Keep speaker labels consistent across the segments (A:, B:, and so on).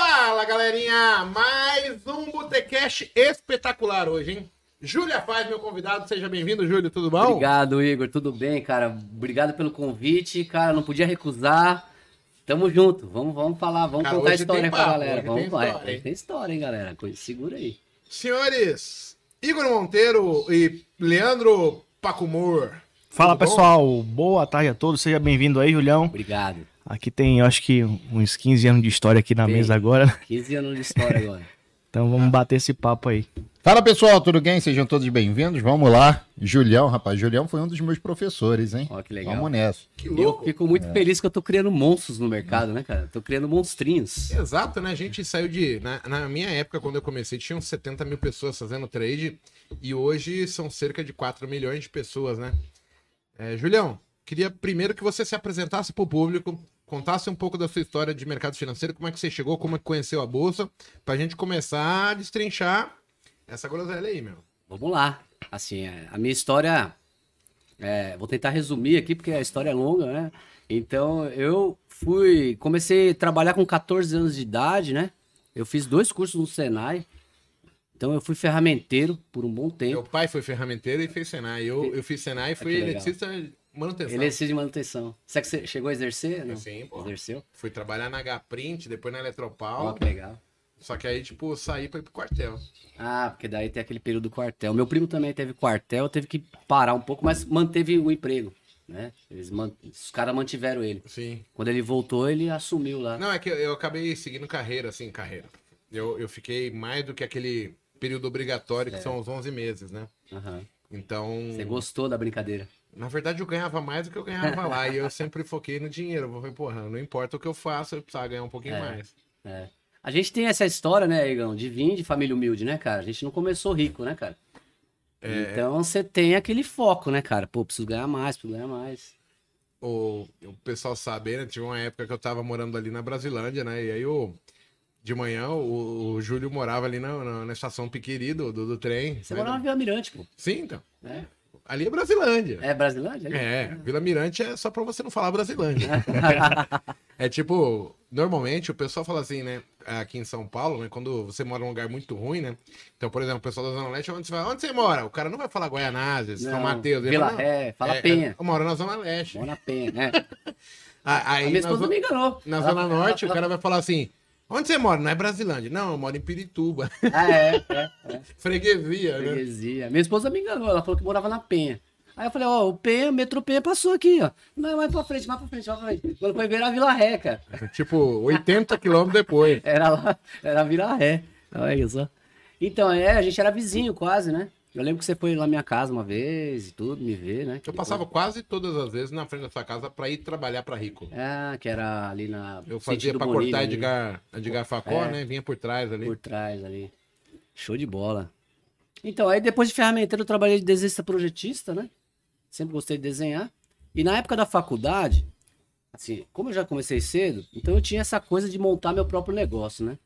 A: Fala, galerinha! Mais um Botecast espetacular hoje, hein? Júlia Faz, meu convidado. Seja bem-vindo, Júlio. Tudo bom?
B: Obrigado, Igor. Tudo bem, cara? Obrigado pelo convite. Cara, não podia recusar. Tamo junto. Vamos, vamos falar, vamos
A: Cara,
B: contar a história pra
A: papo,
B: galera. Vamos
A: tem
B: lá.
A: história, hein?
B: Tem história, hein, galera? Coisa- Segura aí.
A: Senhores, Igor Monteiro e Leandro Pacumor.
C: Fala pessoal, boa tarde a todos, seja bem-vindo aí, Julião.
B: Obrigado.
C: Aqui tem, eu acho que uns 15 anos de história aqui na
B: Tem.
C: mesa agora,
B: 15 anos de história agora.
C: então vamos bater esse papo aí.
D: Fala pessoal, tudo bem? Sejam todos bem-vindos. Vamos lá. Julião, rapaz, Julião foi um dos meus professores, hein?
B: Ó, que legal.
D: Vamos nessa.
A: Que
B: Eu
A: louco.
B: fico muito feliz que eu tô criando monstros no mercado, né, cara? Tô criando monstrinhos.
A: Exato, né? A gente saiu de. Na, na minha época, quando eu comecei, tinham 70 mil pessoas fazendo trade. E hoje são cerca de 4 milhões de pessoas, né? É, Julião, queria primeiro que você se apresentasse para o público, contasse um pouco da sua história de mercado financeiro, como é que você chegou, como é que conheceu a Bolsa, pra gente começar a destrinchar essa groselha aí, meu.
B: Vamos lá. Assim, é, a minha história. é, vou tentar resumir aqui, porque a história é longa, né? Então, eu fui. Comecei a trabalhar com 14 anos de idade, né? Eu fiz dois cursos no Senai. Então, eu fui ferramenteiro por um bom tempo.
A: Meu pai foi ferramenteiro e fez Senai. Eu, eu fiz Senai e fui
B: Ah, legal.
A: eletricista manutenção.
B: Ele é de manutenção. Será que você chegou a exercer? Não.
A: Sim, pô.
B: Exerceu?
A: Fui trabalhar na H-Print, depois na
B: Ó,
A: Eletropau.
B: que legal.
A: Só que aí, tipo, saí pra ir pro quartel.
B: Ah, porque daí tem aquele período do quartel. Meu primo também teve quartel, teve que parar um pouco, mas manteve o emprego, né? Eles man... Os caras mantiveram ele.
A: Sim.
B: Quando ele voltou, ele assumiu lá.
A: Não, é que eu, eu acabei seguindo carreira, assim, carreira. Eu, eu fiquei mais do que aquele período obrigatório, que são os 11 meses, né?
B: Aham.
A: Então,
B: Você gostou da brincadeira?
A: Na verdade, eu ganhava mais do que eu ganhava lá. e eu sempre foquei no dinheiro. Eu falei, porra, não importa o que eu faço, eu precisava ganhar um pouquinho
B: É.
A: mais.
B: É. A gente tem essa história, né, Igão, de vir de família humilde, né, cara? A gente não começou rico, né, cara?
A: É.
B: Então você tem aquele foco, né, cara? Pô, preciso ganhar mais, preciso ganhar mais.
A: O, o pessoal sabe, né? Tinha uma época que eu tava morando ali na Brasilândia, né? E aí o. De manhã, o, o Júlio morava ali na, na, na estação Piquiri do, do, do trem.
B: Você
A: né?
B: mora na Vila Mirante, pô.
A: Sim, então.
B: É,
A: Ali é Brasilândia.
B: é Brasilândia? ali?
A: É, Vila Mirante é só pra você não falar Brasilândia. é tipo, normalmente o pessoal fala assim, né? Aqui em São Paulo, né? Quando você mora num lugar muito ruim, né? Então, por exemplo, o pessoal da Zona Leste, onde você vai, onde você mora? O cara não vai falar Guaianazes, São Mateus.
B: Vila
A: fala.
B: Ré, fala
A: É,
B: Penha.
A: Eu moro na Zona Leste.
B: Mora na Penha, né?
A: Aí,
B: A minha
A: na,
B: esposa
A: zo-
B: me enganou.
A: na
B: Ela-
A: Zona
B: ela-
A: Norte, o
B: ela-
A: cara vai falar assim, onde você mora? Não é Brasilândia. Não, eu moro em Pirituba.
B: Ah, é, é.
A: Freguesia, né?
B: Freguesia. Minha esposa me enganou, ela falou que morava na Penha. Aí eu falei, ó, o Penha, o metrô Penha passou aqui, ó. Não, mais pra frente, mais pra frente, mais pra frente. Quando foi ver era a Vila Ré, cara.
A: Tipo, 80 quilômetros depois.
B: Era lá, era a Vila Ré. Olha isso. Então, é, a gente era vizinho quase, né? Eu lembro que você foi lá na minha casa uma vez e tudo, me ver, né?
A: Eu passava quase todas as vezes na frente da sua casa pra ir trabalhar pra Rico.
B: Ah, que era ali na.
A: Eu fazia
B: Bonilha,
A: cortar Edgar, Edgar Facó,
B: É.
A: né? Vinha por trás ali.
B: Por trás ali. Show de bola. Então, aí depois de ferramenteiro eu trabalhei de desenhista projetista, né? Sempre gostei de desenhar. E na época da faculdade, assim, como eu já comecei cedo, então eu tinha essa coisa de montar meu próprio negócio, né?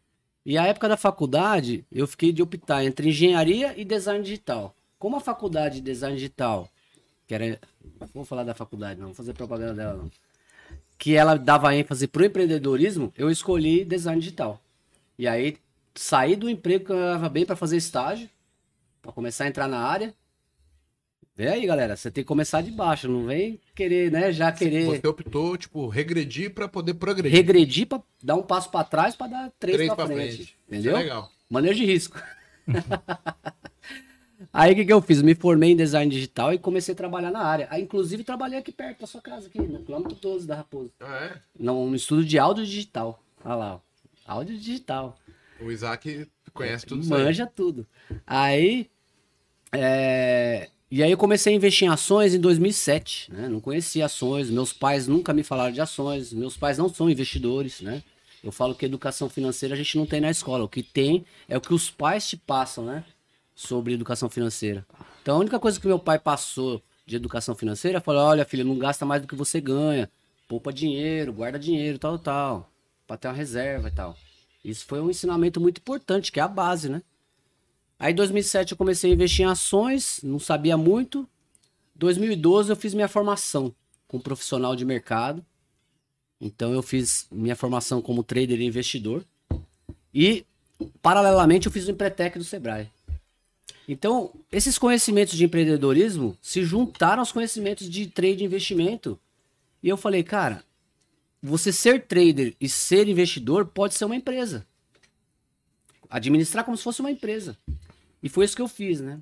B: E a época da faculdade, eu fiquei de optar entre engenharia e design digital. Como a faculdade de design digital, que era. Vou falar da faculdade, não, vou fazer propaganda dela, não. Que ela dava ênfase pro empreendedorismo, eu escolhi design digital. E aí, saí do emprego que eu bem para fazer estágio, para começar a entrar na área. Vê aí, galera, você tem que começar de baixo, não vem querer, né, já querer
A: Você optou, tipo, regredir pra poder progredir.
B: regredir para dar um passo para trás para dar três,
A: Três
B: para
A: pra
B: frente,
A: frente. Isso
B: entendeu?
A: é legal.
B: Manejo de risco. Aí o que, que eu fiz? Me formei em design digital e comecei a trabalhar na área. Aí, inclusive, trabalhei aqui perto da sua casa, aqui, no quilômetro 12 da Raposa.
A: Ah, é?
B: Num estudo de áudio digital. Olha lá, ó. áudio digital.
A: O Isaac conhece tudo isso aí.
B: Manja tudo. Aí, é, e aí eu comecei a investir em ações em 2007, né? Não conhecia ações, meus pais nunca me falaram de ações, meus pais não são investidores, né? Eu falo que educação financeira a gente não tem na escola, o que tem é o que os pais te passam, né? Sobre educação financeira. Então a única coisa que meu pai passou de educação financeira falou: olha, filho, não gasta mais do que você ganha, poupa dinheiro, guarda dinheiro, tal, tal, pra ter uma reserva e tal. Isso foi um ensinamento muito importante, que é a base, né? Aí em 2007 eu comecei a investir em ações, não sabia muito. 2012 eu fiz minha formação como profissional de mercado. Então eu fiz minha formação como trader e investidor. E, paralelamente, eu fiz o Empretec do Sebrae. Então, esses conhecimentos de empreendedorismo se juntaram aos conhecimentos de trade e investimento. E eu falei, cara, você ser trader e ser investidor pode ser uma empresa. Administrar como se fosse uma empresa. E foi isso que eu fiz, né?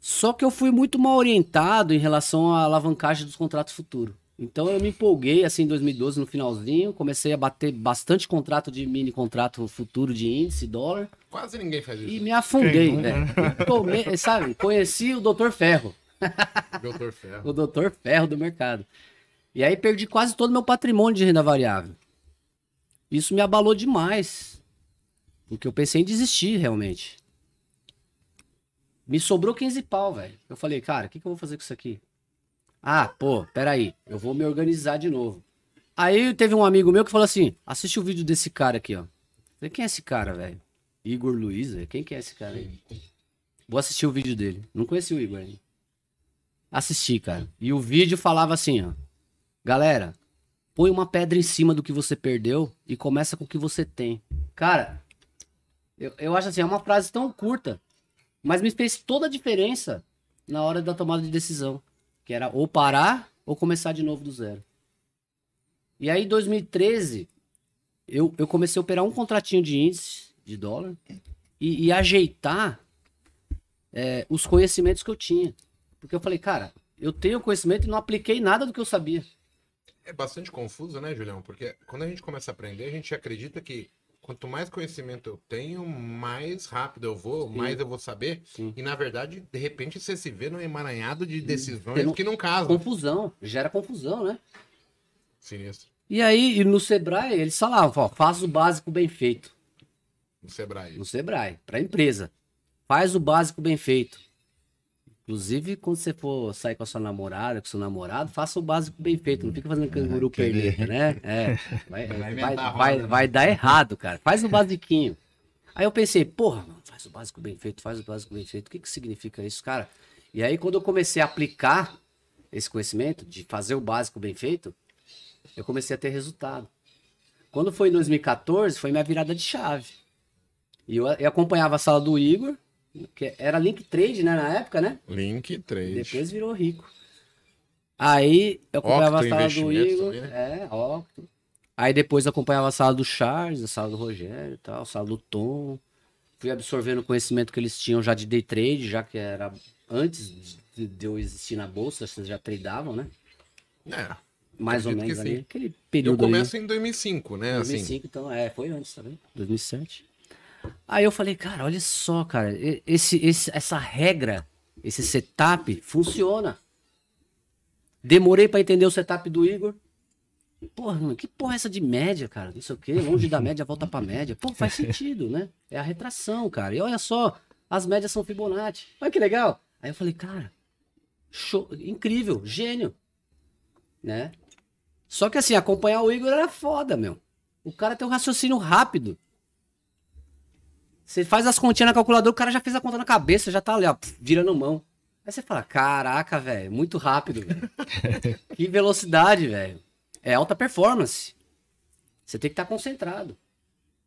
B: Só que eu fui muito mal orientado em relação à alavancagem dos contratos futuros. Então eu me empolguei assim em 2012 no finalzinho, comecei a bater bastante contrato de mini contrato futuro de índice, dólar.
A: Quase ninguém faz isso.
B: E me afundei, velho. Tomei, sabe? Conheci o Dr. Ferro.
A: Doutor Ferro.
B: o Dr. Ferro do mercado. E aí perdi quase todo o meu patrimônio de renda variável. Isso me abalou demais. Porque eu pensei em desistir realmente. Me sobrou 15 pau, velho. Eu falei, cara, o que, que eu vou fazer com isso aqui? Ah, pô, peraí, eu vou me organizar de novo. Aí teve um amigo meu que falou assim: assiste o vídeo desse cara aqui, ó. Falei, quem é esse cara, velho? Igor Luiz, velho? quem que é esse cara aí? Vou assistir o vídeo dele. Não conheci o Igor ainda. Assisti, cara. E o vídeo falava assim, ó. Galera, põe uma pedra em cima do que você perdeu e começa com o que você tem. Cara, eu, eu acho assim, é uma frase tão curta, mas me fez toda a diferença na hora da tomada de decisão. Que era ou parar ou começar de novo do zero. E aí, em 2013, eu, eu comecei a operar um contratinho de índice de dólar e, e ajeitar é, os conhecimentos que eu tinha. Porque eu falei, cara, eu tenho conhecimento e não apliquei nada do que eu sabia.
A: É bastante confuso, né, Julião? Porque quando a gente começa a aprender, a gente acredita que quanto mais conhecimento eu tenho, mais rápido eu vou,
B: Sim.
A: mais eu vou saber.
B: Sim.
A: E na verdade, de repente, você se vê num emaranhado de decisões
B: um-
A: que não casam.
B: Confusão, gera confusão, né?
A: Sinistro.
B: E aí, no Sebrae, eles falavam, ó, faz o básico bem feito.
A: No Sebrae.
B: No Sebrae, pra empresa. Faz o básico bem feito. Inclusive, quando você for sair com a sua namorada, com seu namorado, faça o básico bem feito. Não fica fazendo canguru perneta, né? É. Vai,
D: Vai
B: vai, vai dar errado, cara. Faz o basiquinho. Aí eu pensei, porra, mano, faz o básico bem feito, faz o básico bem feito. O que, que significa isso, cara? E aí, quando eu comecei a aplicar esse conhecimento de fazer o básico bem feito, eu comecei a ter resultado. Quando foi em 2014, foi minha virada de chave. E eu, eu acompanhava a sala do Igor, que era link trade, né, na época, né?
A: Link 3.
B: Depois virou rico. Aí eu acompanhava
A: Octo
B: a sala do Igor.
A: também, né?
B: É, Octo. Aí depois eu acompanhava a sala do Charles, a sala do Rogério e tal, a sala do Tom. Fui absorvendo o conhecimento que eles tinham já de day trade, já que era antes de, eu existir na bolsa, vocês já tradavam, né?
A: É.
B: Mais ou menos ali.
A: sim.
B: Aquele
A: Eu
B: período
A: começo em 2005, né?
B: aí.
A: Assim,
B: 2005, então, é, foi antes também, 2007. Aí eu falei, cara, olha só, cara, esse, esse, essa regra, esse setup funciona. Demorei pra entender o setup do Igor. Porra, mano, que porra é essa de média, cara? Não sei o quê, longe da média, volta pra média. Pô, faz sentido, né? É a retração, cara. E olha só, as médias são Fibonacci. Olha que legal. Aí eu falei, cara, show, incrível, gênio. Né? Só que assim, acompanhar o Igor era foda, meu. O cara tem um raciocínio rápido. Você faz as continhas na calculadora, o cara já fez a conta na cabeça, já tá ali, ó, virando mão. Aí você fala, caraca, velho, muito rápido, velho. que velocidade, velho. É alta performance. Você tem que estar concentrado.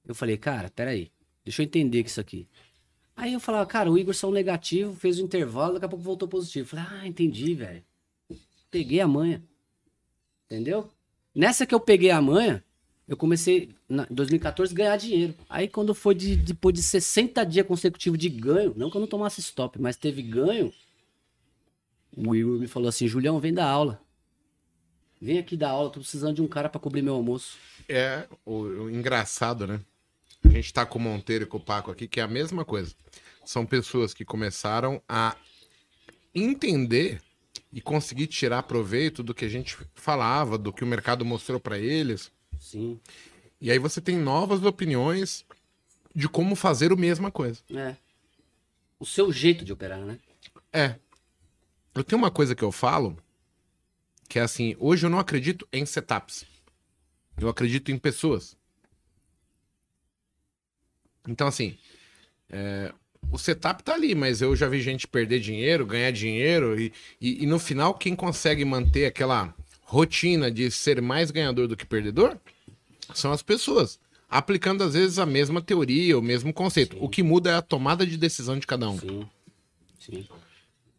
B: Eu falei, cara, peraí, deixa eu entender que isso aqui. Aí eu falava, cara, o Igor saiu negativo, fez o intervalo, daqui a pouco voltou positivo. Falei, ah, entendi, velho. Peguei a manha. Entendeu? Nessa que eu peguei a manha, eu comecei, em 2014, a ganhar dinheiro. Aí quando foi de, depois de 60 dias consecutivos de ganho, não que eu não tomasse stop, mas teve ganho, o Igor me falou assim, Julião, vem dar aula. Vem aqui dar aula, tô precisando de um cara pra cobrir meu almoço.
A: é o, o engraçado, né? A gente tá com o Monteiro e com o Paco aqui, que é a mesma coisa. São pessoas que começaram a entender e conseguir tirar proveito do que a gente falava, do que o mercado mostrou pra eles.
B: Sim,
A: E aí você tem novas opiniões de como fazer a mesma coisa.
B: é. O seu jeito de operar, né?
A: É. Eu tenho uma coisa que eu falo, que é assim, hoje eu não acredito em setups. Eu acredito em pessoas. Então, assim, é, o setup tá ali, mas eu já vi gente perder dinheiro, ganhar dinheiro, e, e, e no final, quem consegue manter aquela rotina de ser mais ganhador do que perdedor são as pessoas. aplicando às vezes a mesma teoria, o mesmo conceito.
B: Sim.
A: O que muda é a tomada de decisão de cada um.
B: Sim. Sim.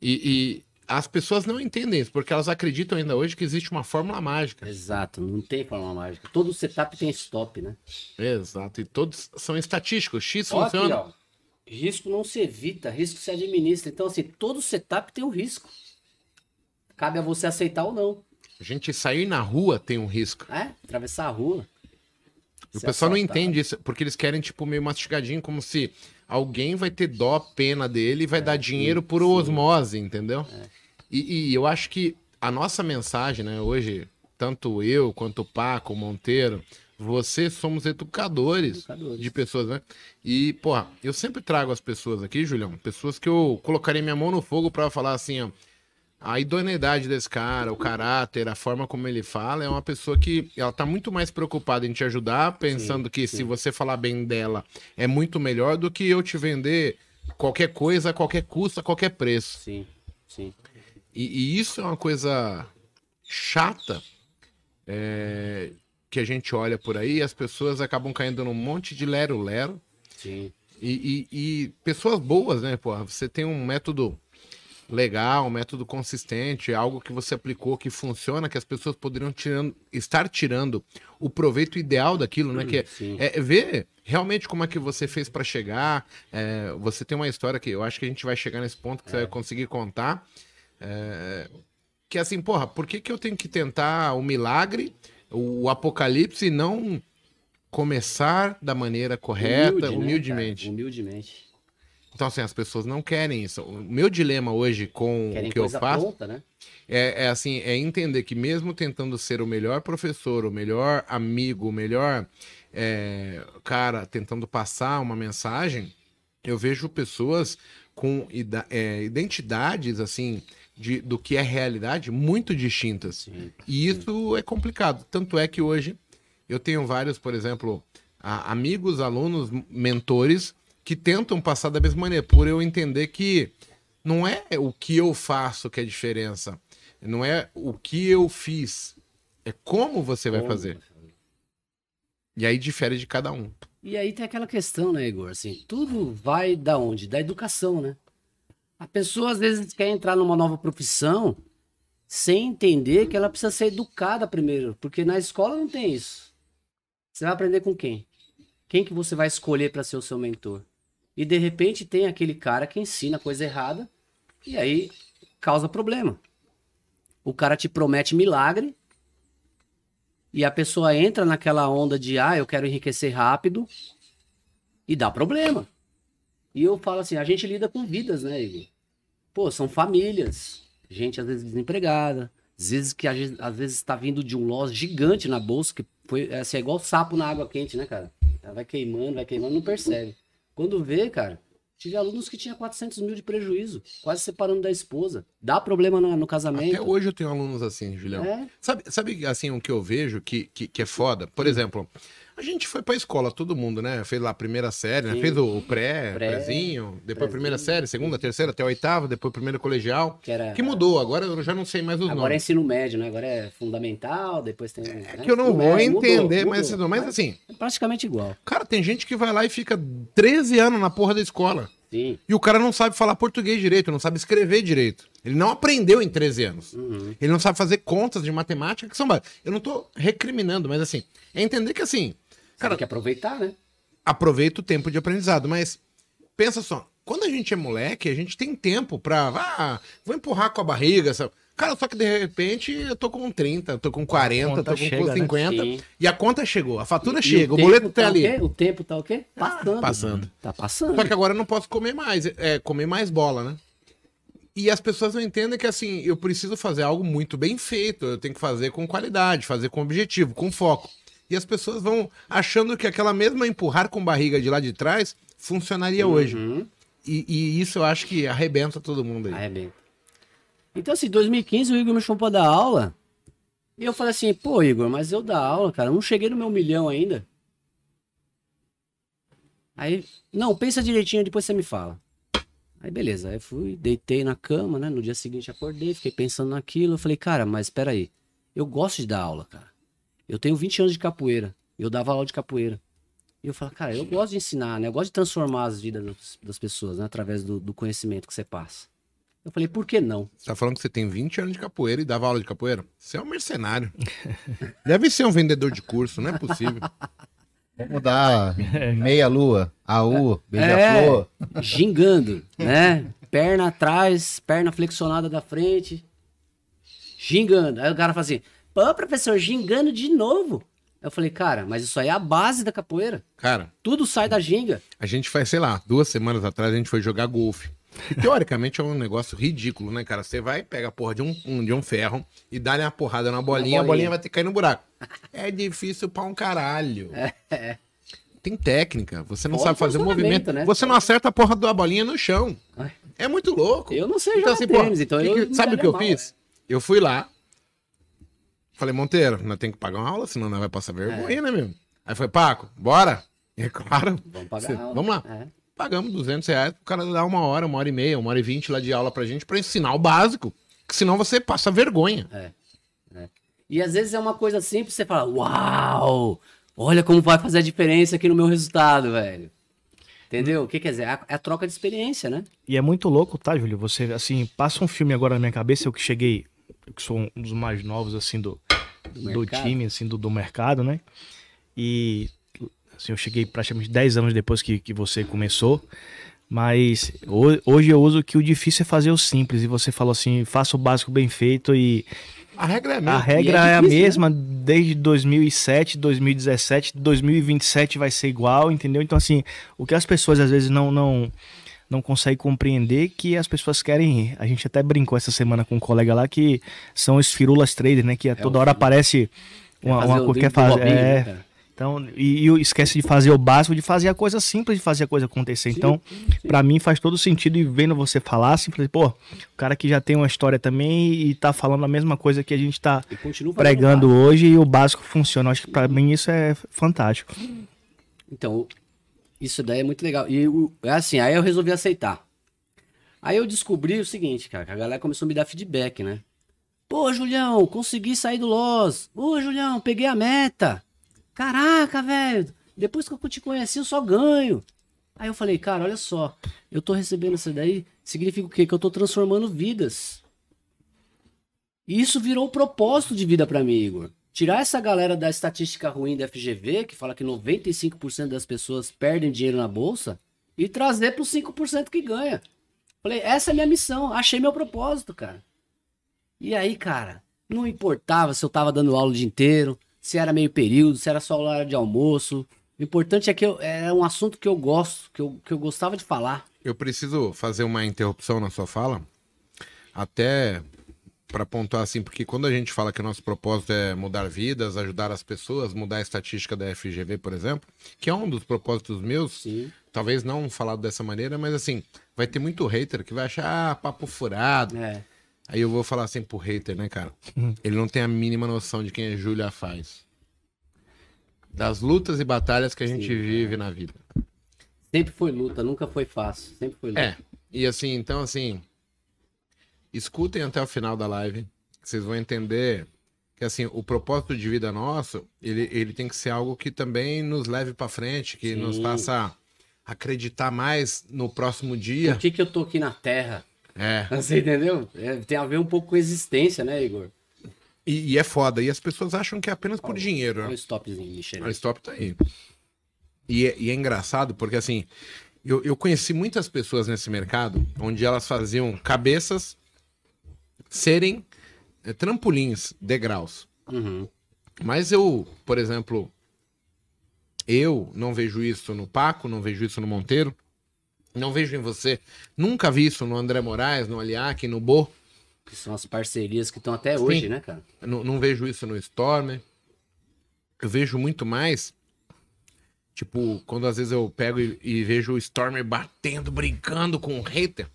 A: E, e as pessoas não entendem isso, porque elas acreditam ainda hoje que existe uma fórmula mágica.
B: Exato, não tem forma mágica. Todo setup tem stop, né?
A: Exato. E todos são estatísticos. X
B: Ó aqui,
A: funciona.
B: ó. Risco não se evita, risco se administra. Então, assim, todo setup tem um risco. Cabe a você aceitar ou não.
A: A gente sair na rua tem um risco.
B: É? Atravessar a rua.
A: E o pessoal não entende isso, porque eles querem, tipo, meio mastigadinho, como se alguém vai ter dó, pena dele e vai dar dinheiro por
B: É, sim. É.
A: osmose, entendeu? E, e eu acho que a nossa mensagem, né, hoje, tanto eu quanto o Paco, o Monteiro, você somos educadores
B: Educadores.
A: de pessoas, né? E, porra, eu sempre trago as pessoas aqui, Julião, pessoas que eu colocaria minha mão no fogo pra falar assim, ó. A idoneidade desse cara, o caráter, a forma como ele fala, é uma pessoa que ela tá muito mais preocupada em te ajudar, pensando que se
B: sim.
A: você falar bem dela é muito melhor do que eu te vender qualquer coisa, a qualquer custo, a qualquer preço.
B: Sim, sim.
A: E, e isso é uma coisa chata é, que a gente olha por aí, as pessoas acabam caindo num monte de lero-lero.
B: Sim.
A: E, e- e pessoas boas, né, porra? Você tem um método legal, um método consistente, algo que você aplicou que funciona, que as pessoas poderiam tirando- estar tirando o proveito ideal daquilo, né? Que é, é ver realmente como é que você fez pra chegar. É, você tem uma história que eu acho que a gente vai chegar nesse ponto que você vai conseguir contar. É, que assim, porra, por que, que eu tenho que tentar o milagre, o apocalipse e não começar da maneira correta,
B: Humilde, né,
A: humildemente?
B: cara? Humildemente.
A: Então, assim, as pessoas não querem isso. O meu dilema hoje com
B: Querem
A: o que eu faço
B: pronta, né?
A: é, é assim, é entender que mesmo tentando ser o melhor professor, o melhor amigo, o melhor é, cara, tentando passar uma mensagem, eu vejo pessoas com é, identidades, assim, de, do que é realidade muito distintas.
B: Sim.
A: E isso é complicado. Tanto é que hoje eu tenho vários, por exemplo, a- amigos, alunos, mentores que tentam passar da mesma maneira, por eu entender que não é o que eu faço que é a diferença, não é o que eu fiz, é como você vai fazer. E aí difere de cada um.
B: E aí tem aquela questão, né, Igor? Assim, tudo vai da onde? Da educação, né? A pessoa às vezes quer entrar numa nova profissão sem entender que ela precisa ser educada primeiro, porque na escola não tem isso. Você vai aprender com quem? Quem que você vai escolher para ser o seu mentor? E de repente tem aquele cara que ensina coisa errada e aí causa problema. O cara te promete milagre e a pessoa entra naquela onda de, ah, eu quero enriquecer rápido e dá problema. E eu falo assim, a gente lida com vidas, né, Igor? Pô, são famílias, gente às vezes desempregada, às vezes que às vezes está vindo de um loss gigante na bolsa, que foi assim, é igual sapo na água quente, né, cara? Vai queimando, vai queimando, não percebe. Quando vê, cara, tive alunos que tinham 400 mil de prejuízo, quase separando da esposa. Dá problema no, no casamento.
A: Até hoje eu tenho alunos assim, Julião.
B: É,
A: Sabe, sabe assim, o que eu vejo que, que, que é foda? Por exemplo, a gente foi pra escola, todo mundo, né? Fez lá a primeira série, né? Fez o pré,
B: Pré,
A: prézinho, depois a primeira
B: prézinho.
A: série, segunda, terceira, até a oitava, depois o primeiro colegial.
B: que era...
A: Que mudou, agora eu já não sei mais os
B: Agora é
A: nomes.
B: ensino médio, né? Agora é fundamental, depois tem.
A: É que eu não vou entender, mas, mas assim,
B: É praticamente igual.
A: cara, tem gente que vai lá e fica 13 anos na porra da escola.
B: Sim.
A: E o cara não sabe falar português direito, não sabe escrever direito. Ele não aprendeu em 13 anos.
B: Uhum.
A: Ele não sabe fazer contas de matemática que são básicas. Eu não tô recriminando, mas assim, é entender que assim,
B: Cara, tem que aproveitar, né?
A: aproveita o tempo de aprendizado, mas pensa só, quando a gente é moleque, a gente tem tempo pra, ah, vou empurrar com a barriga, sabe? Cara, só que de repente eu tô com 30, eu tô com 40,
C: conta
A: tô com
C: chega, né?
A: 50,
B: Sim.
A: e a conta chegou, a fatura
B: E
A: chega, o,
B: tempo
A: boleto tá
B: o
A: ali.
B: quê? O tempo tá o quê? Passando.
A: passando.
B: Tá passando.
A: Só que agora eu não posso comer mais, é comer mais bola, né? E as pessoas não entendem que assim, eu preciso fazer algo muito bem feito, eu tenho que fazer com qualidade, fazer com objetivo, com foco. E as pessoas vão achando que aquela mesma empurrar com barriga de lá de trás funcionaria hoje.
B: Uhum.
A: E, e isso eu acho que arrebenta todo mundo aí.
B: Arrebenta. Então, assim, 2015 o Igor me chamou pra dar aula. E eu falei assim, pô, Igor, mas eu dar aula, cara, eu não cheguei no meu milhão ainda. Aí, não, pensa direitinho, depois você me fala. Aí, beleza. Aí fui, deitei na cama, né? No dia seguinte acordei, fiquei pensando naquilo. Eu falei, cara, mas peraí. Eu gosto de dar aula, cara. Eu tenho 20 anos de capoeira. Eu dava aula de capoeira. E eu falo, cara, eu gosto de ensinar, né? Eu gosto de transformar as vidas das, das pessoas, né? Através do, do conhecimento que você passa. Eu falei, por que não?
A: Você tá falando que você tem 20 anos de capoeira e dava aula de capoeira? Você é um mercenário. Deve ser um vendedor de curso, não é possível.
D: Vamos dar meia lua, AU, beija-flor.
B: É, gingando, né? Perna atrás, perna flexionada da frente. Gingando. Aí o cara fala assim, pô, professor, gingando de novo. Eu falei, cara, mas isso aí é a base da capoeira.
A: Cara,
B: Tudo sai da ginga.
A: a gente faz, sei lá, duas semanas atrás a gente foi jogar golfe. Teoricamente é um negócio ridículo, né, cara? Você vai, pega a porra de um, um- de um ferro e dá-lhe uma porrada na bolinha, a
B: bolinha.
A: bolinha vai ter que cair no buraco. É difícil pra um caralho. Tem técnica, você não sabe fazer o movimento.
B: né?
A: Você não acerta a porra da bolinha no chão.
B: Ai.
A: É muito louco.
B: Eu não sei
A: Então,
B: jogar
A: assim, pô,
B: tênis, então
A: que sabe o que eu
B: mal,
A: fiz? Eu fui lá, falei, Monteiro, nós temos que pagar uma aula, senão nós vai passar vergonha, né, meu? Aí foi, Paco, bora? É claro.
B: Vamos pagar
A: Cê-
B: a aula.
A: Vamos lá.
B: É.
A: Pagamos 200 reais pro cara dar uma hora, uma hora e meia, uma hora e vinte lá de aula pra gente pra ensinar o básico. Que senão você passa vergonha.
B: E às vezes é uma coisa simples, você fala, uau, olha como vai fazer a diferença aqui no meu resultado, velho. Entendeu? O que quer dizer? É a, é a troca de experiência, né?
C: E é muito louco, tá, Júlio? Você, assim, passa um filme agora na minha cabeça, eu que cheguei, que sou um dos mais novos, assim, do,
B: Do
C: do, time, assim, do, do mercado, né? E, assim, eu cheguei praticamente 10 anos depois que, que você começou, mas ho- hoje eu uso que o difícil é fazer o simples, e você falou assim, faça o básico bem feito e
A: A regra é a
C: a
A: mesma.
C: regra
B: é
C: é, a
B: né?
C: mesma desde 2007, 2017, 2027 vai ser igual, entendeu? Então, assim, o que as pessoas às vezes não não não conseguem compreender que as pessoas querem. A gente até brincou essa semana com um colega lá que são os firulas traders, né? Que a toda hora aparece uma, uma coisa que
B: né,
C: É,
B: cara?
C: então, e, e esquece de fazer o básico, de fazer a coisa simples, de fazer a coisa acontecer. Então, pra mim faz todo sentido e vendo você falar, assim, falei, pô, o cara que já tem uma história também e tá falando a mesma coisa que a gente tá pregando hoje e o básico funciona. Acho que pra mim isso é fantástico.
B: Então, isso daí é muito legal. E é assim, aí eu resolvi aceitar. Aí eu descobri o seguinte, cara, que a galera começou a me dar feedback, né? Pô, Julião, consegui sair do Loss. Pô, Julião, peguei a meta. Caraca, velho, depois que eu te conheci, eu só ganho. Aí eu falei, cara, olha só, eu tô recebendo isso daí, significa o quê? Que eu tô transformando vidas. E isso virou um propósito de vida pra mim, Igor. Tirar essa galera da estatística ruim da FGV, que fala que 95% das pessoas perdem dinheiro na bolsa, e trazer para os 5% que ganha. Falei, essa é minha missão, achei meu propósito, cara. E aí, cara, não importava se eu tava dando aula o dia inteiro, se era meio período, se era só hora de almoço. O importante é que eu, é um assunto que eu gosto, que eu, que eu gostava de falar.
A: Eu preciso fazer uma interrupção na sua fala, até para pontuar assim, porque quando a gente fala que o nosso propósito é mudar vidas, ajudar as pessoas, mudar a estatística da FGV, por exemplo, que é um dos propósitos meus,
B: Sim.
A: talvez não falado dessa maneira, mas assim, vai ter muito hater que vai achar ah, papo furado.
B: É.
A: Aí eu vou falar assim pro hater, né, cara? Ele não tem a mínima noção de quem é Júlia faz. Das lutas e batalhas que a gente
B: Sim,
A: vive na vida.
B: Sempre foi luta, nunca foi fácil. Sempre foi luta.
A: É. E assim, então assim, escutem até o final da live, que vocês vão entender que assim, o propósito de vida nosso, ele, ele tem que ser algo que também nos leve pra frente, que
B: Sim.
A: nos faça acreditar mais no próximo dia.
B: Por que, que eu tô aqui na Terra?
A: É.
B: Você entendeu? É, tem a ver um pouco com existência, né, Igor?
A: E, e é foda. E as pessoas acham que é apenas por dinheiro.
B: Olha o stopzinho, Michel.
A: O stop tá aí. E é, e é engraçado porque, assim, eu, eu conheci muitas pessoas nesse mercado onde elas faziam cabeças serem eh, trampolins, degraus.
B: Uhum.
A: Mas eu, por exemplo, eu não vejo isso no Paco, não vejo isso no Monteiro, não vejo em você. Nunca vi isso no André Moraes, no Aliac, no Bo.
B: Que são as parcerias que estão até
A: Sim.
B: hoje, né, cara?
A: Não, não vejo isso no Stormer. Eu vejo muito mais. Tipo, quando às vezes eu pego e, e vejo o Stormer batendo, brincando com o hater.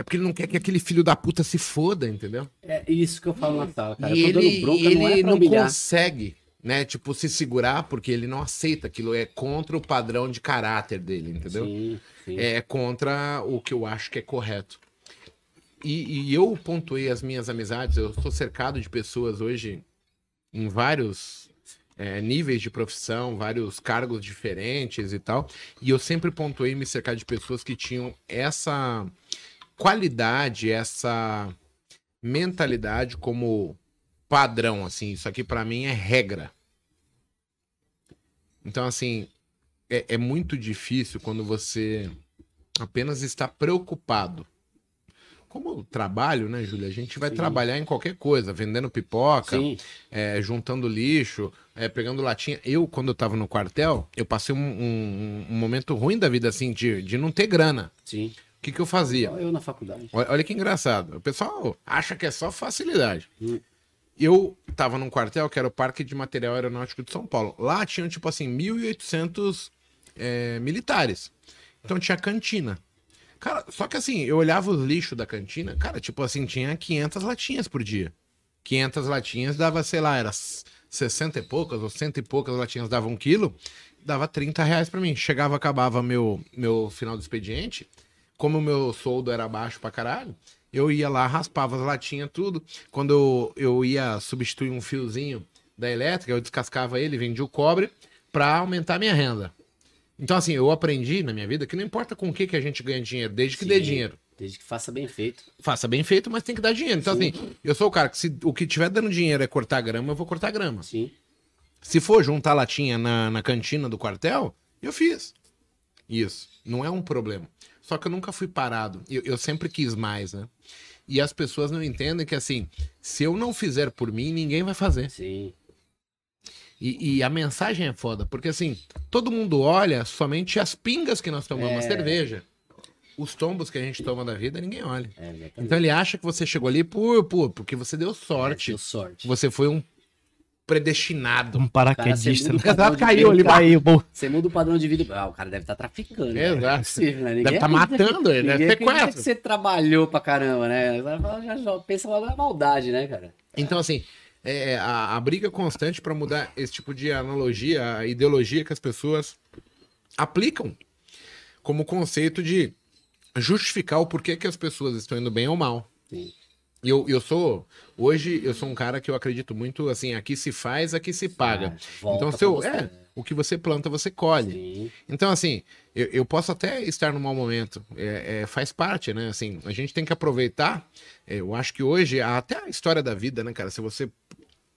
A: É porque ele não quer que aquele filho da puta se foda, entendeu?
B: É isso que eu falo na sala, cara.
A: e ele,
B: bronca,
A: ele
B: não é
A: não consegue, né? Tipo, se segurar porque ele não aceita aquilo. É contra o padrão de caráter dele, entendeu?
B: Sim, sim.
A: é contra o que eu acho que é correto. E, e eu pontuei as minhas amizades, eu sou cercado de pessoas hoje em vários é, níveis de profissão, vários cargos diferentes e tal. E eu sempre pontuei me cercar de pessoas que tinham essa qualidade, essa mentalidade como padrão, assim. Isso aqui para mim é regra. Então, assim, é, é muito difícil quando você apenas está preocupado como trabalho, né, Júlia? A gente vai
B: Sim.
A: trabalhar em qualquer coisa, vendendo pipoca, é, juntando lixo, é, pegando latinha. Eu, quando eu tava no quartel, eu passei um, um- um momento ruim da vida, assim, de, de não ter grana.
B: Sim.
A: O que, que eu fazia?
B: Eu na faculdade.
A: Olha, olha que engraçado. O pessoal acha que é só facilidade.
B: Hum.
A: Eu tava num quartel que era o Parque de Material Aeronáutico de São Paulo. Lá tinham, tipo assim, 1.800 é, militares. Então tinha cantina. Cara, só que assim, eu olhava os lixos da cantina, cara, tipo assim, tinha 500 latinhas por dia. 500 latinhas dava, sei lá, era s- 60 e poucas ou cento e poucas latinhas dava um quilo, dava 30 reais pra mim. Chegava, acabava meu, meu final do expediente, como o meu soldo era baixo pra caralho, eu ia lá, raspava as latinhas, tudo. Quando eu, eu ia substituir um fiozinho da elétrica, eu descascava ele, vendia o cobre pra aumentar a minha renda. Então, assim, eu aprendi na minha vida que não importa com o que, que a gente ganha dinheiro, desde que dê
B: Sim.
A: dinheiro.
B: Desde que faça bem feito.
A: Faça bem feito, mas tem que dar dinheiro. Então, assim, eu sou o cara que se o que tiver dando dinheiro é cortar grama, eu vou cortar grama.
B: Sim.
A: Se for juntar latinha na, na cantina do quartel, eu fiz. Isso. Não é um problema. Só que eu nunca fui parado. Eu, eu sempre quis mais, né? E as pessoas não entendem que, assim, se eu não fizer por mim, ninguém vai fazer.
B: Sim.
A: E, e a mensagem é foda, porque assim, todo mundo olha somente as pingas que nós tomamos, a
B: É.
A: cerveja. Os tombos que a gente toma da vida, ninguém olha.
B: É.
A: Então ele acha que você chegou ali por, por porque você deu sorte.
B: Deu sorte.
A: Você foi um predestinado.
C: Um paraquedista.
B: Cara,
C: né?
B: padrão de
A: caiu ali,
C: Caiu.
B: Você muda o padrão de vida. Ah, o cara deve estar traficando. né?
A: Exato.
B: Não é possível, né?
A: Deve estar
B: acredita
A: matando ele,
B: que-
A: deve ter
B: que você trabalhou pra caramba, né? Já, já pensa logo na maldade, né, cara?
A: Então, assim, é, a, a briga constante para mudar esse tipo de analogia, a ideologia que as pessoas aplicam como conceito de justificar o porquê que as pessoas estão indo bem ou mal.
B: Sim.
A: E Eu, eu sou. Hoje eu sou um cara que eu acredito muito assim, aqui se faz, aqui se paga.
B: Volta
A: então, se eu,
B: você,
A: é,
B: né?
A: o que você planta, você colhe.
B: Sim.
A: Então, assim, eu, eu posso até estar num mau momento. É, é, faz parte, né? Assim, a gente tem que aproveitar. É, eu acho que hoje, até a história da vida, né, cara? Se você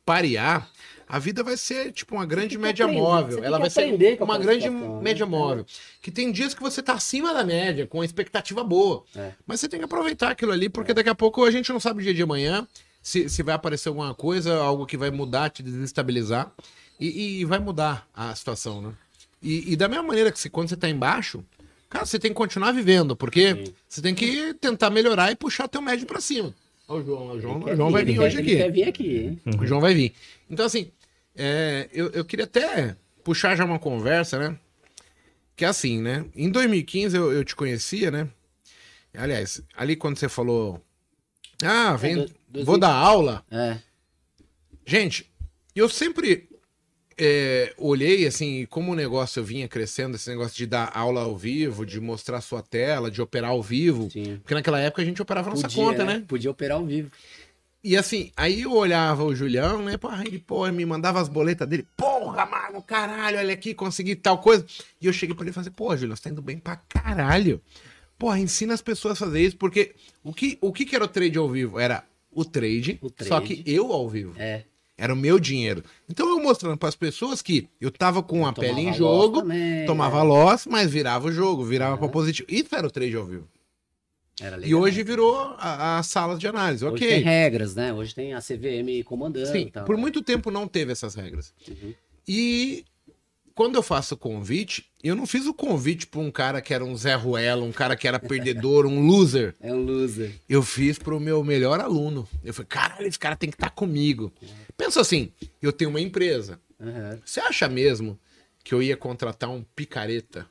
A: parear, a vida vai ser tipo uma grande média
B: aprender,
A: móvel. Ela vai ser uma grande
B: né?
A: média
B: É.
A: móvel. Que tem dias que você tá acima da média, com a expectativa boa.
B: É.
A: Mas você tem que aproveitar aquilo ali, porque daqui a pouco a gente não sabe o dia de amanhã. Se, se vai aparecer alguma coisa, algo que vai mudar, te desestabilizar. E, e vai mudar a situação, né? E, e da mesma maneira que se, quando você tá embaixo, cara, você tem que continuar vivendo, porque
B: Sim.
A: você tem que tentar melhorar e puxar teu médio pra cima. Ó, o João, o João,
B: Ele
A: o João vai
B: ele
A: vir hoje
B: ele
A: aqui.
B: quer vir aqui, hein?
A: O João vai vir. Então, assim, é, eu, eu queria até puxar já uma conversa, né? Que é assim, né? Em 2015 eu, eu te conhecia, né? Aliás, ali quando você falou. Ah, vem,
B: do- dois
A: vou dar aula.
B: É.
A: Gente, eu sempre é, olhei assim, como o negócio vinha crescendo, esse negócio de dar aula ao vivo, de mostrar sua tela, de operar ao vivo.
B: Sim.
A: Porque naquela época a gente operava nossa
B: Podia,
A: conta, né?
B: Podia operar ao vivo.
A: E assim, aí eu olhava o Julião, né? Porra, ele, porra, me mandava as boletas dele. Porra, mano, caralho, olha aqui, consegui tal coisa. E eu cheguei pra ele e falei, pô, Julião, você tá indo bem pra caralho. Porra, ensina as pessoas a fazer isso, porque o que, o que que era o trade ao vivo? Era o trade,
B: O trade.
A: só que eu ao vivo.
B: É.
A: Era o meu dinheiro. Então eu mostrando pras pessoas que eu tava com a
B: Tomava
A: pele em jogo,
B: também,
A: tomava
B: é.
A: loss, mas virava o jogo, virava
B: É.
A: pra positivo. Isso era o trade ao vivo.
B: Era
A: E
B: legal.
A: hoje virou a, a sala de análise,
B: Hoje
A: ok.
B: tem regras, né? Hoje tem a CVM comandando.
A: Sim,
B: e tal.
A: por muito tempo não teve essas regras.
B: Uhum.
A: E quando eu faço o convite, eu não fiz o convite pra um cara que era um Zé Ruela, um cara que era perdedor, um loser.
B: É um loser.
A: Eu fiz pro meu melhor aluno. Eu falei, caralho, esse cara tem que estar comigo. Pensa assim, eu tenho uma empresa.
B: Aham.
A: Você acha mesmo que eu ia contratar um picareta?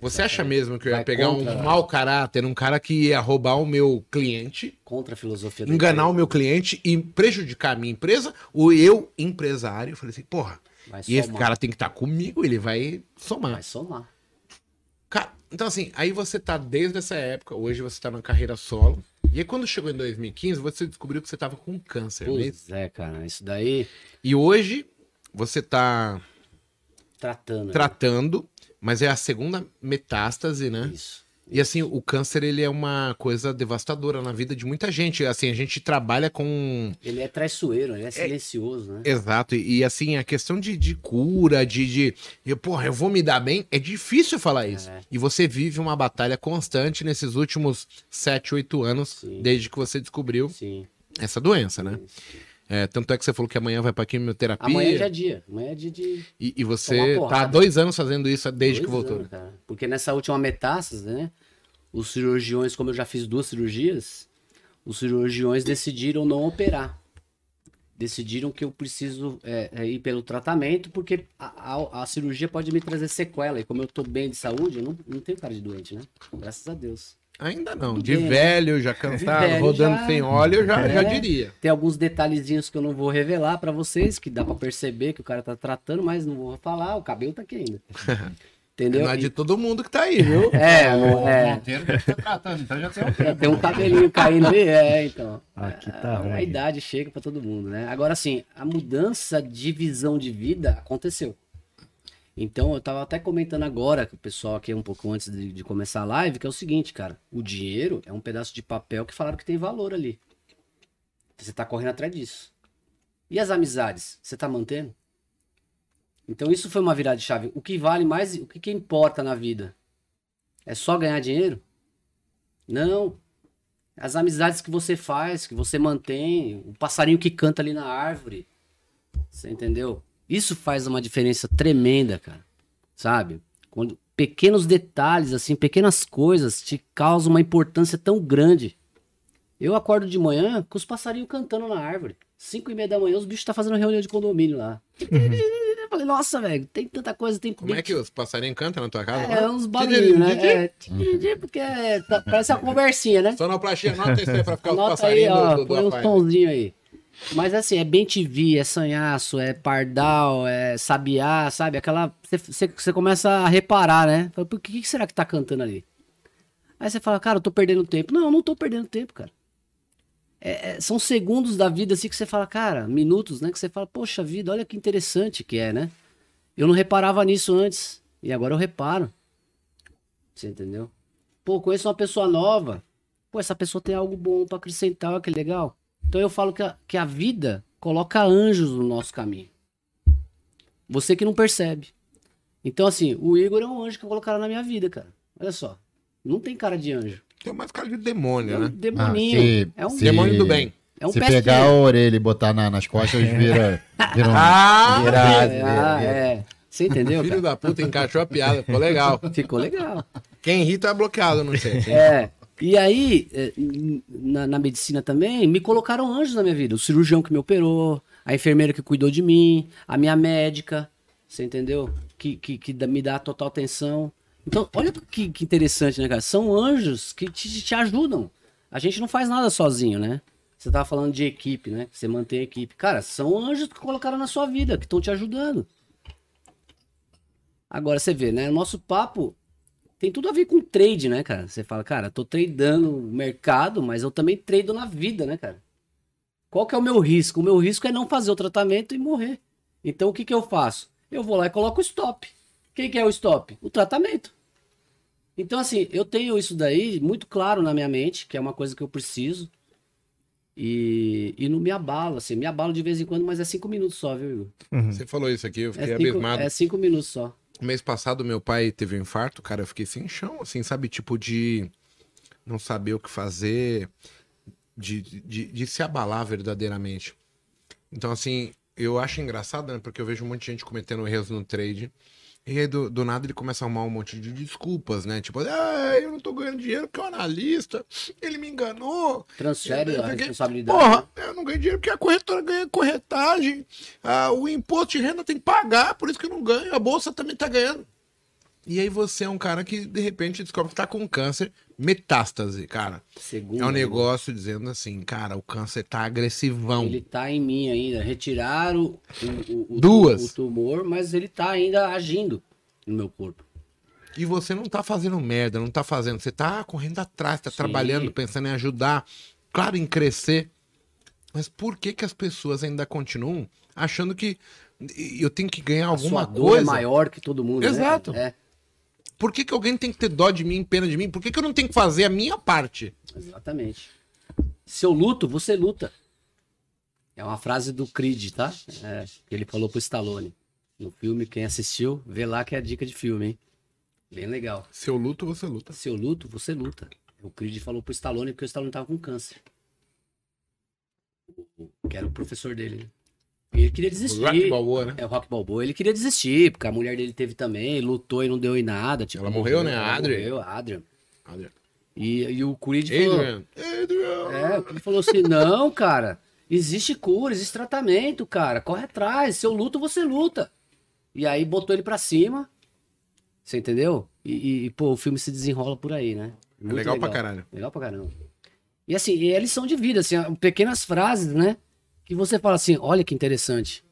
A: Você acha mesmo que eu ia pegar
B: contra-
A: um mau caráter, um cara que ia roubar o meu cliente,
B: Contra a filosofia da
A: enganar o
B: empresa.
A: meu cliente e prejudicar a minha empresa? Ou eu, empresário, falei assim, porra,
B: Vai
A: e esse
B: somar.
A: cara tem que estar comigo, ele vai somar.
B: Vai somar.
A: Cara, então assim, aí você tá desde essa época, hoje você tá na carreira solo. E aí quando chegou em 2015, você descobriu que você tava com câncer, né?
B: Pois é, cara. Isso daí.
A: E hoje você tá
B: Tratando.
A: tratando, mas é a segunda metástase, né?
B: Isso.
A: E assim, o câncer ele é uma coisa devastadora na vida de muita gente. Assim, a gente trabalha com
B: Ele é traiçoeiro, ele é silencioso, né?
A: Exato, e, e, assim, a questão de, de cura, de, de eu, porra, eu vou me dar bem, é difícil falar isso.
B: É.
A: E você vive uma batalha constante nesses últimos 7, 8 anos,
B: Sim.
A: desde que você descobriu
B: Sim.
A: essa doença, né? É, tanto é que você falou que amanhã vai pra quimioterapia.
B: Amanhã já é dia. Amanhã é dia de.
A: e, e você tá há dois anos fazendo isso desde
B: Dois
A: que voltou.
B: anos, cara. Porque nessa última metástase, né? Os cirurgiões, como eu já fiz duas cirurgias, os cirurgiões decidiram não operar. Decidiram que eu preciso é, é, ir pelo tratamento, porque a, a- a cirurgia pode me trazer sequela. E como eu tô bem de saúde, eu não, não tenho cara de doente, né? Graças a Deus.
A: Ainda não, de
B: Ninguém, né?
A: velho, já cansado,
B: velho
A: rodando
B: já-
A: sem óleo, eu já, já
B: É.
A: diria.
B: Tem alguns detalhezinhos que eu não vou revelar pra vocês, que dá pra perceber que o cara tá tratando, mas não vou falar, o cabelo tá aqui ainda. Entendeu?
A: Não é de todo mundo que tá aí, viu?
B: É,
D: O
B: é.
D: Monteiro deve estar tratando, então já tem um
B: É, tem um cabelinho caindo ali, é, então.
C: Aqui tá
B: a,
C: ruim.
B: a idade chega pra todo mundo, né? Agora, assim, a mudança de visão de vida aconteceu. Então, eu tava até comentando agora com o pessoal aqui um pouco antes de, de começar a live, que é o seguinte, cara. O dinheiro é um pedaço de papel que falaram que tem valor ali. Você tá correndo atrás disso. E as amizades? Você tá mantendo? Então, isso foi uma virada de chave. O que vale mais, o que, que importa na vida? É só ganhar dinheiro? Não. As amizades que você faz, que você mantém, o passarinho que canta ali na árvore. Você entendeu? Isso faz uma diferença tremenda, cara. Sabe? Quando pequenos detalhes, assim, pequenas coisas te causam uma importância tão grande. Eu acordo de manhã com os passarinhos cantando na árvore. Cinco e meia da manhã, os bichos estão fazendo reunião de condomínio lá. Eu falei, nossa, velho, tem tanta coisa, tem
A: Como é que os passarinhos cantam na tua casa?
B: É, uns barulhinhos, né? É, porque tá- parece uma conversinha, né?
A: Sonoplastia, anota isso aí pra ficar os
B: Anota aí,
A: passarinhos
B: ó,
A: do, do,
B: põe uns tonzinhos aí. Mas assim, é bem TV, é sanhaço, é pardal, é sabiá, sabe? Aquela. Você começa a reparar, né? Fala, Por que, que será que tá cantando ali? Aí você fala, cara, eu tô perdendo tempo. Não, eu não tô perdendo tempo, cara. É- é- são segundos da vida assim que você fala, cara, minutos, né? Que você fala, poxa vida, olha que interessante que é, né? Eu não reparava nisso antes. E agora eu reparo. Você entendeu? Pô, conheço uma pessoa nova. Pô, essa pessoa tem algo bom pra acrescentar, olha que legal. Então eu falo que a, que a vida coloca anjos no nosso caminho. Você que não percebe. Então, assim, o Igor é um anjo que colocaram na minha vida, cara. Olha só. Não tem cara de anjo.
A: Tem mais cara de demônio,
B: É um
A: né?
B: demoninho.
D: Ah, se-
B: é um,
D: se-
A: Demônio do bem.
B: é um
D: Se pegar a orelha e botar na- nas costas, vira, vira um...
A: Ah!
D: vira-
B: É,
D: vira-
B: ah, é. Você entendeu,
A: Filho
B: cara?
A: da puta encaixou a piada, ficou legal.
B: Ficou legal.
A: Quem ri tá bloqueado, não sei.
B: É. E aí, é, na, na medicina também, me colocaram anjos na minha vida. O cirurgião que me operou, a enfermeira que cuidou de mim, a minha médica, você entendeu? Que, que, que dá- me dá total atenção. Então, olha que, que interessante, né, cara? São anjos que te, te ajudam. A gente não faz nada sozinho, né? Você tava falando de equipe, né? Você mantém a equipe. Cara, são anjos que colocaram na sua vida, que estão te ajudando. Agora você vê, né? O nosso papo tem tudo a ver com trade, né, cara? Você fala, cara, tô tradando o mercado, mas eu também trado na vida, né, cara? Qual que é o meu risco? O meu risco é não fazer o tratamento e morrer. Então o que que eu faço? Eu vou lá e coloco o stop. O que que é o stop? O tratamento. Então assim, eu tenho isso daí muito claro na minha mente, que é uma coisa que eu preciso. E, e não me abala, assim, me abalo de vez em quando, mas é cinco minutos só, viu, Igor?
A: Você falou isso aqui, eu
B: É
A: fiquei
B: cinco,
A: abismado.
B: é cinco minutos só.
A: Mês passado, meu pai teve um infarto, cara, eu fiquei sem chão, assim, sabe? Tipo de não saber o que fazer, de, de, de se abalar verdadeiramente. Então, assim, eu acho engraçado, né? Porque eu vejo um monte de gente cometendo erros no trade. E aí, do, do nada, ele começa a arrumar um monte de desculpas, né? Tipo, ah, eu não tô ganhando dinheiro porque o analista, ele me enganou.
B: Transfere
A: Eu
B: a responsabilidade.
A: Porra, eu não ganho dinheiro porque a corretora ganha corretagem. Ah, o imposto de renda tem que pagar, por isso que eu não ganho. A bolsa também tá ganhando. E aí você é um cara que, de repente, descobre que tá com câncer, metástase, cara.
B: Segundo,
A: É um negócio dizendo assim, cara, o câncer tá agressivão.
B: Ele tá em mim ainda. Retiraram o, o, o-
A: Duas.
B: o tumor, mas ele tá ainda agindo no meu corpo.
A: E você não tá fazendo merda, não tá fazendo. Você tá correndo atrás, tá
B: Sim.
A: trabalhando, pensando em ajudar, claro, em crescer. Mas por que que as pessoas ainda continuam achando que eu tenho que ganhar
B: A
A: alguma
B: sua dor
A: coisa.
B: é maior que todo mundo. né,
A: Exato.
B: cara?
A: Por que, que alguém tem que ter dó de mim, pena de mim? Por que, que eu não tenho que fazer a minha parte?
B: Exatamente. Se eu luto, você luta. É uma frase do Creed, tá? É, que ele falou pro Stallone. No filme, quem assistiu, vê lá que é a dica de filme, hein? Bem legal.
A: Se eu luto, você luta.
B: Se eu luto, você luta. O Creed falou pro Stallone porque o Stallone tava com câncer. Que era o professor dele, né? Ele queria desistir.
A: Rock Balboa, né?
B: É o Rock Balboa. Ele queria desistir, porque a mulher dele teve também, lutou e não deu em nada. Tipo,
A: Ela morreu, né? A Adrian.
B: Morreu, a Adrian.
A: Adrian.
B: E, e o Creed falou...
A: Adrian. Adrian.
B: É, o Creed falou assim, não, cara, existe cura, existe tratamento, cara, corre atrás, se eu luto, você luta. E aí botou ele pra cima, você entendeu? E, e- pô, o filme se desenrola por aí, né?
A: É
B: Muito
A: legal pra caralho.
B: Legal pra caramba. E assim, é lição de vida, assim, pequenas frases, né? Que você fala assim, olha que interessante.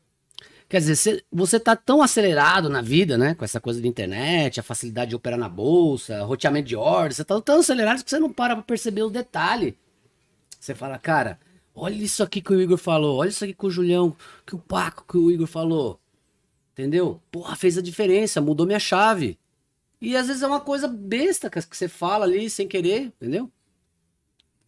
B: Quer dizer, você, você tá tão acelerado na vida, né? Com essa coisa de internet, a facilidade de operar na bolsa, roteamento de ordens, você tá tão acelerado que você não para pra perceber o detalhe. Você fala, cara, olha isso aqui que o Igor falou, olha isso aqui que o Julião, que o Paco, que o Igor falou. Entendeu? Porra, fez a diferença, mudou minha chave. E às vezes é uma coisa besta que você fala ali sem querer, entendeu?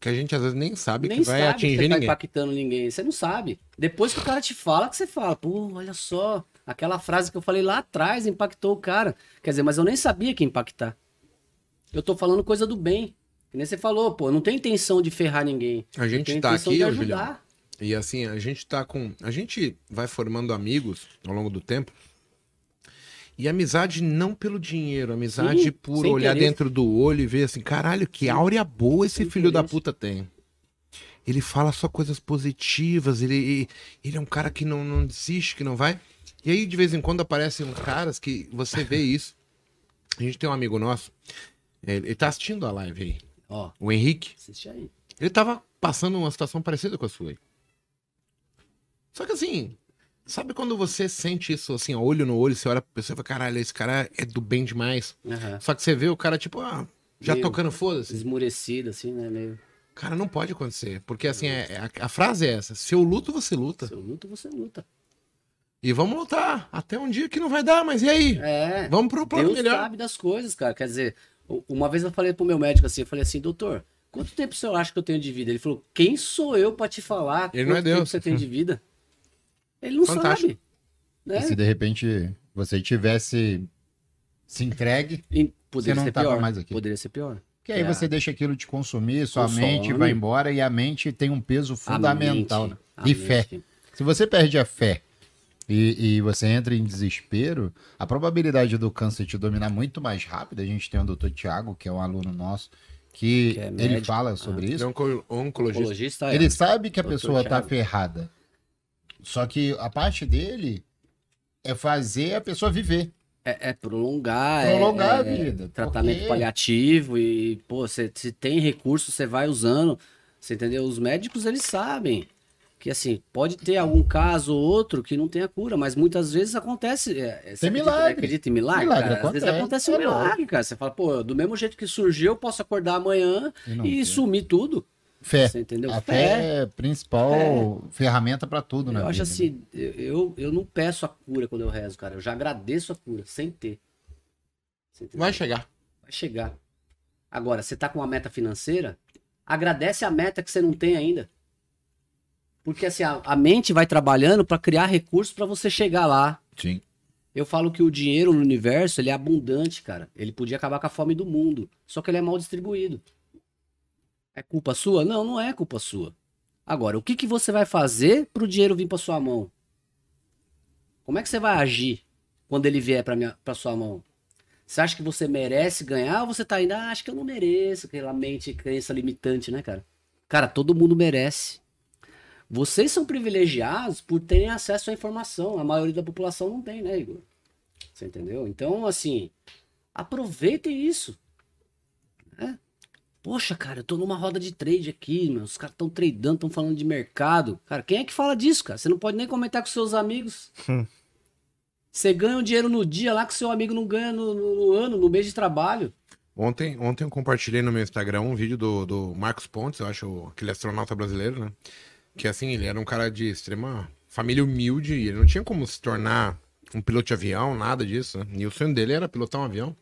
A: Que a gente às vezes nem sabe
B: Nem
A: que vai
B: sabe
A: atingir
B: que você tá
A: ninguém.
B: impactando ninguém. Você não sabe. Depois que o cara te fala, que você fala, pô, olha só, aquela frase que eu falei lá atrás impactou o cara. Quer dizer, mas eu nem sabia que ia impactar. Eu tô falando coisa do bem. Que nem você falou, pô, não tem intenção de ferrar ninguém.
A: A gente tá aqui, ô Julião. E assim, a gente tá com. A gente vai formando amigos ao longo do tempo. E amizade não pelo dinheiro, amizade por olhar
B: interesse.
A: dentro do olho e ver assim, caralho, que áurea boa esse
B: Sem
A: filho da puta tem. Ele fala só coisas positivas, ele, ele é um cara que não, não desiste, que não vai. E aí, de vez em quando, aparecem uns caras que você vê isso. A gente tem um amigo nosso, ele, ele tá assistindo a live aí,
B: Ó,
A: o Henrique.
B: assiste aí.
A: Ele tava passando uma situação parecida com a sua. aí. Só que assim, sabe quando você sente isso assim, ó, olho no olho, você olha pra pessoa e fala, caralho, esse cara é do bem demais.
B: Aham.
A: Só que você vê o cara, tipo, ah, já
B: Meio-
A: tocando foda-se.
B: Esmurecido, assim, né? Meio.
A: Cara, não pode acontecer. Porque assim, é- é- a, a frase é essa: se eu luto, você luta.
B: Se eu luto, você luta.
A: E vamos lutar. Até um dia que não vai dar, mas e aí?
B: É.
A: Vamos pro plano
B: Deus
A: melhor.
B: sabe das coisas, cara. Quer dizer, uma vez eu falei pro meu médico assim, eu falei assim, doutor, quanto tempo o senhor acha que eu tenho de vida? Ele falou, quem sou eu pra te falar
A: Ele
B: quanto
A: não é
B: tempo
A: Deus.
B: você tem de vida? Ele não
A: Fantástico.
B: sabe. Né?
D: E se de repente você tivesse se entregue,
B: E poderia
D: não
B: ser
D: tava
B: pior.
D: mais aqui.
B: Poderia ser pior.
D: que aí
B: É.
D: você deixa aquilo te consumir, sua
B: Consome.
D: mente vai embora e a mente tem um peso fundamental. Né?
B: mente, a
D: E
B: mente.
D: fé. Se você perde a fé e, e você entra em desespero, a probabilidade do câncer te dominar muito mais rápido. A gente tem o doutor Tiago, que é um aluno nosso, que,
B: Que é
D: ele fala sobre
A: Ele é
D: isso.
A: um onco- oncologista.
B: Oncologista é.
D: Ele sabe que a
B: Doutor
D: pessoa tá
B: Thiago.
D: ferrada. Só que a parte dele é fazer a pessoa viver.
B: É, é prolongar, é-
D: Prolongar
B: é,
D: a vida,
B: Tratamento
D: porque-
B: paliativo e, pô, você se tem recurso, você vai usando. Você entendeu? Os médicos, eles sabem que, assim, pode ter algum caso ou outro que não tenha cura, mas muitas vezes acontece. É, é, você
D: Tem
B: acredita-
D: milagre.
B: Acredita em milagre?
D: Milagre?
B: Às vezes
D: acontece,
B: acontece um
D: é
B: milagre, cara. Você fala, pô, do mesmo jeito que surgiu, eu posso acordar amanhã
D: E
B: e sumir tudo.
D: Fé.
B: Você entendeu?
D: A fé é a principal ferramenta para tudo, né?
B: Eu acho assim, eu, eu, eu não peço a cura quando eu rezo, cara. Eu já agradeço a cura, sem ter.
A: Vai chegar.
B: Vai chegar. Agora, você tá com uma meta financeira, agradece a meta que você não tem ainda. Porque assim, a, a mente vai trabalhando para criar recursos para você chegar lá.
D: Sim.
B: Eu falo que o dinheiro no universo, ele é abundante, cara. Ele podia acabar com a fome do mundo, só que ele é mal distribuído. É culpa sua? Não, não é culpa sua. Agora, o que, que você vai fazer pro dinheiro vir para sua mão? Como é que você vai agir quando ele vier para para sua mão? Você acha que você merece ganhar ou você tá ainda, ah, acho que eu não mereço, aquela mente, crença limitante, né, cara? Cara, todo mundo merece. Vocês são privilegiados por terem acesso à informação. A maioria da população não tem, né, Igor? Você entendeu? Então, assim, aproveitem isso. né? Poxa, cara, eu tô numa roda de trade aqui, meu. Os caras estão tradando, estão falando de mercado. Cara, quem é que fala disso, cara? Você não pode nem comentar com seus amigos.
C: Hum.
B: Você ganha um dinheiro no dia lá que seu amigo não ganha no, no- no ano, no mês de trabalho.
A: Ontem, ontem eu compartilhei no meu Instagram um vídeo do, do Marcos Pontes, eu acho, aquele astronauta brasileiro, né? Que assim, ele era um cara de extrema família humilde, e ele não tinha como se tornar um piloto de avião, nada disso. Né? E o sonho dele era pilotar um avião.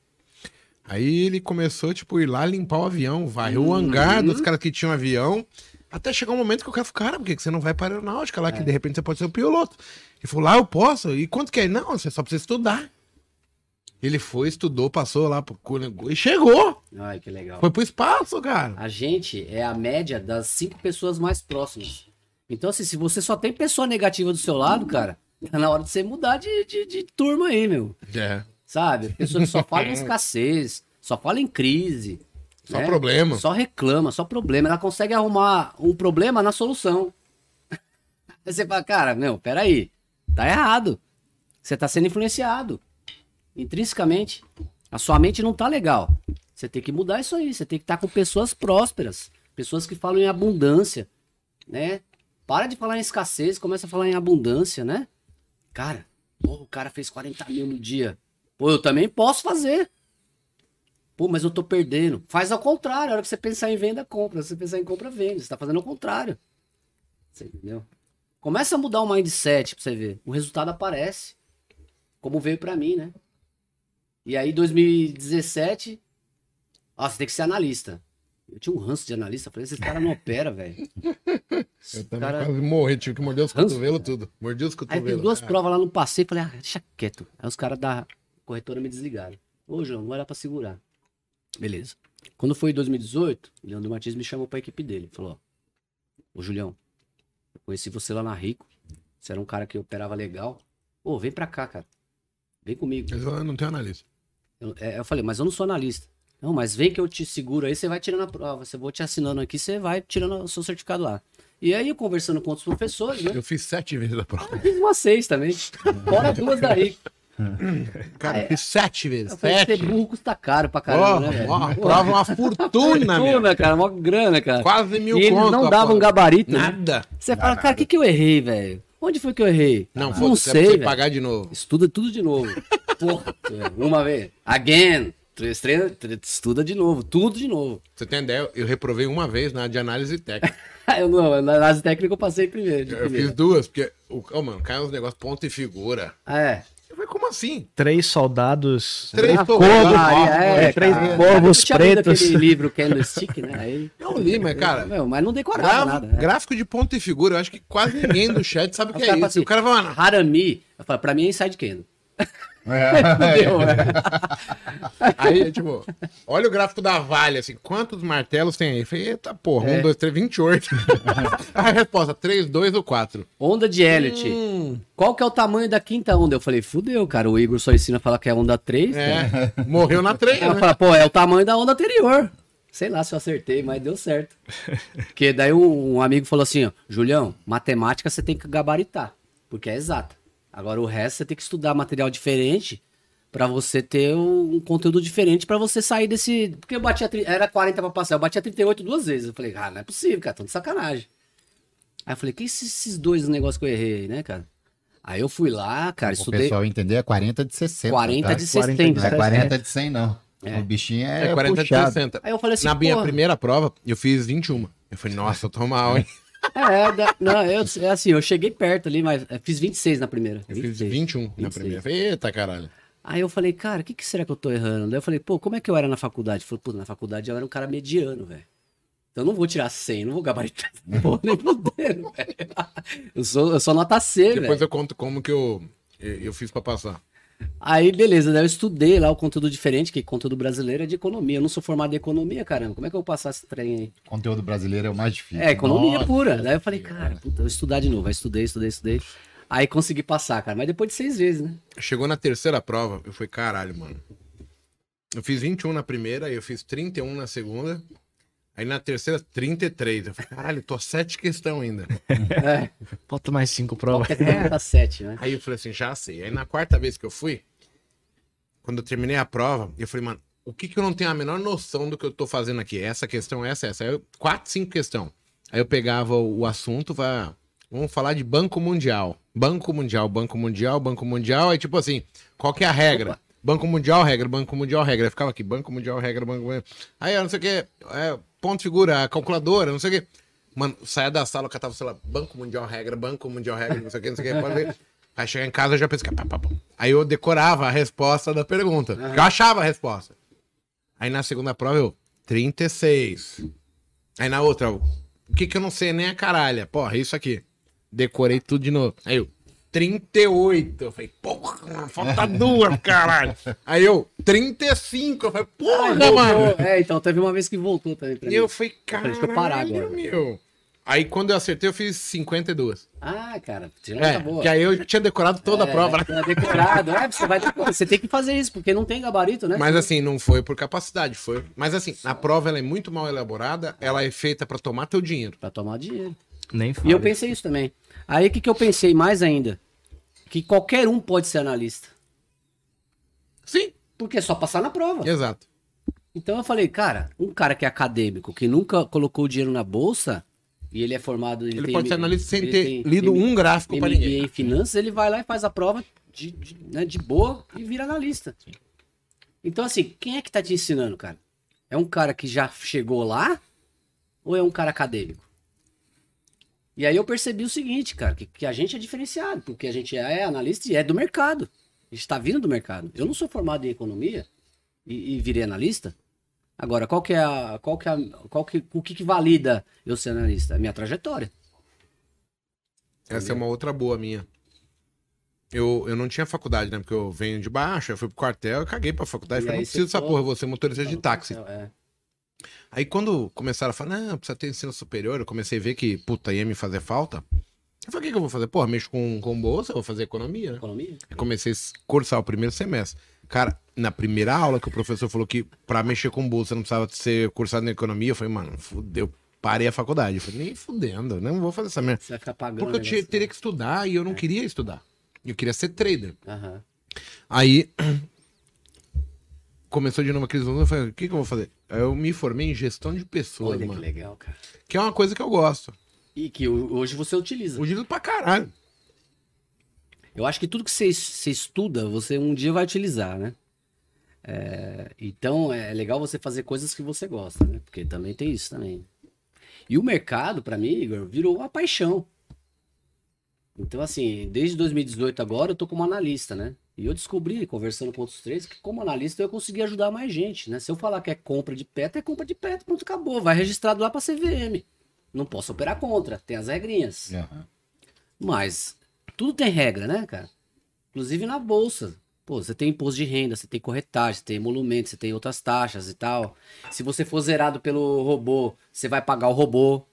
A: Aí ele começou, tipo, ir lá limpar o avião, varreu o hangar dos caras que tinham avião, até chegar um momento que o cara falou, cara, por que você não vai para a aeronáutica lá, que de repente você pode ser o piloto? Ele falou, lá eu posso? E quanto que é? Não, você só precisa estudar. Ele foi, estudou, passou lá pro e chegou.
B: Ai, que legal.
A: Foi pro espaço, cara.
B: A gente é a média das cinco pessoas mais próximas. Então, assim, se você só tem pessoa negativa do seu lado, cara, tá na hora de você mudar de, de, de turma aí, meu.
A: É.
B: Sabe? Pessoa que só fala em escassez, só fala em crise.
A: Só
B: né?
A: problema.
B: Só reclama, só problema. Ela consegue arrumar um problema na solução. Aí você fala, cara, não, peraí. Tá errado. Você tá sendo influenciado. Intrinsecamente. A sua mente não tá legal. Você tem que mudar isso aí. Você tem que estar com pessoas prósperas. Pessoas que falam em abundância. Né? Para de falar em escassez, começa a falar em abundância, né? Cara, o cara fez 40 mil no dia. Pô, eu também posso fazer. Pô, mas eu tô perdendo. Faz ao contrário. A hora que você pensar em venda, compra. Se você pensar em compra, vende. Você tá fazendo ao contrário. Você entendeu? Começa a mudar o mindset pra você ver. O resultado aparece. Como veio pra mim, né? E aí, 2017. Ó, você tem que ser analista. Eu tinha um ranço de analista. Falei, esse cara não opera, velho.
A: Eu também
B: Cara-
A: quase morri, tive que morder os
B: Ranço?
A: cotovelos tudo. Mordi os
B: Aí
A: cotovelos.
B: fiz duas
A: Ah,
B: provas lá no passeio, falei, ah, deixa quieto. Aí os caras da corretora me desligaram. Ô, João, não era pra segurar. Beleza. Quando foi em 2018, o Leandro Martins me chamou pra equipe dele. Falou, ó, ô Julião, eu conheci você lá na Rico. Você era um cara que operava legal. Ô, vem pra cá, cara. Vem comigo.
A: Mas eu não tenho analista.
B: Eu, é, eu falei, mas eu não sou analista. Não, mas vem que eu te seguro aí, você vai tirando a prova. Você vou te assinando aqui, você vai tirando o seu certificado lá. E aí, eu conversando com outros professores, né?
A: Eu fiz sete vezes a prova.
B: Eu fiz umas seis também. Fora duas da Rico.
A: Cara, eu fiz sete vezes.
B: Eu falei, ser
A: Sete.
B: burro custa caro pra caramba, né,
A: ó, a prova é uma fortuna.
B: Fortuna, cara, mó grana, cara.
A: Quase mil
B: e
A: conto.
B: não
A: a
B: davam
A: prova.
B: gabarito. né?
A: Nada.
B: Você fala, cara, o que, que eu errei, velho? Onde foi que eu errei?
A: Não,
B: não
A: foda-se, é
B: sei,
A: você pagar de novo.
B: Estuda tudo de novo. Porra, é, uma vez. Again. Três, estuda de novo. Tudo de novo.
A: Você tem ideia? Eu reprovei uma vez na de análise técnica.
B: eu não, na análise técnica eu passei primeiro.
A: Eu
B: primeira.
A: fiz duas, porque, o, oh, mano, cai uns negócios ponto e figura.
B: Ah, é.
A: Eu falei, como assim?
C: Três soldados.
A: Três
B: Ah,
A: soldados.
B: Maria, é,
C: É, três
B: cara.
C: corvos
B: lido
C: pretos.
B: aquele livro Candlestick, né? Aí,
A: Eu li, mas, cara,
B: Meu, mas não decorava
A: graf-
B: nada. né?
A: gráfico de ponto e figura, eu acho que quase ninguém do chat sabe o que é
B: caras
A: isso.
B: falam
A: o cara vai lá,
B: Harami, eu falo, pra mim é inside candle.
D: É.
B: Deu, né?
A: Aí, tipo, olha o gráfico da Vale, assim, quantos martelos tem aí? Eu falei, eita porra,
B: É.
A: um, dois, três, 28. a resposta, três, dois ou quatro.
B: Onda de Elliot.
A: Hum,
B: Qual que é o tamanho da quinta onda? Eu falei, fudeu, cara. O Igor só ensina a falar que é onda 3.
A: é, morreu na três,
B: Aí eu
A: né?
B: falei, pô, é o tamanho da onda anterior. Sei lá se eu acertei, mas deu certo. Porque daí um, um amigo falou assim, ó, Julião, matemática você tem que gabaritar, porque é exata. Agora o resto você tem que estudar material diferente pra você ter um, conteúdo diferente pra você sair desse... Porque eu batia... tri- Era 40 pra passar, eu batia 38 duas vezes. Eu falei, ah, não é possível, cara, tô de sacanagem. Aí eu falei, que esses, esses dois negócios que eu errei né, cara? Aí eu fui lá, cara,
D: O
B: estudei
D: pessoal entender é 40 de 60.
B: 40
D: tá?
B: de
C: 40
B: 60.
D: Não é 40 de 100, não.
B: É.
D: O bichinho é,
A: É 40 de
D: puxado.
A: 60.
B: Aí eu falei assim,
A: Na minha
B: porra,
A: primeira prova, eu fiz 21. Eu falei, nossa, eu tô mal, hein?
B: É, da- não, eu, é assim, eu cheguei perto ali, mas é, fiz 26 na primeira.
A: Eu fiz
B: 26.
A: 21 na
B: 26.
A: primeira. Eu falei, eita caralho.
B: Aí eu falei, cara, o que, que será que eu tô errando? Daí eu falei, pô, como é que eu era na faculdade? Falei, pô, na faculdade eu era um cara mediano, velho. Então eu não vou tirar 100, não vou gabaritar. Pô, nem fudendo, velho. Eu sou, eu sou nota C,
A: Depois
B: velho.
A: eu conto como que eu eu fiz pra passar.
B: Aí, beleza, daí eu estudei lá o conteúdo diferente, que conteúdo brasileiro é de economia. Eu não sou formado em economia, caramba. Como é que eu vou passar esse trem aí?
D: Conteúdo brasileiro é o mais difícil.
B: É, economia
D: Nossa
B: pura. Daí eu falei, cara, puta, eu vou estudar de novo. Aí estudei, estudei, estudei. Aí consegui passar, cara. Mas depois de seis vezes, né?
A: Chegou na terceira prova, eu falei, caralho, mano. Eu fiz 21 na primeira, aí eu fiz 31 na segunda. Aí na terceira, 33. Eu falei, caralho, tô sete questão ainda.
B: É,
C: Falta mais cinco provas.
B: tá sete, né?
A: Aí eu falei assim, já sei. Aí na quarta vez que eu fui, quando eu terminei a prova, eu falei, mano, o que que eu não tenho a menor noção do que eu tô fazendo aqui? Essa questão, essa, essa. Aí eu, quatro, cinco questão. Aí eu pegava o, o assunto, vai, vamos falar de Banco Mundial. Banco Mundial, Banco Mundial, Banco Mundial. Aí tipo assim, qual que é a regra?
B: Opa.
A: Banco Mundial, regra, Banco Mundial, regra. Eu ficava aqui, Banco Mundial, regra, Banco Mundial. Aí eu não sei o que, é, ponto figura, calculadora, não sei o que. Mano, saia da sala, eu catava, sei lá, Banco Mundial Regra, Banco Mundial Regra, não sei o que, não sei o que, pode ver. Aí chegar em casa eu já pensei, pá, pá, pá. aí eu decorava a resposta da pergunta. Eu achava a resposta. Aí na segunda prova eu, 36. Aí na outra, eu, o que que eu não sei nem a caralha? Porra, isso aqui. Decorei tudo de novo. Aí eu, 38. Eu falei, porra, falta duas, caralho. Aí eu, 35. Eu falei, porra, mano.
B: É, então teve uma vez que voltou também pra
A: E
B: mim.
A: eu falei, caralho,
B: eu parar agora.
A: meu. Aí quando eu acertei, eu fiz 52.
B: Ah, cara, tirou
A: É,
B: tá boa.
A: que aí eu tinha decorado toda a
B: É,
A: prova. né?
B: decorado. É, você vai. Você tem que fazer isso, porque não tem gabarito, né?
A: Mas assim, não foi por capacidade, foi. Mas assim, a prova ela é muito mal elaborada, ela é feita pra tomar teu dinheiro.
B: Pra tomar dinheiro.
C: Nem
B: E
C: fala.
B: eu pensei isso também. Aí o que, que eu pensei mais ainda? Que qualquer um pode ser analista.
A: Sim,
B: Porque é só passar na prova.
A: exato.
B: Então eu falei, cara, um cara que é acadêmico, que nunca colocou dinheiro na bolsa, e ele é formado. Ele,
A: Ele
B: tem
A: pode ser analista sem ter lido um gráfico pra
B: MBA
A: ninguém.
B: em finanças, ele vai lá e faz a prova de, de, né, de boa e vira analista. Então, assim, quem é que tá te ensinando, cara? É um cara que já chegou lá ou é um cara acadêmico? E aí eu percebi o seguinte, cara, que, que a gente é diferenciado, porque a gente é analista e é do mercado. A gente tá vindo do mercado. Eu não sou formado em economia e, e virei analista. Agora, qual que é a. Qual que é a, qual que, o que, que valida eu ser analista? A minha trajetória.
A: Essa é uma outra boa minha. Eu, eu não tinha faculdade, né? Porque eu venho de baixo, eu fui pro quartel, eu caguei pra faculdade.
B: E
A: Falei, não preciso
B: você
A: dessa porra, eu vou ser motorista de táxi.
B: É.
A: Aí quando começaram a falar, não, precisa ter ensino superior, eu comecei a ver que, puta, ia me fazer falta. Eu falei, o que, que eu vou fazer? Porra, mexo com, com bolsa, eu vou fazer economia, né?
B: Economia?
A: Eu comecei a cursar o primeiro semestre. Cara, na primeira aula que o professor falou que pra mexer com bolsa não precisava ser cursado em economia, eu falei, mano, fudeu. Parei a faculdade. Eu falei, nem fudendo, não vou fazer essa merda.
B: Você vai ficar pagando.
A: Porque eu tinha- teria que estudar e eu não queria estudar. Eu queria ser trader.
B: Aham.
A: Aí começou de novo a crise do mundo, eu falei, o que, que eu vou fazer? Eu me formei em gestão de pessoas,
B: Olha que
A: mano.
B: legal, cara.
A: Que é uma coisa que eu gosto.
B: E que ho- hoje você utiliza.
A: Utilizo pra caralho.
B: Eu acho que tudo que você, você estuda, você um dia vai utilizar, né? É, então é legal você fazer coisas que você gosta, né? Porque também tem isso também. E o mercado, pra mim, Igor, virou uma paixão. Então, assim, desde 2018 agora eu tô como analista, né? E eu descobri, conversando com outros três, que como analista eu consegui ajudar mais gente, né? Se eu falar que é compra de pet, é compra de pet, pronto, acabou. Vai registrado lá pra CVM. Não posso operar contra, tem as regrinhas.
D: Aham.
B: Mas tudo tem regra, né, cara? Inclusive na bolsa. Pô, você tem imposto de renda, você tem corretagem, você tem emolumento, você tem outras taxas e tal. Se você for zerado pelo robô, você vai pagar o robô.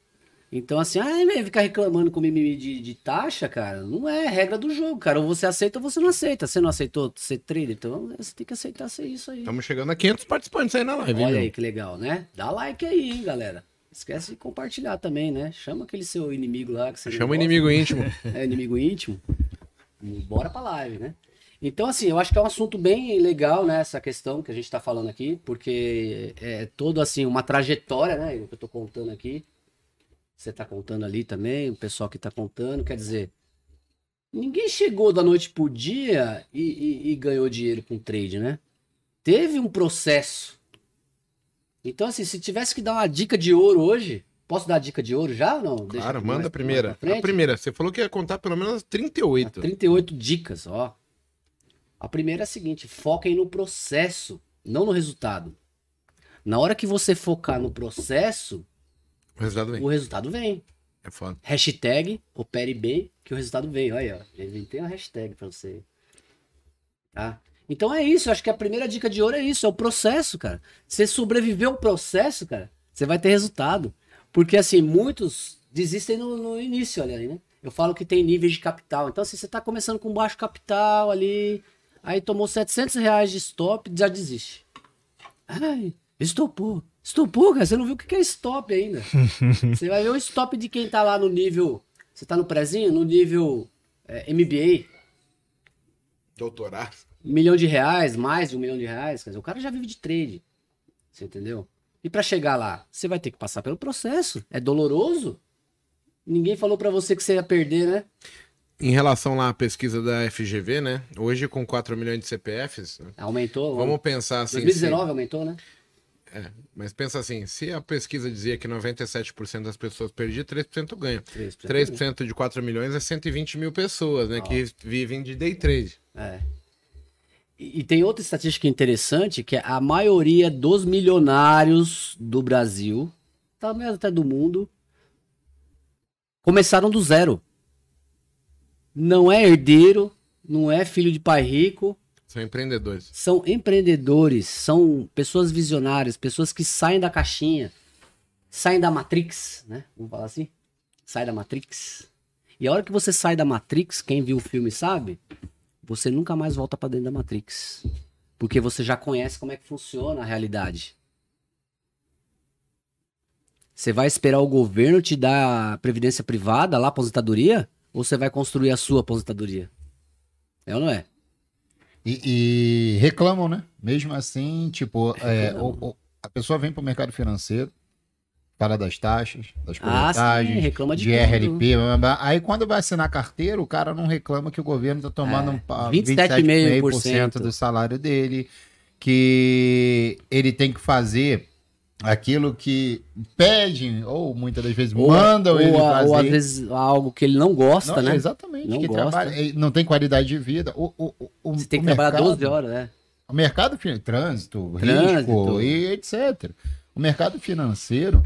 B: Então, assim, ah, ficar reclamando com mimimi de, de taxa, cara, não é regra do jogo, cara. Ou você aceita ou você não aceita. Você não aceitou ser trader, então você tem que aceitar ser isso aí.
A: Estamos chegando a 500 participantes aí na live, hein,
B: Olha
A: meu?
B: aí que legal, né? Dá like aí, hein, galera. Esquece de compartilhar também, né? Chama aquele seu inimigo lá que você
A: Chama
B: gosta.
A: inimigo íntimo.
B: é inimigo íntimo, bora pra live, né? Então, assim, eu acho que é um assunto bem legal, né? Essa questão que a gente tá falando aqui, porque é todo, assim, uma trajetória, né? O que eu tô contando aqui. Você tá contando ali também, o pessoal que tá contando. Quer dizer, ninguém chegou da noite pro dia e, e- e ganhou dinheiro com trade, né? Teve um processo. Então, assim, se tivesse que dar uma dica de ouro hoje, posso dar a dica de ouro já ou não? Deixa
A: Claro,
B: mais-
A: manda a primeira. A primeira, você falou que ia contar pelo menos 38.
B: 38 dicas, ó. A primeira é a seguinte: foquem no processo, não no resultado. Na hora que você focar no processo,
A: O resultado vem.
B: o resultado vem.
A: É foda.
B: Hashtag opere bem, que o resultado vem. Olha aí, ó. Já inventei uma hashtag pra você. Tá? Então é isso, eu acho que a primeira dica de ouro é isso, é o processo, cara. Você sobreviver ao processo, cara, você vai ter resultado. Porque assim, muitos desistem no, no início, olha aí, né? Eu falo que tem níveis de capital. Então, assim, você tá começando com baixo capital ali, aí tomou 700 reais de stop, já desiste. Ai, estopou. Estopou, cara, você não viu o que é stop ainda. Você vai ver o stop de quem tá lá no nível. Você tá no prezinho? No nível é, MBA,
A: Doutorado.
B: um milhão de reais, mais de um milhão de reais. Quer dizer, o cara já vive de trade. Você entendeu? E pra chegar lá, você vai ter que passar pelo processo. É doloroso. Ninguém falou pra você que você ia perder, né?
A: Em relação lá à pesquisa da FGV, né? Hoje com 4 milhões de CPFs, né?
B: Aumentou.
A: vamos pensar assim.
B: 2019 aumentou, né?
A: É, mas pensa assim, se a pesquisa dizia que 97% das pessoas perdiam, 3% ganha.
B: 3%.
A: 3% de 4 milhões é 120 mil pessoas, né? Que vivem de day trade.
B: É. E, e tem outra estatística interessante, que é a maioria dos milionários do Brasil, talvez até do mundo, começaram do zero. Não é herdeiro, não é filho de pai rico,
A: São empreendedores.
B: são empreendedores, são pessoas visionárias, pessoas que saem da caixinha, saem da Matrix, né? Vamos falar assim? Sai da Matrix. E a hora que você sai da Matrix, quem viu o filme sabe, você nunca mais volta pra dentro da Matrix. Porque você já conhece como é que funciona a realidade. Você vai esperar o governo te dar previdência privada lá, aposentadoria? Ou você vai construir a sua aposentadoria? É ou não é?
D: E, e reclamam, né? Mesmo assim, tipo, é, o- o- a pessoa vem pro mercado financeiro, fala das taxas, das
B: Ah, sim,
D: porcentagens,
B: reclama de,
D: de. RLP, blá, blá, aí quando vai assinar carteira, o cara não reclama que o governo tá tomando
B: É,
D: um pa-
B: 27,5%
D: do salário dele, que ele tem que fazer aquilo que pedem, ou muitas das vezes
B: Ou,
D: mandam
B: ou,
D: ele
B: a-
D: fazer.
B: ou às vezes algo que ele não gosta,
D: Não,
B: né?
D: Exatamente,
B: Não
D: que
B: gosta.
D: trabalha, não tem qualidade de vida. O, o, o-
B: Você tem que
D: o
B: trabalhar
D: mercado-
B: 12 horas, né?
D: o mercado financeiro, trânsito,
B: Trânsito.
D: risco e etc. O mercado financeiro,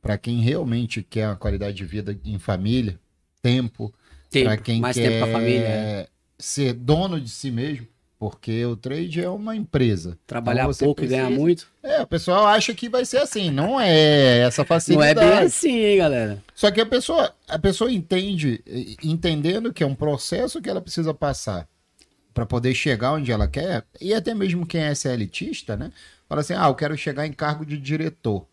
D: para quem realmente quer uma qualidade de vida em família, tempo,
B: Tempo,
D: para quem
B: mais
D: quer
B: tempo família. é.
D: ser dono de si mesmo, porque o trade é uma empresa.
B: Trabalhar
D: Então
B: pouco e ganhar
D: precisa-
B: muito.
D: É, o pessoal acha que vai ser assim, não é essa
B: Não é
D: facilidade.
B: bem assim, hein, galera?
D: Só que a pessoa, a pessoa entende, entendendo que é um processo que ela precisa passar para poder chegar onde ela quer, e até mesmo quem é CLTista, né? Fala assim: ah, eu quero chegar em cargo de diretor.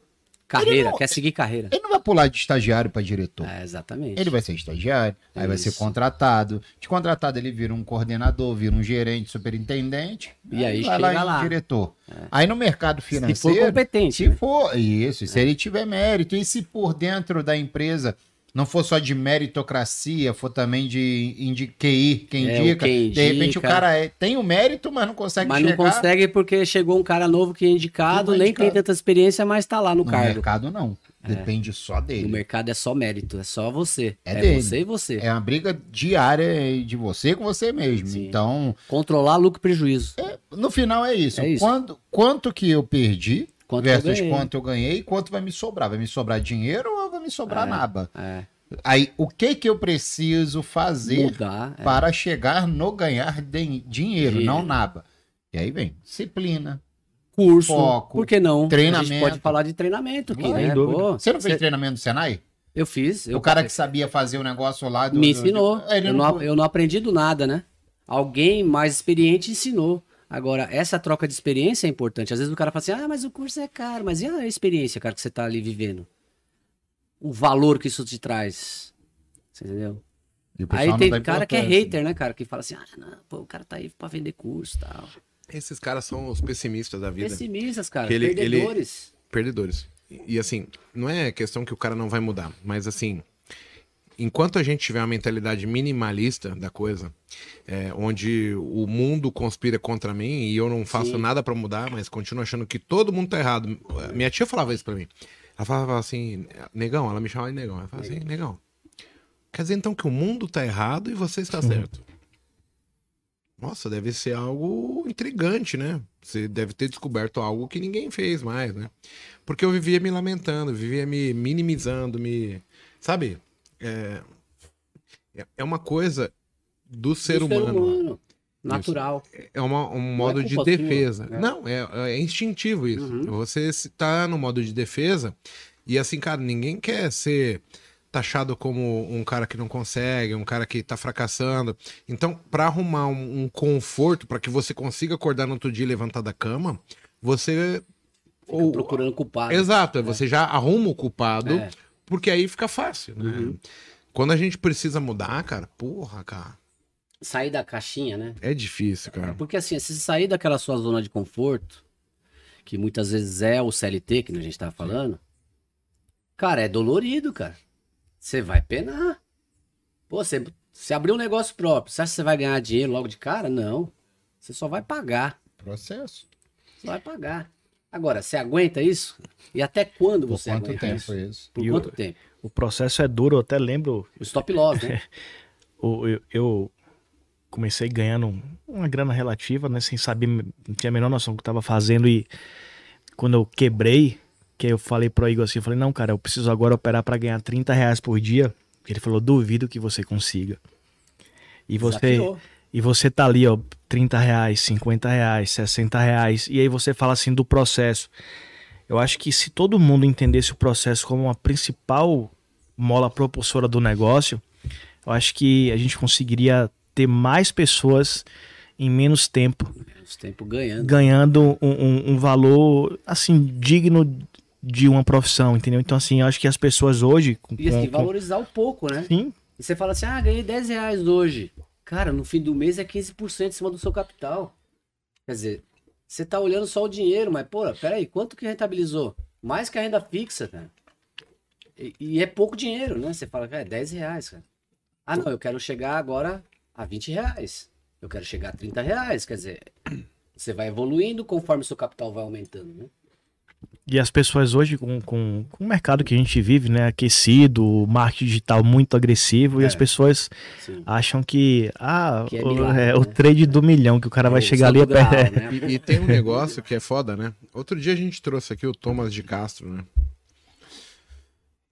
B: Carreira,
D: não-
B: quer seguir carreira.
D: Ele não vai pular de estagiário para diretor.
B: É, exatamente.
D: Ele vai ser estagiário, aí vai ser contratado. De contratado, ele vira um coordenador, vira um gerente, superintendente.
B: E aí
D: vai
B: chega
D: lá,
B: lá. É.
D: diretor. Aí no mercado
B: Se
D: financeiro.
B: for competente.
D: Se
B: né?
D: for, isso, se ele tiver mérito, e se por dentro da empresa não for só de meritocracia, for também de indi QI, quem
B: É,
D: indica,
B: quem
D: de repente o cara é- tem o mérito, mas não consegue
B: Mas não
D: chegar
B: consegue porque chegou um cara novo que é indicado,
D: não é
B: nem
D: indicado.
B: tem tanta experiência, mas tá lá no,
D: no
B: cargo.
D: mercado, não. Depende só
B: No
D: dele.
B: mercado é só mérito, é só você.
D: É
B: É,
D: dele.
B: você e você.
D: É uma briga diária de você com você mesmo.
B: Sim.
D: Então,
B: Controlar lucro e prejuízo.
D: no final é isso.
B: É isso.
D: Quanto, quanto que eu perdi
B: Quanto eu
D: versus
B: ganhei.
D: quanto eu ganhei e quanto vai me sobrar? Vai me sobrar dinheiro ou vai me sobrar
B: É.
D: nada?
B: É,
D: Aí, o que que eu preciso fazer
B: mudar. é.
D: para chegar no ganhar de- dinheiro, não nada. E aí vem disciplina.
B: Curso.
D: Foco,
B: Por que não? A
D: treinamento.
B: gente pode falar de treinamento aqui, né? Pô,
D: Você não fez
B: cê-
D: treinamento do Senai?
B: Eu fiz. Eu
D: o cara que sabia fazer o negócio lá do.
B: me ensinou.
D: do- Ele
B: eu,
D: não...
B: não, eu não aprendi do nada, né? Alguém mais experiente ensinou. Agora, essa troca de experiência é importante. Às vezes o cara fala assim, ah, mas o curso é caro. Mas e a experiência, cara, que você tá ali vivendo? O valor que isso te traz. Você entendeu?
D: E
B: Aí
D: não
B: tem
D: dá
B: cara que é
D: importância.
B: hater, né, cara? Que fala assim, ah, não, pô, o cara tá aí pra vender curso e tal.
A: Esses caras são os pessimistas da vida.
B: Pessimistas, cara.
A: Que ele- ele-
B: perdedores.
A: Perdedores. E, e, assim, não é questão que o cara não vai mudar, mas assim, enquanto a gente tiver uma mentalidade minimalista da coisa, é, onde o mundo conspira contra mim e eu não faço
B: Sim.
A: nada pra mudar, mas continuo achando que todo mundo tá errado. Minha tia falava isso pra mim. Ela falava assim, negão, ela me chamava de negão. Ela falava assim, negão, quer dizer então que o mundo tá errado e você está certo. Nossa, deve ser algo intrigante, né? Você deve ter descoberto algo que ninguém fez mais, né? Porque eu vivia me lamentando, vivia me minimizando, me. Sabe? É, é uma coisa do ser
B: Do
A: humano.
B: Natural.
A: É uma- um
B: Não
A: modo
B: é
A: de
B: culpa sua,
A: defesa.
B: né?
A: Não, é, é instintivo isso.
B: Uhum.
A: Você se- tá no modo de defesa e assim, cara, ninguém quer ser taxado como um cara que não consegue, um cara que tá fracassando. Então, para arrumar um, um conforto para que você consiga acordar no outro dia e levantar da cama, você
B: Fica
A: ou-
B: procurando culpado.
A: Exato, você já arruma o culpado,
B: É.
A: porque aí fica fácil, né?
B: Uhum.
A: Quando a gente precisa mudar, cara, porra, cara,
B: Sair da caixinha, né?
A: é difícil, cara.
B: Porque assim, se você sair daquela sua zona de conforto, que muitas vezes é o CLT, que a gente tava falando, cara, é dolorido, cara. Você vai penar. Pô, você, você abriu um negócio próprio, você acha que você vai ganhar dinheiro logo de cara? Não. Você só vai pagar.
D: Processo.
B: Você vai pagar. Agora, você aguenta isso? E até quando
D: Por
B: você aguenta
D: tempo
B: isso?
D: isso?
B: Por
C: E o-
B: quanto tempo?
C: O processo é duro, eu até lembro,
B: O stop loss, né?
C: o- eu, eu comecei ganhando uma grana relativa, né? Sem saber, não tinha a menor noção do que eu tava fazendo. E quando eu quebrei, que eu falei pro Igor assim, eu falei, não, cara, eu preciso agora operar para ganhar 30 reais por dia. Ele falou, duvido que você consiga. E você,
B: Desafiou.
C: e você tá ali, ó, 30 reais, 50 reais, 60 reais. E aí você fala assim do processo. Eu acho que se todo mundo entendesse o processo como uma principal mola propulsora do negócio, eu acho que a gente conseguiria ter mais pessoas em menos tempo
B: Os tempos ganhando.
C: ganhando um, um- um valor assim digno de uma profissão, entendeu? Então assim, eu acho que as pessoas hoje com,
B: E assim,
C: com-
B: valorizar um pouco, né?
C: sim,
B: E você fala assim, ah, ganhei 10 reais hoje. Cara, no fim do mês é 15% em cima do seu capital. Quer dizer, você tá olhando só o dinheiro, mas, pô, peraí, quanto que rentabilizou? Mais que a renda fixa, cara. E, e é pouco dinheiro, né? Você fala, cara, é 10 reais, cara. Ah, não, eu quero chegar agora a 20 reais. Eu quero chegar a 30 reais. Quer dizer, você vai evoluindo conforme o seu capital vai aumentando, né?
C: E as pessoas hoje, com, com, com o mercado que a gente vive, né, aquecido, o marketing digital muito agressivo, e
B: É.
C: as pessoas
B: Sim.
C: acham que, ah,
B: Que é
C: o,
B: milagre,
C: é, o
B: né?
C: trade do milhão, que o cara vai
B: O
C: chegar ali...
B: santo
C: é-
B: graal, né?
A: E, e tem um negócio que é foda, né? Outro dia a gente trouxe aqui o Thomas de Castro, né?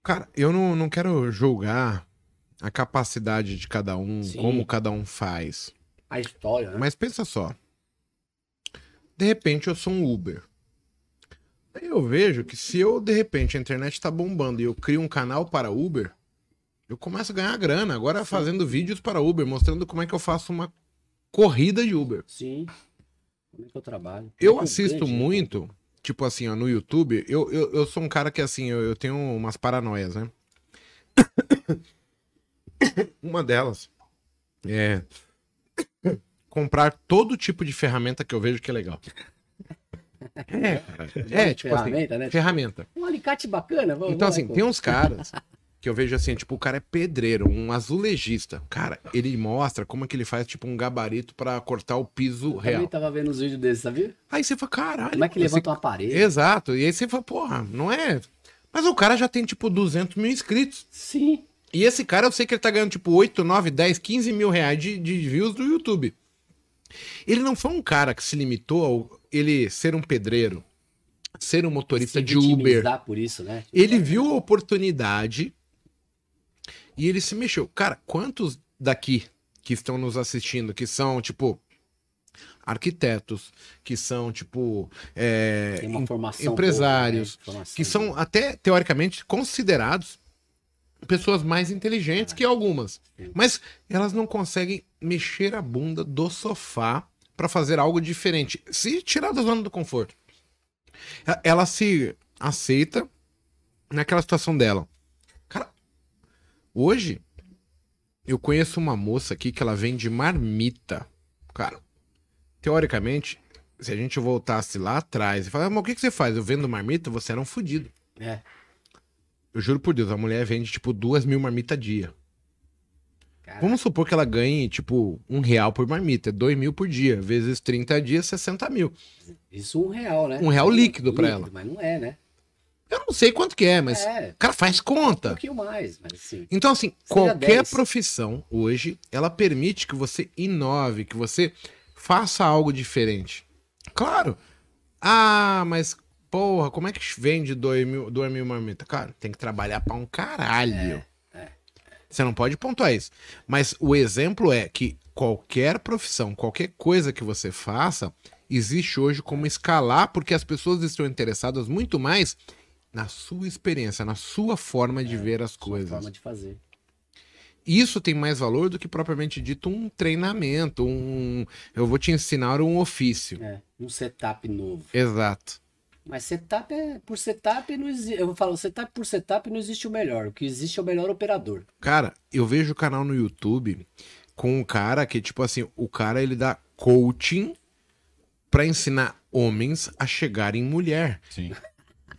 A: Cara, eu não, não quero julgar a capacidade de cada um,
B: Sim.
A: como cada um faz.
B: A história, né?
A: Mas pensa só. De repente eu sou um Uber. Eu vejo que se eu, de repente, a internet tá bombando e eu crio um canal para Uber, eu começo a ganhar grana. Agora fazendo vídeos para Uber, mostrando como é que eu faço uma corrida de Uber.
B: Sim. Como é que eu trabalho?
A: Eu
B: é
A: assisto
B: grande, né?
A: muito, tipo assim, ó, no YouTube, eu, eu, eu sou um cara que, assim, eu, eu tenho umas paranoias, né? Uma delas é comprar todo tipo de ferramenta que eu vejo que é legal. É, cara. É, tipo assim,
B: ferramenta, né?
A: ferramenta.
B: Um alicate bacana, vamos
A: Então, assim, tem uns caras que eu vejo assim, tipo, o cara é pedreiro, um azulejista. Cara, ele mostra como é que ele faz, tipo, um gabarito pra cortar o piso
B: Eu também
A: real.
B: tava vendo uns vídeos desses, sabia?
A: Aí você fala, caralho.
B: Como é que levanta uma parede?
A: Exato. E aí você fala, porra, não é. Mas o cara já tem, tipo, 200 mil inscritos.
B: Sim.
A: E esse cara, eu sei que ele tá ganhando, tipo, 8, 9, 10, 15 mil reais de, de views do YouTube. Ele não foi um cara que se limitou ao ele ser um pedreiro, ser um motorista
B: Se
A: de Uber.
B: por isso, né?
A: Ele viu a oportunidade e ele se mexeu. Cara, quantos daqui que estão nos assistindo, que são, tipo, arquitetos, que são, tipo, é, empresários,
B: boa, né?
A: Que são até teoricamente considerados pessoas mais inteligentes que algumas, mas elas não conseguem mexer a bunda do sofá para fazer algo diferente, se tirar da zona do conforto. Ela se aceita naquela situação dela. Cara, hoje eu conheço uma moça aqui que ela vende marmita. Cara, teoricamente, se a gente voltasse lá atrás e falar, mas o que, que você faz? Eu vendo marmita, você era um fudido.
B: É.
A: Eu juro por Deus, a mulher vende, tipo, duas mil marmitas dia.
B: Cara,
A: Vamos supor que ela ganhe, tipo, um real por marmita. Dois mil por dia. Vezes 30 dias, 60 mil.
B: Isso um real, né?
A: Um real líquido pra ela.
B: Mas não é, né?
A: Eu não sei quanto que é, mas...
B: É,
A: Cara, faz
B: um
A: conta.
B: pouquinho mais, mas assim.
A: Então, assim, qualquer
B: 10.
A: profissão hoje, ela permite que você inove, que você faça algo diferente. Claro. Ah, mas, porra, como é que vende dois mil, dois mil marmita? Cara, tem que trabalhar pra um caralho. Você não pode pontuar isso. Mas o exemplo é que qualquer profissão, qualquer coisa que você faça, existe hoje como escalar, porque as pessoas estão interessadas muito mais na sua experiência, na sua forma de ver as
B: Sua
A: coisas.
B: forma de fazer.
A: Isso tem mais valor do que propriamente dito um treinamento, um eu vou te ensinar um ofício.
B: É, um setup novo.
A: Exato.
B: Mas setup é. Por setup não existe. Eu falo, setup por setup não existe o melhor. O que existe é o melhor operador.
A: Cara, eu vejo o canal no YouTube com um cara que tipo assim, o cara ele dá coaching pra ensinar homens a chegarem em mulher.
D: Sim.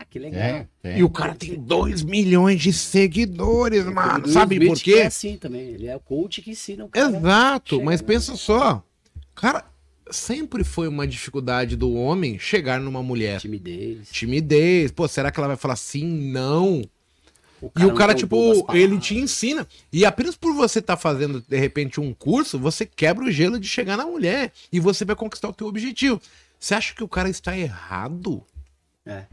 B: Ah, que legal.
D: É, é.
A: E o cara tem 2 milhões de seguidores, mano.
B: O Will
A: Sabe
B: Smith
A: por
B: É
A: quê?
B: assim também. Ele é o coach que ensina o cara.
A: Exato,
B: chega,
A: mas
B: né?
A: pensa só. Cara, sempre foi uma dificuldade do homem chegar numa mulher.
B: Timidez.
A: Timidez. Pô, será que ela vai falar sim, não? e
B: não
A: o cara, tipo, ele te ensina. E apenas por você estar fazendo, de repente, um curso, você quebra o gelo de chegar na mulher. E você vai conquistar o teu objetivo. Você acha que o cara está errado?
B: É.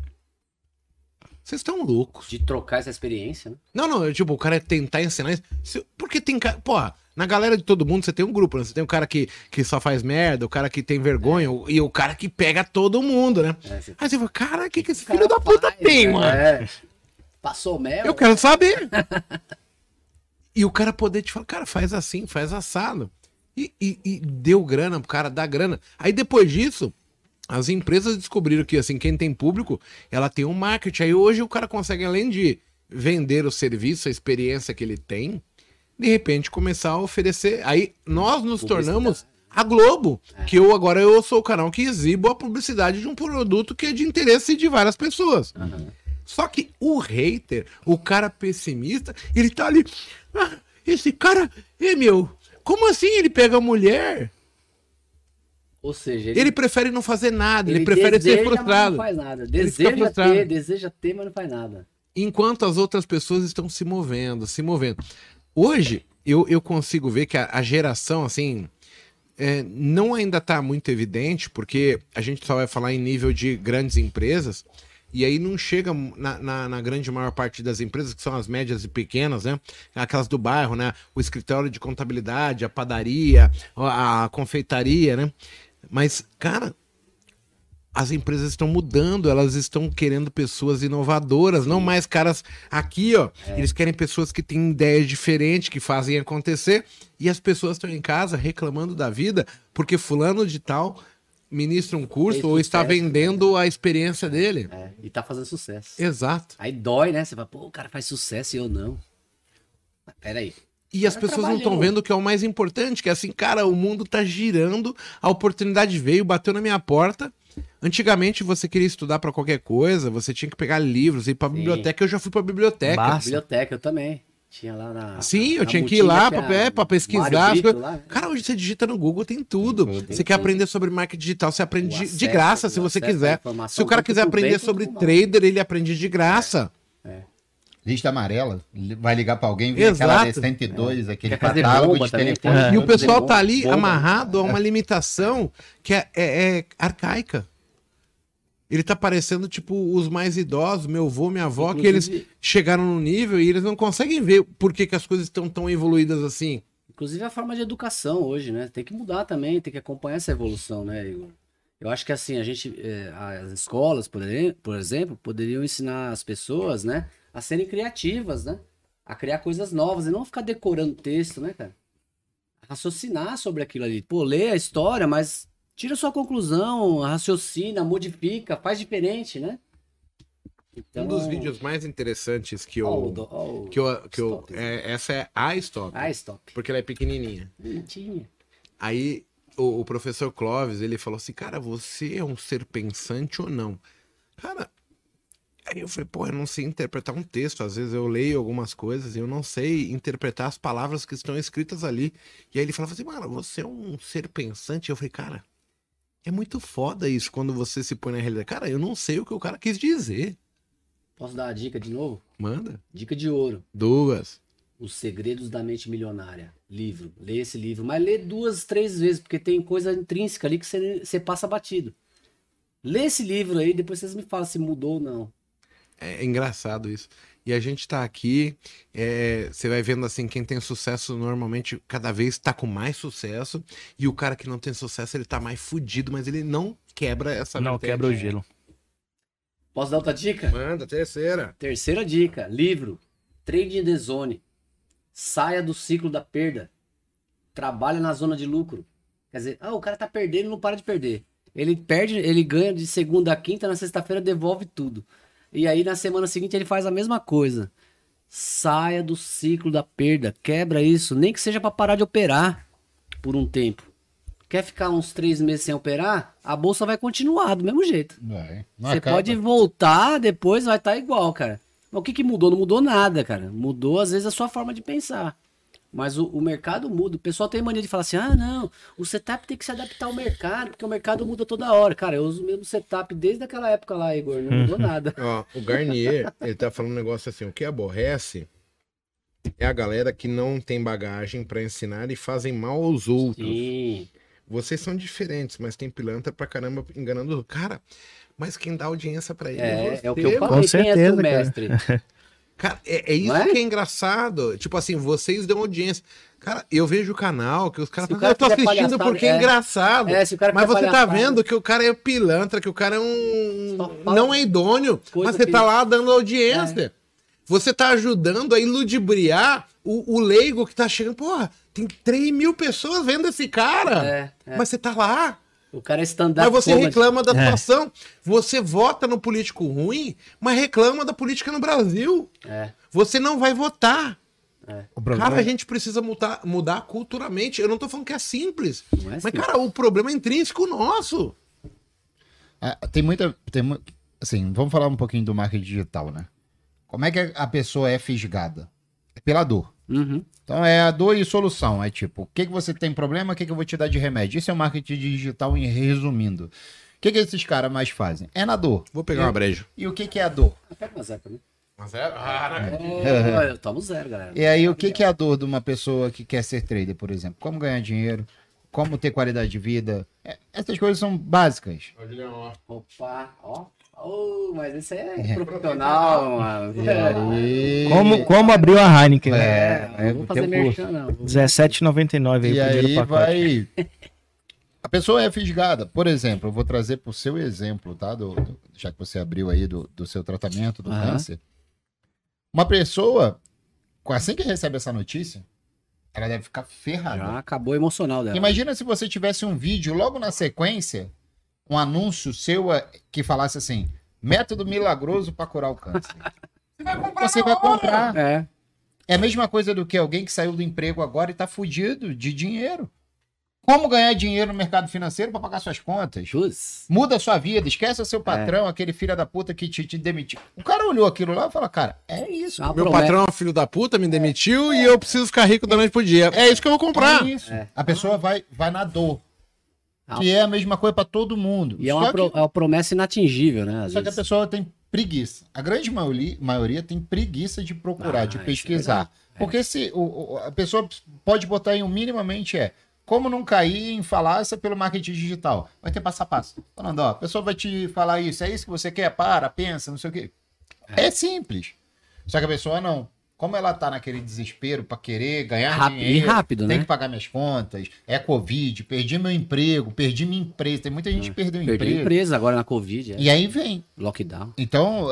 A: Vocês estão loucos.
B: De trocar essa experiência, né?
A: Não, não, tipo, o cara é tentar ensinar isso. Porque tem cara. Porra, na galera de todo mundo você tem um grupo, né? Você tem o cara que, que só faz merda, o cara que tem vergonha o- e o cara que pega todo mundo, né?
B: É, você-
A: Aí você fala, cara, o que, que esse filho da puta
B: faz,
A: tem,
B: né?
A: mano?
B: É. Passou mel.
A: Eu quero saber. e o cara poder te falar, cara, faz assim, faz assado. E, e- e deu grana pro cara, dá grana. Aí depois disso, as empresas descobriram que, assim, quem tem público, ela tem um marketing. Aí hoje o cara consegue, além de vender o serviço, a experiência que ele tem, de repente começar a oferecer. Aí nós nos tornamos a Globo, que eu agora eu sou o canal que exibo a publicidade de um produto que é de interesse de várias pessoas.
B: Aham.
A: Só que o hater, o cara pessimista, ele tá ali. "Ah, esse cara, é meu, como assim ele pega a mulher?
B: Ou seja,
A: Ele, prefere não fazer nada, ele, prefere ser
B: deseja, mas
A: frustrado.
B: Não faz nada.
A: Ele
B: Deseja
A: frustrado.
B: ter, deseja ter, mas não faz nada.
A: Enquanto as outras pessoas estão se movendo, se movendo. Hoje, eu, eu consigo ver que a, a geração, assim, é, não ainda está muito evidente, porque a gente só vai falar em nível de grandes empresas, e aí não chega na, na, na grande maior parte das empresas, que são as médias e pequenas, né? Aquelas do bairro, né? O escritório de contabilidade, a padaria, a, a confeitaria, né? Mas, cara, as empresas estão mudando, elas estão querendo pessoas inovadoras, não mais caras aqui, ó. Eles querem pessoas que têm ideias diferentes, que fazem acontecer, e as pessoas estão em casa reclamando da vida porque fulano de tal ministra um curso
B: Fez
A: ou está
B: sucesso,
A: vendendo a experiência dele.
B: É, e tá fazendo sucesso.
A: Exato.
B: Aí dói, né? Você fala, pô, o cara faz sucesso e eu não. Mas peraí.
A: E as pessoas não estão
B: trabalhou.
A: vendo que é o mais importante, que é assim, cara, o mundo tá girando, a oportunidade veio, bateu na minha porta. Antigamente você queria estudar pra qualquer coisa, você tinha que pegar livros, ir pra
B: Sim.
A: biblioteca, eu já fui pra biblioteca.
B: Biblioteca, eu também. Tinha lá na.
A: Sim, eu
B: na
A: tinha que ir lá pra, é, pra pesquisar.
B: Brito lá, né?
A: Cara, hoje você digita no Google, tem tudo.
B: Tem
A: você quer
B: tudo.
A: aprender sobre marketing digital, você aprende
B: O
A: de,
B: acesso,
A: graça, se você
B: acesso
A: quiser. Se o cara quiser aprender sobre trader, ele aprende de graça.
D: Lista amarela, vai ligar pra alguém, vem
A: Exato.
D: aquela D102, aquele
B: Quer fazer
D: catálogo de
B: também,
D: telefone.
B: quer
A: E o pessoal tá ali
B: bomba.
A: amarrado a uma limitação que é, é- é arcaica. Ele tá parecendo, tipo, os mais idosos, meu avô, minha avó, que eles
B: Inclusive-
A: chegaram no nível e eles não conseguem ver por que, que as coisas estão tão evoluídas assim.
B: Inclusive a forma de educação hoje, né? Tem que mudar também, tem que acompanhar essa evolução, né, Igor? Eu acho que assim, a gente, é, as escolas, por por exemplo, poderiam ensinar as pessoas, né, a serem criativas, né? A criar coisas novas e não ficar decorando texto, né, cara? Raciocinar sobre aquilo ali. Pô, lê a história, mas tira sua conclusão, raciocina, modifica, faz diferente, né? Então,
A: Um dos vídeos mais interessantes que eu.
B: Ó, o do- ó, o
A: que eu, que eu
B: Stop.
A: é, essa é a stop.
B: Ah, stop.
A: Porque ela é pequenininha.
B: Bonitinha.
A: Aí o, o professor Clóvis, ele falou assim, cara, você é um ser pensante ou não? Cara, aí eu falei, pô, eu não sei interpretar um texto. Às vezes eu leio algumas coisas e eu não sei interpretar as palavras que estão escritas ali. E aí ele falava assim, mano, você é um ser pensante? Eu falei, cara, é muito foda isso quando você se põe na realidade. Cara, eu não sei o que o cara quis dizer.
B: Posso dar a dica de novo?
A: Manda.
B: Dica de ouro.
A: Duas.
B: Os Segredos da Mente Milionária. Livro. Lê esse livro. Mas lê duas, três vezes, porque tem coisa intrínseca ali que você, você passa batido. Lê esse livro aí, depois vocês me falam se mudou ou não.
A: É engraçado isso. E a gente tá aqui, é, você vai vendo assim, quem tem sucesso normalmente cada vez tá com mais sucesso, e o cara que não tem sucesso, ele tá mais fudido, mas ele não quebra essa
C: Não,
A: vertente.
C: quebra o gelo.
B: Posso dar outra dica?
A: Manda, terceira.
B: Terceira dica. Livro. Trading the Zone. Saia do ciclo da perda. Trabalha na zona de lucro. Quer dizer, ah, o cara tá perdendo, não para de perder. Ele perde, ele ganha de segunda a quinta, na sexta-feira devolve tudo. E aí na semana seguinte ele faz a mesma coisa. Saia do ciclo da perda, quebra isso, nem que seja para parar de operar por um tempo. Quer ficar uns três meses sem operar? A bolsa vai continuar do mesmo jeito.
D: Não
B: Você
D: acaba.
B: pode voltar, depois vai estar igual, cara. Mas o que, que mudou? Não mudou nada, cara. Mudou, às vezes, a sua forma de pensar. Mas o, o mercado muda. O pessoal tem mania de falar assim: ah, não, o setup tem que se adaptar ao mercado, porque o mercado muda toda hora. Cara, eu uso o mesmo setup desde aquela época lá, Igor. Não mudou nada.
A: Ó, o Garnier, ele tá falando um negócio assim, o que aborrece é a galera que não tem bagagem pra ensinar e fazem mal aos outros.
B: Sim.
A: Vocês são diferentes, mas tem pilantra pra caramba enganando. Cara, mas quem dá audiência pra ele
B: É,
A: você,
B: é o que eu falei.
C: Com
B: Quem é
C: certeza,
B: teu
C: cara.
A: Cara, é, é isso
B: é?
A: que é engraçado. Tipo assim, vocês dão audiência. Cara, eu vejo o canal que os caras falam, eu tô assistindo porque é,
B: é.
A: engraçado.
B: É,
A: Mas você tá vendo que o cara é pilantra, que o cara é um. Não é idôneo, mas você
B: que-
A: tá lá dando audiência. Você tá ajudando a iludibriar o, o leigo que tá chegando. Porra, tem 3 mil pessoas vendo esse cara.
B: É, é.
A: Mas você tá lá.
B: O cara é stand-up.
A: Mas você
B: comedy.
A: reclama da
C: É.
A: situação. Você vota no político ruim, mas reclama da política no Brasil.
B: É,
A: Você não vai votar.
D: O problema
A: Cara, a gente precisa mudar, mudar culturalmente. Eu não tô falando que é simples.
B: é
A: Mas, cara, o problema é intrínseco nosso.
D: Ah, tem muita. Tem, assim, vamos falar um pouquinho do marketing digital, né? Como é que a pessoa é fisgada? É pela dor.
B: Uhum.
D: Então é a dor e solução. É tipo, o que, que você tem problema, o que, que eu vou te dar de remédio? Isso é o marketing digital em resumindo. O que, que esses caras mais fazem? É na dor.
A: Vou pegar uma breja.
D: E o que, que é a dor?
B: Pega uma zeca, né?
A: É. Ah,
B: É, eu tomo zero, galera.
D: E aí, o que, que é a dor de uma pessoa que quer ser trader, por exemplo? Como ganhar dinheiro? Como ter qualidade de vida? É, essas coisas são básicas.
B: Opa, ó. Oh, mas esse é, profissional, mano.
D: E aí...
C: Como, como abriu a Heineken, né?
D: É,
B: É,
D: é,
B: não vou
D: o
B: fazer merchan, não. Vou-
C: R$17,99 aí
D: E
C: o
D: aí vai. A pessoa é fisgada. Por exemplo, eu vou trazer pro seu exemplo, tá? Do, do- já que você abriu aí do, do seu tratamento do câncer. Uma pessoa, assim que recebe essa notícia, ela deve ficar ferrada.
B: Já acabou o emocional dela.
D: Imagina se você tivesse um vídeo logo na sequência, um anúncio seu eh, que falasse assim: método milagroso para curar o câncer. Você vai comprar.
B: É.
D: É a mesma coisa do que alguém que saiu do emprego agora e tá fudido de dinheiro. Como ganhar dinheiro no mercado financeiro para pagar suas contas?
B: Jus.
D: Muda a sua vida, esquece o seu patrão, aquele filho da puta que te, te demitiu. O cara olhou aquilo lá e falou: Cara, é isso.
A: Meu
B: promessa.
A: patrão é um filho da puta, me demitiu e eu preciso ficar rico da noite pro dia. É isso que eu vou comprar.
D: É isso.
B: É.
D: A pessoa vai, vai na dor.
B: Ah.
D: Que é a mesma coisa para todo mundo.
B: E é uma,
D: que-
B: pro- é uma promessa inatingível, né?
D: Só que a
B: vezes.
D: pessoa tem preguiça. A grande maioria, maioria tem preguiça de procurar,
B: Ah,
D: de
B: é
D: pesquisar.
B: verdade.
D: Porque se o, a pessoa pode botar em um minimamente é como não cair em falácia pelo marketing digital. Vai ter passo a passo. Falando, ó, a pessoa vai te falar isso, é isso que você quer? Para, pensa, não sei o quê. É, simples. Só que a pessoa não. Como ela tá naquele desespero para querer ganhar
B: Rápido- e
D: dinheiro,
B: rápido,
D: tem
B: né?
D: que pagar minhas contas, é Covid, perdi meu emprego, perdi minha empresa. Tem muita gente que perdeu o
B: Perdeu a
D: emprego.
B: empresa agora na Covid. É.
D: E aí vem.
B: Lockdown.
D: Então,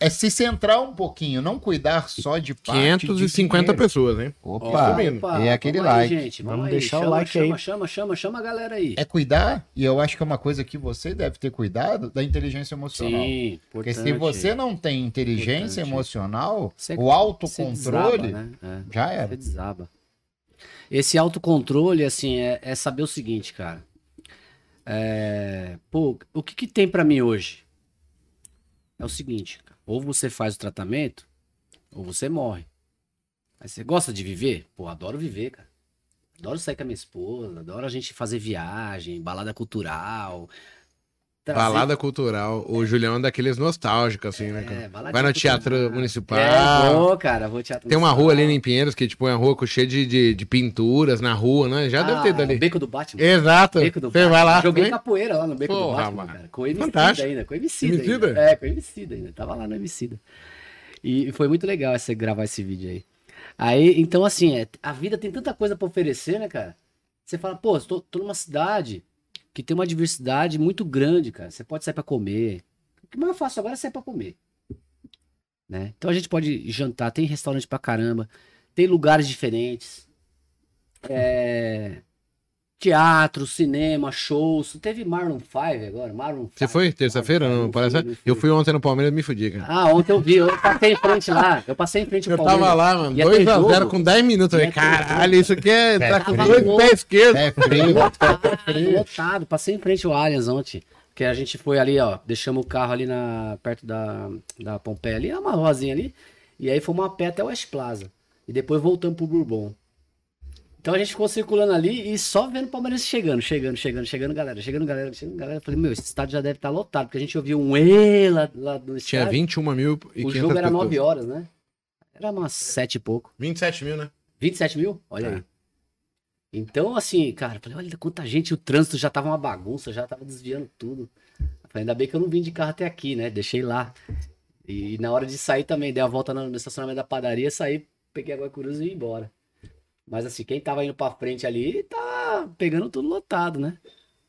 D: é, se centrar um pouquinho, não cuidar só de parte
A: 550
D: de
A: pessoas, hein?
D: Opa,
A: subindo.
D: é aquele
B: vamos aí,
D: like.
B: gente. Vamos,
C: Vamos
B: aí.
C: deixar o
B: chama,
C: like
B: chama,
C: aí.
B: Chama, chama, chama, a galera aí.
D: É cuidar, e eu acho que é uma coisa que você deve ter cuidado, da inteligência emocional.
B: Sim,
D: Porque se você não tem inteligência
B: Importante.
D: emocional,
B: Você-
D: o
B: Você
D: autocontrole
B: desaba, né? É.
D: já
B: Você
D: era.
B: desaba. Esse autocontrole, assim, é, é saber o seguinte, cara. É, pô, o que, que tem pra mim hoje? É o seguinte, ou você faz o tratamento, ou você morre. Mas você gosta de viver? Pô, adoro viver, cara. Adoro sair com a minha esposa, adoro a gente fazer viagem, balada cultural. Trazer-
A: Balada cultural. O Julião é daqueles nostálgicos, assim, né? cara?
B: É, baladinha
A: Vai no
B: cultural.
A: teatro municipal.
B: É, vou, cara, vou teatro
A: Tem uma rua ali
B: municipal.
A: em Pinheiros que, tipo, é uma rua cheia de, de, de pinturas na rua, né? Já deve ter
B: Ah,
A: dali.
B: Beco do Batman.
A: Exato.
B: Beco do
A: Você
B: Batman.
A: vai lá.
B: Joguei capoeira lá no Beco
A: Porra,
B: do Batman,
A: mano.
B: cara. Com Emicida
A: Fantástico.
B: ainda, com Emicida,
A: Emicida?
B: ainda. É, com Emicida ainda. Tava lá no Emicida. E foi muito legal esse, gravar esse vídeo aí. Aí, então assim, é, a vida tem tanta coisa pra oferecer, né, cara? Você fala, pô, tô, tô numa cidade que tem uma diversidade muito grande, cara. Você pode sair pra comer. O que mais eu faço agora é sair pra comer. Né? Então a gente pode jantar, tem restaurante pra caramba, tem lugares diferentes. É, Teatro, cinema, shows. Teve Marlon 5 agora, Marlon 5.
A: Você foi terça-feira? Não,
B: Não
A: parece.
B: fui,
A: Eu
B: fui.
A: ontem no Palmeiras e me fudi, cara.
B: Ah, ontem eu vi, eu passei em frente lá. Eu passei em frente ao
A: Eu tava
B: Palmeiras.
A: lá, mano.
B: Ia ter
A: 2x0
B: jogo.
A: com 10 minutos. Eu falei,
B: ter
A: caralho, isso aqui é. Tá com dois pés esquerdos.
D: É frio.
B: Lotado, lotado. Passei em frente ao Allianz ontem. Que a gente foi ali, ó. Deixamos o carro ali na, perto da, da Pompeia ali, uma ruazinha ali. E aí fomos a pé até o West Plaza. E depois voltamos pro Bourbon. Então a gente ficou circulando ali e só vendo o Palmeiras chegando, chegando, chegando, chegando, galera, chegando, galera, chegando, galera. Falei, meu, esse estádio já deve estar lotado, porque a gente ouviu um E lá, lá no estádio.
A: Tinha 21 mil e
B: O
A: 500
B: jogo era
A: pessoas.
B: 9 horas, né? Era umas 7 e pouco.
A: 27 mil, né?
B: 27 mil? Olha
A: É.
B: aí. Então, assim, cara, falei, olha quanta gente, o trânsito já tava uma bagunça, já tava desviando tudo. Falei, ainda bem que eu não vim de carro até aqui, né? Deixei lá. E, na hora de sair também, dei a volta no, no estacionamento da padaria, saí, peguei a Guacuruza e ia embora. Mas assim, quem tava indo pra frente ali, tava pegando tudo lotado, né?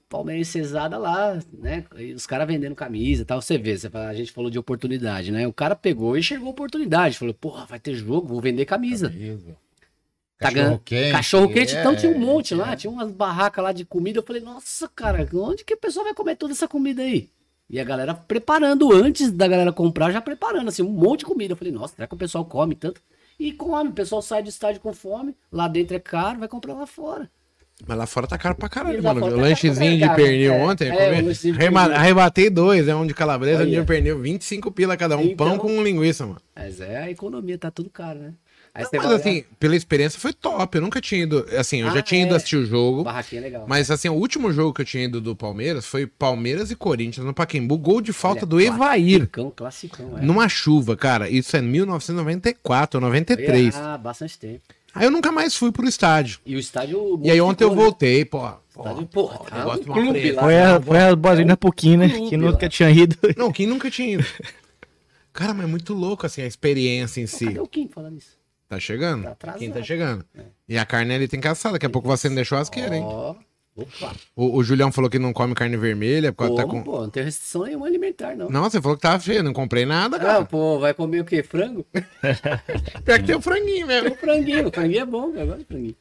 B: Palmeiras cesada lá, né? Os caras vendendo camisa e tal. Você vê, você fala- a gente falou de oportunidade, né? O cara pegou e chegou a oportunidade. Falou, porra, vai ter jogo, vou vender camisa. Tá ganhando.
D: Cachorro-quente,
B: Cachorro quente, então
D: é,
B: tinha um monte lá,
D: é.
B: tinha umas barracas lá de comida. Eu falei, nossa, cara, onde que a pessoa vai comer toda essa comida aí? E a galera preparando, antes da galera comprar, já preparando, assim, um monte de comida. Eu falei, nossa, será que o pessoal come tanto? E come, o pessoal sai do estádio com fome, lá dentro é caro, vai comprar lá fora.
A: Mas lá fora tá caro pra caralho, mano.
B: tá
A: lanchezinho de
B: pra
A: pernil
B: caralho,
A: ontem,
B: é, é,
A: comi.
B: de
A: arrebatei dois, é um de calabresa, um de pernil, 25 pila cada um,
B: Então-
A: pão com linguiça, mano.
B: Mas é, a economia tá tudo caro, né? Aí você
A: Mas
B: vai
A: assim, pela experiência foi top. Eu nunca tinha ido. Assim, eu já
B: Ah,
A: tinha ido
B: é.
A: assistir o jogo.
B: barraquinha é legal.
A: Mas assim, o último jogo que eu tinha ido do Palmeiras foi Palmeiras e Corinthians no Pacaembu. Gol de falta
B: Olha,
A: do Evair.
B: Classicão, classicão, é.
A: Numa chuva, cara. Isso é 1994 ou 93.
B: Ah, bastante tempo.
A: Aí eu nunca mais fui pro estádio.
B: E o estádio...
A: E aí ontem eu
B: modificou, né?
A: voltei, pô. pô,
B: Estádio, porra,
A: pô,
B: tá um clube lá.
C: Foi a, foi a boazinha pouquinho, né?
B: clube
C: Que nunca
B: lá.
C: tinha ido.
A: Não, quem nunca tinha ido? Cara, mas é muito louco assim a experiência em si.
B: Cadê o Kim falando isso?
A: Tá chegando?
B: Tá atrasado.
A: Quem tá chegando? E a carne ali tem que assar. Daqui a pouco você acender churrasqueira, hein?
B: Ó, opa.
A: O, o Julião falou que não come carne vermelha. Porque tá
B: Como,
A: com...
B: pô, não tem restrição nenhuma alimentar, não.
A: Não, você falou que tava feio. Não comprei nada,
B: Ah,
A: cara.
B: pô, vai comer o quê? Frango?
A: Pior que tem o franguinho mesmo.
B: O franguinho, o franguinho é bom, cara, eu gosto de franguinho.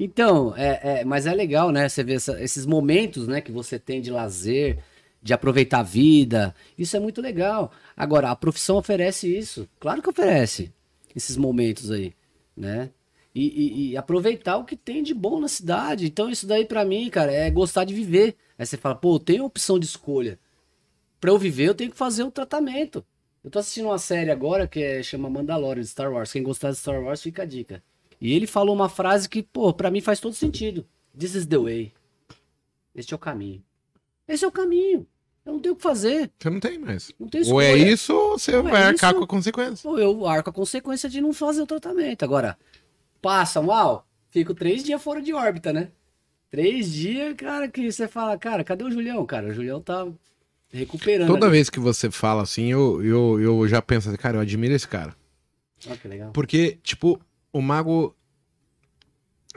B: Então, é, é, mas é legal, né? Você vê essa- esses momentos, né, que você tem de lazer, de aproveitar a vida. Isso é muito legal. Agora, a profissão oferece isso. Claro que oferece esses momentos aí, né? E, e- e aproveitar o que tem de bom na cidade. Então, isso daí pra mim, cara, é gostar de viver. Aí você fala, pô, eu tenho opção de escolha. Pra eu viver, eu tenho que fazer o tratamento. Eu tô assistindo uma série agora que é, chama Mandalorian, Star Wars. Quem gostar de Star Wars, fica a dica. E ele falou uma frase que, pô, pra mim faz todo sentido. This is the way. Este é o caminho. Esse é o caminho. Eu não tenho o que fazer.
A: Você não tem mais.
B: Não tem
A: Ou é isso ou você
B: Ou é
A: vai arcar
B: isso.
A: com a consequência.
B: Ou eu arco a consequência de não fazer o tratamento. Agora, passa mal, fico três dias fora de órbita, né? Três dias, cara, que você fala, cara, cadê o Julião, cara? O Julião tá recuperando.
A: Toda
B: ali.
A: vez que você fala assim, eu, eu, eu já penso assim, cara, eu admiro esse cara.
B: Olha que legal.
A: Porque, tipo, o mago.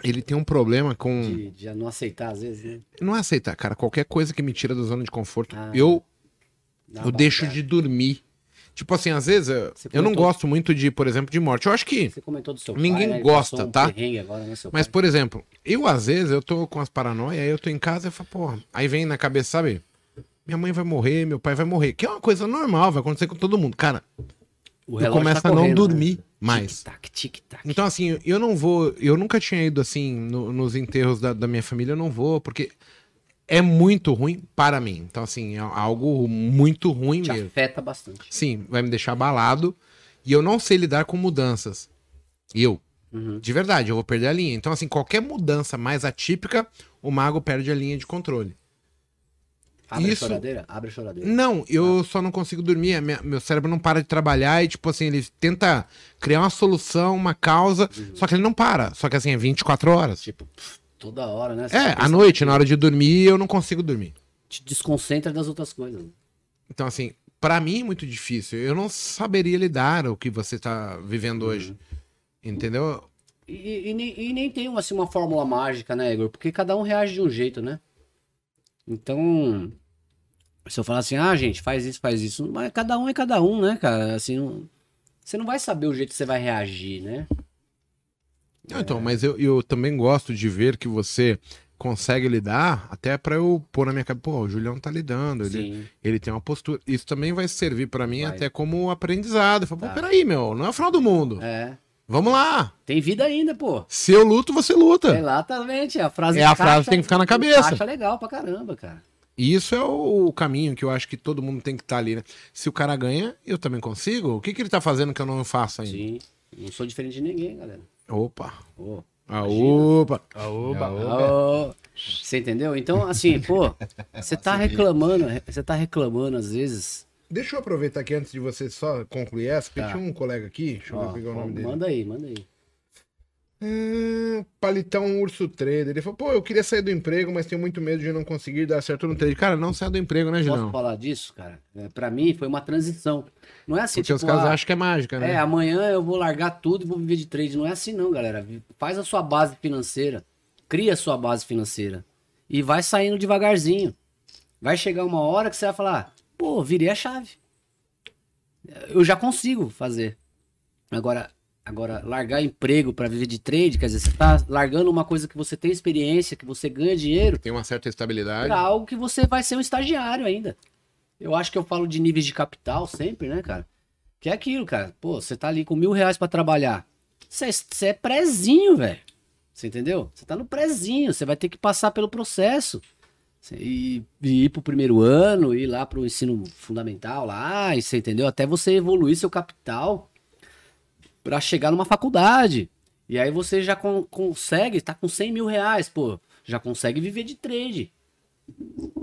A: Ele tem um problema com.
B: De, de não aceitar, às vezes, né?
A: Não é aceitar, cara. Qualquer coisa que me tira da zona de conforto,
B: Ah,
A: eu, eu deixo de dormir. Tipo assim, às vezes eu, eu não gosto muito de, por exemplo, de morte. Eu acho que.
B: Você comentou do seu
A: Ninguém
B: pai, né?
A: Gosta,
B: um
A: tá?
B: Agora, né,
A: Mas,
B: pai?
A: por exemplo, eu às vezes eu tô com as paranoias, aí eu tô em casa e falo, porra. Aí vem na cabeça, sabe? Minha mãe vai morrer, meu pai vai morrer. Que é uma coisa normal, vai acontecer com todo mundo. Cara,
B: O relógio
A: começo
B: tá
A: a não
B: né?
A: dormir mais.
B: Tic-tac, tic-tac.
A: Então, assim, eu não vou. Eu nunca tinha ido assim no- nos enterros da, da minha família, eu não vou, porque é muito ruim para mim. Então, assim, é algo muito ruim
B: Te
A: mesmo.
B: afeta bastante.
A: Sim, vai me deixar abalado. E eu não sei lidar com mudanças. Eu.
B: Uhum.
A: De verdade, eu vou perder a linha. Então, assim, qualquer mudança mais atípica, o mago perde a linha de controle.
B: Abre
A: Isso-
B: a choradeira? Abre a choradeira.
A: Não, eu só não consigo dormir. minha- meu cérebro não para de trabalhar e, tipo assim, ele tenta criar uma solução, uma causa, só que ele não para. Só que, assim, é 24 horas.
B: Tipo, pff, toda hora, né? Você
A: É, à noite, na hora de dormir, eu não consigo dormir.
B: Te desconcentra das outras coisas.
A: Então, assim, pra mim é muito difícil. Eu não saberia lidar o que você tá vivendo hoje. Entendeu?
B: E, e nem, e nem tem assim, uma fórmula mágica, né, Igor? Porque cada um reage de um jeito, né? Então, se eu falar assim, ah, gente, faz isso, faz isso, mas cada um é cada um, né, cara? Assim, não- você não vai saber o jeito que você vai reagir, né?
A: Não, então, mas eu, eu também gosto de ver que você consegue lidar, até pra eu pôr na minha cabeça, pô, o Julião tá lidando, ele,
B: Sim.
A: ele tem uma postura. Isso também vai servir pra mim
B: Vai.
A: até como aprendizado. Eu falo,
B: Tá.
A: pô, peraí, meu, não é o final do mundo.
B: É.
A: Vamos lá.
B: Tem vida ainda, pô.
A: Se eu luto, você luta.
B: Exatamente, a frase
A: É a frase que tem que ficar na cabeça.
B: Encaixa legal pra caramba, cara.
A: E isso é o, o caminho que eu acho que todo mundo tem que estar ali, né? Se o cara ganha, eu também consigo. O que, que ele tá fazendo que eu não faço ainda?
B: Sim. Não sou diferente de ninguém, galera.
A: Opa.
B: Ô,
A: Ah, opa!
B: Ô, Você entendeu? Então, assim, pô, você tá reclamando, você tá reclamando às vezes.
A: Deixa eu aproveitar aqui antes de você só concluir essa, porque
B: Tá.
A: tinha um colega aqui, deixa eu
B: Ó,
A: pegar o
B: ó,
A: nome dele.
B: manda aí, manda aí.
A: É, Palitão Urso Trader. Ele falou, pô, eu queria sair do emprego, mas tenho muito medo de não conseguir dar certo no trade. Cara, não sai do emprego, né,
B: Posso
A: Gilão?
B: falar disso, cara? É, pra mim foi uma transição. Não é assim,
A: Porque os
B: tipo,
A: caras
B: ah,
A: acham que é mágica, né?
B: É, amanhã eu vou largar tudo e vou viver de trade. Não é assim não, galera. Faz a sua base financeira. Cria a sua base financeira. E vai saindo devagarzinho. Vai chegar uma hora que você vai falar, pô, virei a chave. Eu já consigo fazer. Agora, agora largar emprego para viver de trade, quer dizer, você tá largando uma coisa que você tem experiência, que você ganha dinheiro,
A: Tem uma certa estabilidade.
B: pra algo que você vai ser um estagiário ainda. Eu acho que eu falo de níveis de capital sempre, né, cara? Que é aquilo, cara. Pô, você tá ali com mil reais pra trabalhar. Você você é prezinho, velho. Você entendeu? Você tá no prezinho. Você vai ter que passar pelo processo. E, e ir pro primeiro ano, ir lá pro ensino fundamental lá, e você entendeu? Até você evoluir seu capital pra chegar numa faculdade. E aí você já con- consegue, tá com 100 mil reais, pô. Já consegue viver de trade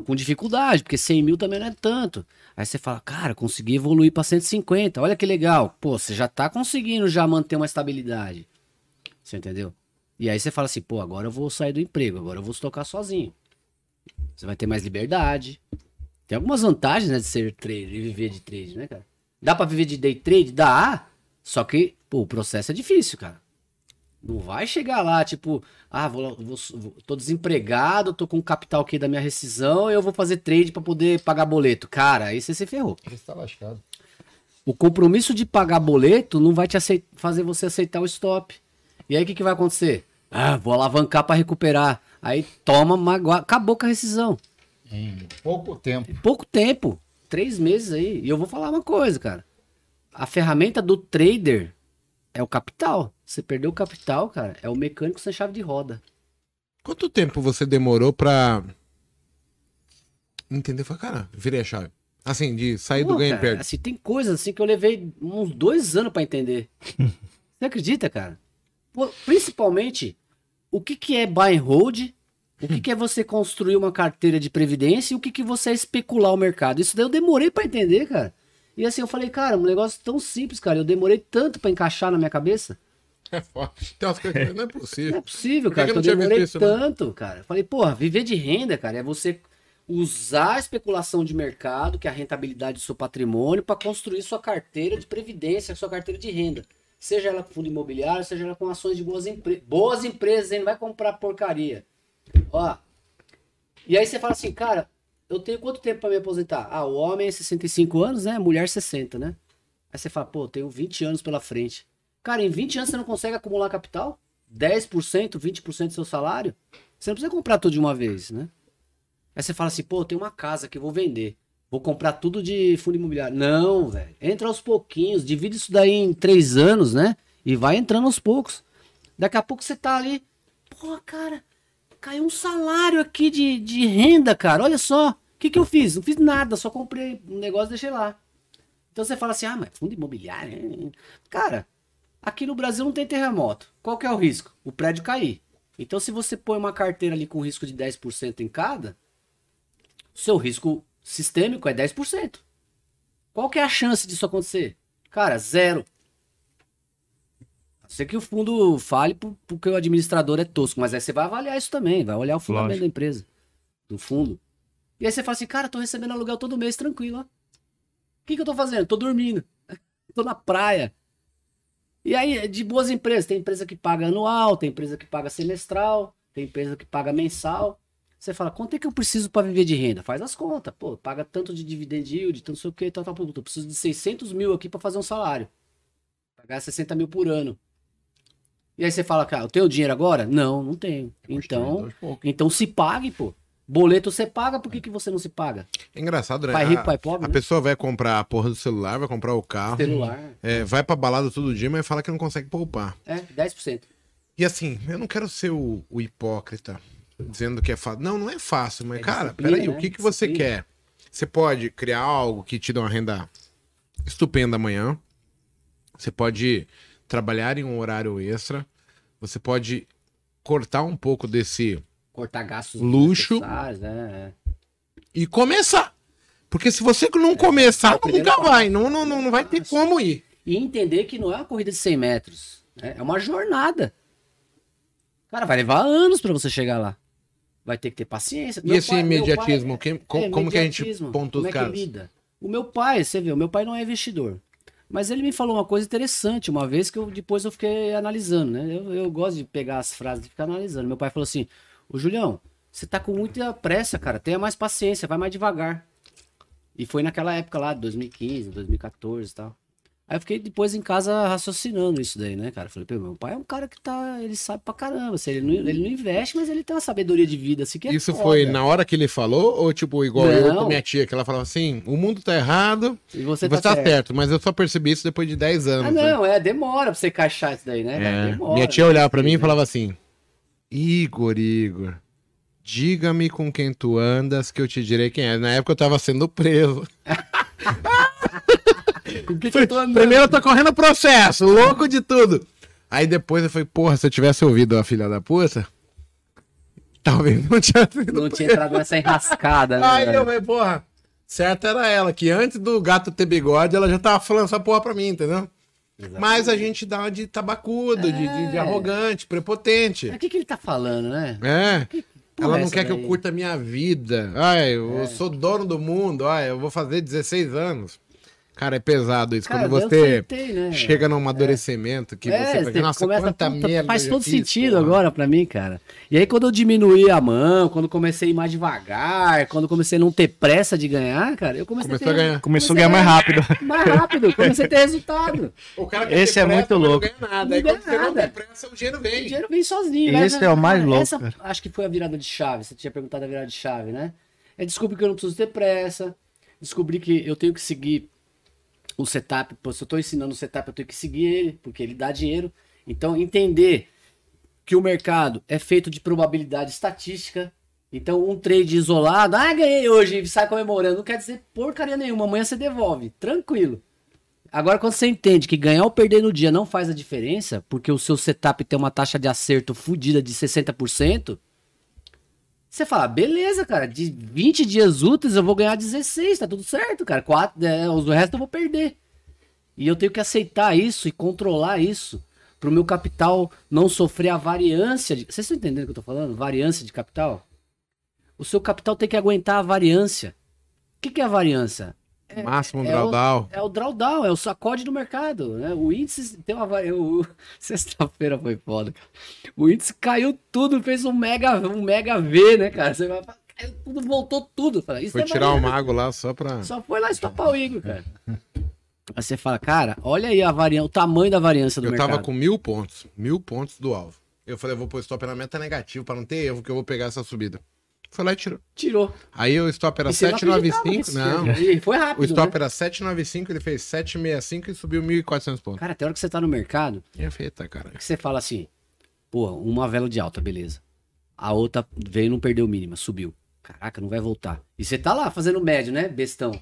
B: com dificuldade, porque 100 mil também não é tanto. Aí você fala, cara, consegui evoluir para 150, olha que legal. Pô, você já tá conseguindo já manter uma estabilidade. Você entendeu? E aí você fala assim, pô, agora eu vou sair do emprego, agora eu vou tocar sozinho. Você vai ter mais liberdade. Tem algumas vantagens, né, de ser trader e viver de trade, né, cara? Dá pra viver de day trade? Dá. Só que, pô, o processo é difícil, cara. Não vai chegar lá, tipo, ah, vou, vou, vou- tô desempregado, tô com o capital aqui da minha rescisão, eu vou fazer trade pra poder pagar boleto. Cara, aí você se ferrou.
D: Você tá lascado.
B: O compromisso de pagar boleto não vai te acei- fazer você aceitar o stop. E aí o que, que vai acontecer? Ah, vou alavancar pra recuperar. Aí toma, magua... acabou com a rescisão.
D: Em pouco tempo.
B: Pouco tempo, três meses aí. E eu vou falar uma coisa, cara. A ferramenta do trader é o capital. Você perdeu o capital, cara, é o mecânico sem chave de roda.
A: Quanto tempo você demorou pra entender? Falei, cara, virei a chave. Assim, de sair do
B: Pô,
A: ganho e perde.
B: Assim, tem coisas assim que eu levei uns dois anos pra entender. Você acredita, cara? Pô, principalmente, o que, que é buy and hold, o que, que é você construir uma carteira de previdência e o que, que você é especular o mercado. Isso daí eu demorei pra entender, cara. E assim, eu falei, cara, um negócio tão simples, cara. Eu demorei tanto pra encaixar na minha cabeça.
A: É foda. Tem umas coisas que não é
B: Não
A: possível.
B: é possível, cara.
A: que eu não
B: eu demorei
A: isso, né?
B: tanto, cara. Eu falei, porra, viver de renda, cara, é você usar a especulação de mercado, que é a rentabilidade do seu patrimônio, para construir sua carteira de previdência, sua carteira de renda. Seja ela com fundo imobiliário, seja ela com ações de boas empresas. Boas empresas, hein? Não vai comprar porcaria. Ó. E aí você fala assim, cara, eu tenho quanto tempo para me aposentar? Ah, o homem é 65 anos, né? Mulher 60, né? Aí você fala, pô, eu tenho 20 anos pela frente. Cara, em 20 anos você não consegue acumular capital? 10%, 20% do seu salário? Você não precisa comprar tudo de uma vez, né? Aí você fala assim, pô, eu tenho uma casa que eu vou vender. Vou comprar tudo de fundo imobiliário. Não, velho. Entra aos pouquinhos. Divide isso daí em três anos, né? E vai entrando aos poucos. Daqui a pouco você tá ali. Pô, cara, caiu um salário aqui de, de renda, cara. Olha só. O que, que eu fiz? Não fiz nada. Só comprei um negócio e deixei lá. Então você fala assim, ah, mas fundo imobiliário. Cara, aqui no Brasil não tem terremoto. Qual que é o risco? O prédio cair. Então se você põe uma carteira ali com risco de 10% em cada, seu risco sistêmico é 10%. Qual que é a chance disso acontecer? Cara, zero. A ser que o fundo fale por- porque o administrador é tosco, mas aí você vai avaliar isso também, vai olhar o fundamento
C: Lógico.
B: da empresa, do fundo. E aí você fala assim, cara, tô recebendo aluguel todo mês tranquilo, ó. O que, que eu tô fazendo? Tô dormindo. tô na praia. E aí, é de boas empresas. Tem empresa que paga anual, tem empresa que paga semestral, tem empresa que paga mensal. Você fala, quanto é que eu preciso para viver de renda? Faz as contas. Pô, paga tanto de dividend yield, tanto sei o que, tal, tal, tal. Eu preciso de 600 mil aqui para fazer um salário. Pagar 60 mil por ano. E aí você fala, cara, eu tenho dinheiro agora? Não, não tenho. Então,
D: Aos poucos.
B: então se pague, pô. Boleto você paga, por que, que você não se paga?
A: É engraçado, né?
B: Pai rico,
A: A-
B: pai pobre,
A: A
B: né?
A: pessoa vai comprar a porra do celular, vai comprar o carro,
B: Celular.
A: é, vai pra balada todo dia, mas fala que não consegue poupar.
B: É, 10%.
A: E assim, eu não quero ser o, o hipócrita dizendo que é fácil. Não, não é fácil, mas,
B: É
A: cara, peraí,
B: né?
A: o que, que você quer? Você pode criar algo que te dê uma renda estupenda amanhã. Você pode trabalhar em um horário extra. Você pode cortar um pouco desse
B: Cortar gastos
A: Luxo.
B: desnecessários, é, é.
A: e começar. Porque se você não começar,
B: primeiro
A: nunca vai. Não, não, não não vai ter como ir.
B: E entender que não é uma corrida de 100 metros. né? É uma jornada. Cara, vai levar anos pra você chegar lá. Vai ter que ter paciência.
A: E
B: Meu
A: esse
B: pai-
A: imediatismo?
B: pai-
A: que- co-
B: é,
A: como que a gente
B: imediatismo.
A: pontua
B: Como
A: os
B: é
A: caras?
B: lida? O meu pai, você o meu pai não é investidor. Mas ele me falou uma coisa interessante uma vez que eu, depois eu fiquei analisando, né? Eu, eu gosto de pegar as frases e ficar analisando. Meu pai falou assim: Ô Julião, você tá com muita pressa, cara. Tenha mais paciência, vai mais devagar. E foi naquela época lá, 2015, 2014 e tal. Aí eu fiquei depois em casa raciocinando isso daí, né, cara? Falei, pô, meu pai é um cara que tá. Ele sabe pra caramba. Assim, ele, não, ele não investe, mas ele tem uma sabedoria de vida, assim, que é
A: Isso
B: foda.
A: foi na hora que ele falou? Ou tipo, igual eu
B: Não.
A: com minha tia, que ela falava assim: o mundo tá errado
B: E você
A: e
B: tá,
A: você tá
B: certo.
A: certo. Mas eu só percebi isso depois de 10 anos.
B: Ah,
A: né?
B: não, é, demora pra você encaixar isso daí, né?
A: É.
B: Demora,
A: Minha tia
B: né?
A: olhava pra mim e falava assim: Igor, Igor, diga-me com quem tu andas que eu te direi quem é. Na época eu tava sendo preso.
B: Com que que eu tô andando?
A: Primeiro eu tô correndo processo, louco de tudo. Aí depois eu falei, porra, se eu tivesse ouvido a filha da puta, talvez não tinha
B: Não tinha entrado nessa enrascada, né?
A: Aí
B: velho?
A: eu falei, porra, certo era ela, que antes do gato ter bigode, ela já tava falando essa porra pra mim, entendeu? Mas a gente dá uma de tabacudo, de, de- de
B: É.
A: arrogante, prepotente.
B: O que, que ele tá falando, né?
A: É.
B: porra
A: Ela
B: é
A: não quer que eu
B: daí?
A: curta a minha vida. Ai, eu
B: É.
A: sou dono do mundo. Ai, eu vou fazer 16 anos. Cara, é pesado isso.
B: Cara,
A: Quando você
B: tentei, né?
A: chega num amadurecimento que
B: É,
A: você
B: você
A: nossa,
B: começa,
A: quanta
B: puta,
A: merda
B: faz todo
A: fiz,
B: sentido
A: porra."
B: agora pra mim, cara. E aí quando eu diminuí a mão, quando comecei a ir mais devagar, quando comecei a não ter pressa de ganhar, cara, eu comecei
A: Começou a
B: ter...
A: ganhar.
C: Começou a ganhar mais rápido.
B: Mais rápido, comecei a ter resultado.
A: O cara
C: Esse é muito
A: mas
C: louco.
A: Não ganha nada.
B: Não
A: Aí
B: ganha
A: quando você não
B: nada.
A: tem pressa, o dinheiro
B: O
A: vem.
B: dinheiro vem sozinho.
C: Esse
B: Essa-
C: é o mais
B: cara,
C: louco,
B: Essa,
C: cara.
B: acho que foi a virada de chave. Você tinha perguntado a virada de chave, né? É descobrir que eu não preciso ter pressa. Descobrir que eu tenho que seguir o setup. Pô, se eu tô ensinando o setup, eu tenho que seguir ele, porque ele dá dinheiro. Então, entender que o mercado é feito de probabilidade estatística. Então, um trade isolado, ah, ganhei hoje e sai comemorando, não quer dizer porcaria nenhuma. Amanhã você devolve, tranquilo. Agora, quando você entende que ganhar ou perder no dia não faz a diferença, porque o seu setup tem uma taxa de acerto fodida de 60%, você fala, beleza, cara, de 20 dias úteis eu vou ganhar 16, tá tudo certo, cara. Quatro, é, do resto eu vou perder. E eu tenho que aceitar isso e controlar isso pro meu capital não sofrer a variância. De... Vocês estão entendendo o que eu tô falando? Variância de capital? O seu capital tem que aguentar a variância. O que, que é a variância?
A: Máximo
B: é
A: drawdown.
B: É o drawdown, é o sacode do mercado. Né? O índice tem uma. vari- o- Sexta-feira foi foda, cara. O índice caiu tudo, fez um mega, um mega V, né, cara? Você vai caiu tudo, voltou tudo. Fala, Isso
A: Foi
B: é
A: tirar o
B: variância.
A: mago lá só pra.
B: Só foi lá estopar o Igor, cara. Aí você fala, cara, olha aí a variância, o tamanho da variância do
A: Eu
B: mercado.
A: tava com mil pontos. Mil pontos do alvo. Eu falei, eu vou pôr stop na meta negativo pra não ter erro que eu vou pegar essa subida. Foi lá e tirou.
B: Tirou.
A: Aí o stop era
B: E você não acreditava
A: 795.
B: nesse
A: Não.
B: E foi rápido.
A: O stop
B: né?
A: era 795, ele fez 765 e subiu 1.400 pontos.
B: Cara, tem hora que você tá no mercado,
A: É feta, cara.
B: que você fala assim, pô, uma vela de alta, beleza. A outra veio e não perdeu mínima, subiu. Caraca, não vai voltar. E você tá lá fazendo médio, né, bestão.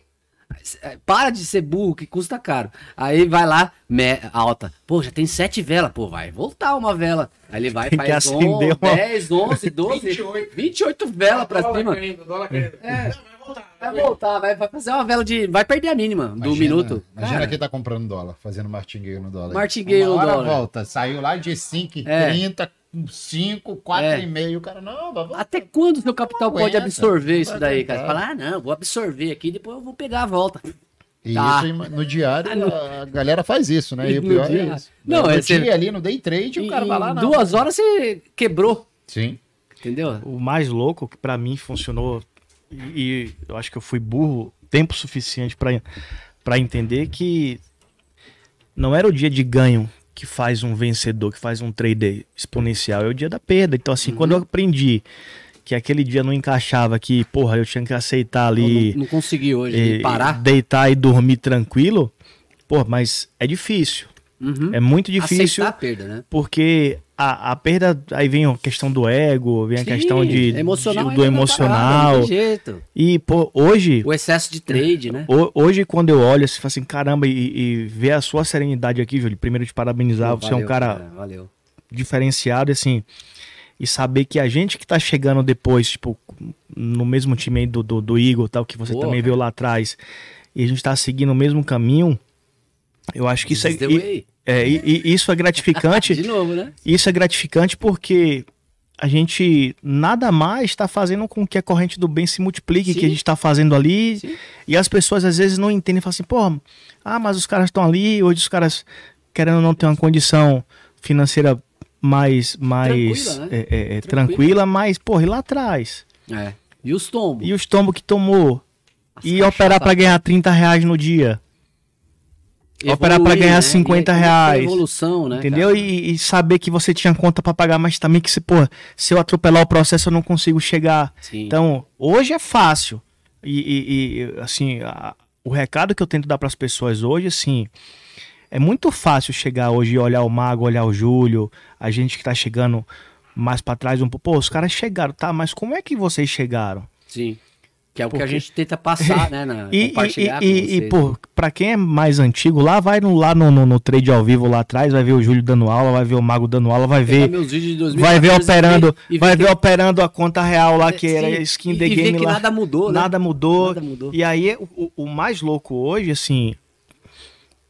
B: É, Para de ser burro, que custa caro. Aí vai lá, mé- alta. Pô, já tem sete velas. Pô, vai voltar uma vela. Aí ele vai,
C: Tem
B: faz
C: acender
B: 11,
C: uma-
B: 10, 11, 12,
A: 28.
B: 28 velas pra cima.
A: dólar caindo.
B: É, vai voltar, vai, vai fazer uma vela de. Vai perder a mínima do
D: Imagina-
B: minuto.
D: Imagina
B: Cara,
D: quem tá comprando dólar, fazendo martingale no dólar.
B: Martingale
D: Uma
B: no dólar.
D: volta, saiu lá de 5,30, 5, 4,5. O cara, não, vai.
B: Até quando o seu capital
D: Não
B: pode
D: aguenta,
B: absorver isso daí, cara? Falar, ah, não, vou absorver aqui, depois eu vou pegar a volta.
D: E
B: Tá.
D: isso no diário, a galera faz isso, né? E o
B: No
D: pior é isso.
B: Não,
D: no
B: é você-
D: dia ali, no day trade, o cara vai lá, não.
B: duas horas você quebrou,
D: Sim.
B: entendeu?
C: O mais louco que pra mim funcionou e, e eu acho que eu fui burro tempo suficiente pra para entender que não era o dia de ganho que faz um vencedor, que faz um trader exponencial, é o dia da perda. Então assim, quando eu aprendi que aquele dia não encaixava, que porra, eu tinha que aceitar ali
B: não, não consegui hoje parar.
C: deitar e dormir tranquilo, pô, mas é difícil.
B: Uhum.
C: É muito difícil
B: Aceitar a perda, né?
C: porque a, a perda, aí vem a questão do ego, vem a
B: Sim,
C: questão de,
B: emocional
C: de- do
B: tá
C: emocional.
B: tem jeito.
C: E, pô, hoje,
B: O excesso de trade, né?
C: ho- hoje quando eu olho, fala assim, caramba, e, e ver a sua serenidade aqui, Júlio, primeiro te parabenizar, você é um
B: valeu,
C: cara
B: Valeu.
C: diferenciado, e assim, e saber que a gente que tá chegando depois, tipo, no mesmo time aí do, do, do Igor, tal, que você também
B: cara.
C: viu lá atrás, e a gente tá seguindo o mesmo caminho, eu acho que isso é, e-. é, e- e isso é gratificante.
B: De novo, né?
C: Isso é gratificante porque a gente nada mais está fazendo com que a corrente do bem se multiplique,
B: Sim.
C: que a gente está fazendo ali.
B: Sim.
C: E as pessoas às vezes não entendem, falam assim, pô, ah, mas os caras estão ali, hoje os caras querendo ou não ter uma condição financeira mais, mais
B: Tranquila, né?
C: é, é, é,
B: Tranquila.
C: tranquila, mas, porra, e lá atrás?
B: É. E os tombos?
C: E os tombos que tomou?
B: As
C: E operar para ganhar 30 reais no dia? Operar pra
B: Evoluir,
C: ganhar
B: né?
C: 50
B: E aí,
C: reais.
B: Evolução, né?
C: Entendeu? E, e saber que você tinha conta pra pagar, mas também que se, pô, se eu atropelar o processo eu não consigo chegar.
B: Sim.
C: Então, hoje é fácil. E, e- e, assim, a- o recado que eu tento dar pras pessoas hoje, assim, é muito fácil chegar hoje e olhar o Mago, olhar o Júlio, a gente que tá chegando mais pra trás um pouco. Pô, os caras chegaram, tá? Mas como é que vocês chegaram?
B: Sim. Que é o que a
C: Porque-
B: gente tenta passar, né? Na,
C: E, e,
B: compartilhar com
C: e, e,
B: vocês.
C: pô, pra quem é mais antigo, lá vai no, lá no, no, no trade ao vivo lá atrás, vai ver o Júlio dando aula, vai ver o Mago dando aula, vai ver
B: meus vídeos de 2014
C: vai ver operando,
B: e
C: vai
B: que-
C: ver operando a conta real lá que era
B: Sim,
C: skin
B: e-
C: the
B: e
C: game
B: que
C: lá.
B: nada mudou, né?
C: Nada mudou.
B: Nada mudou.
C: E aí o, o- o mais louco hoje, assim,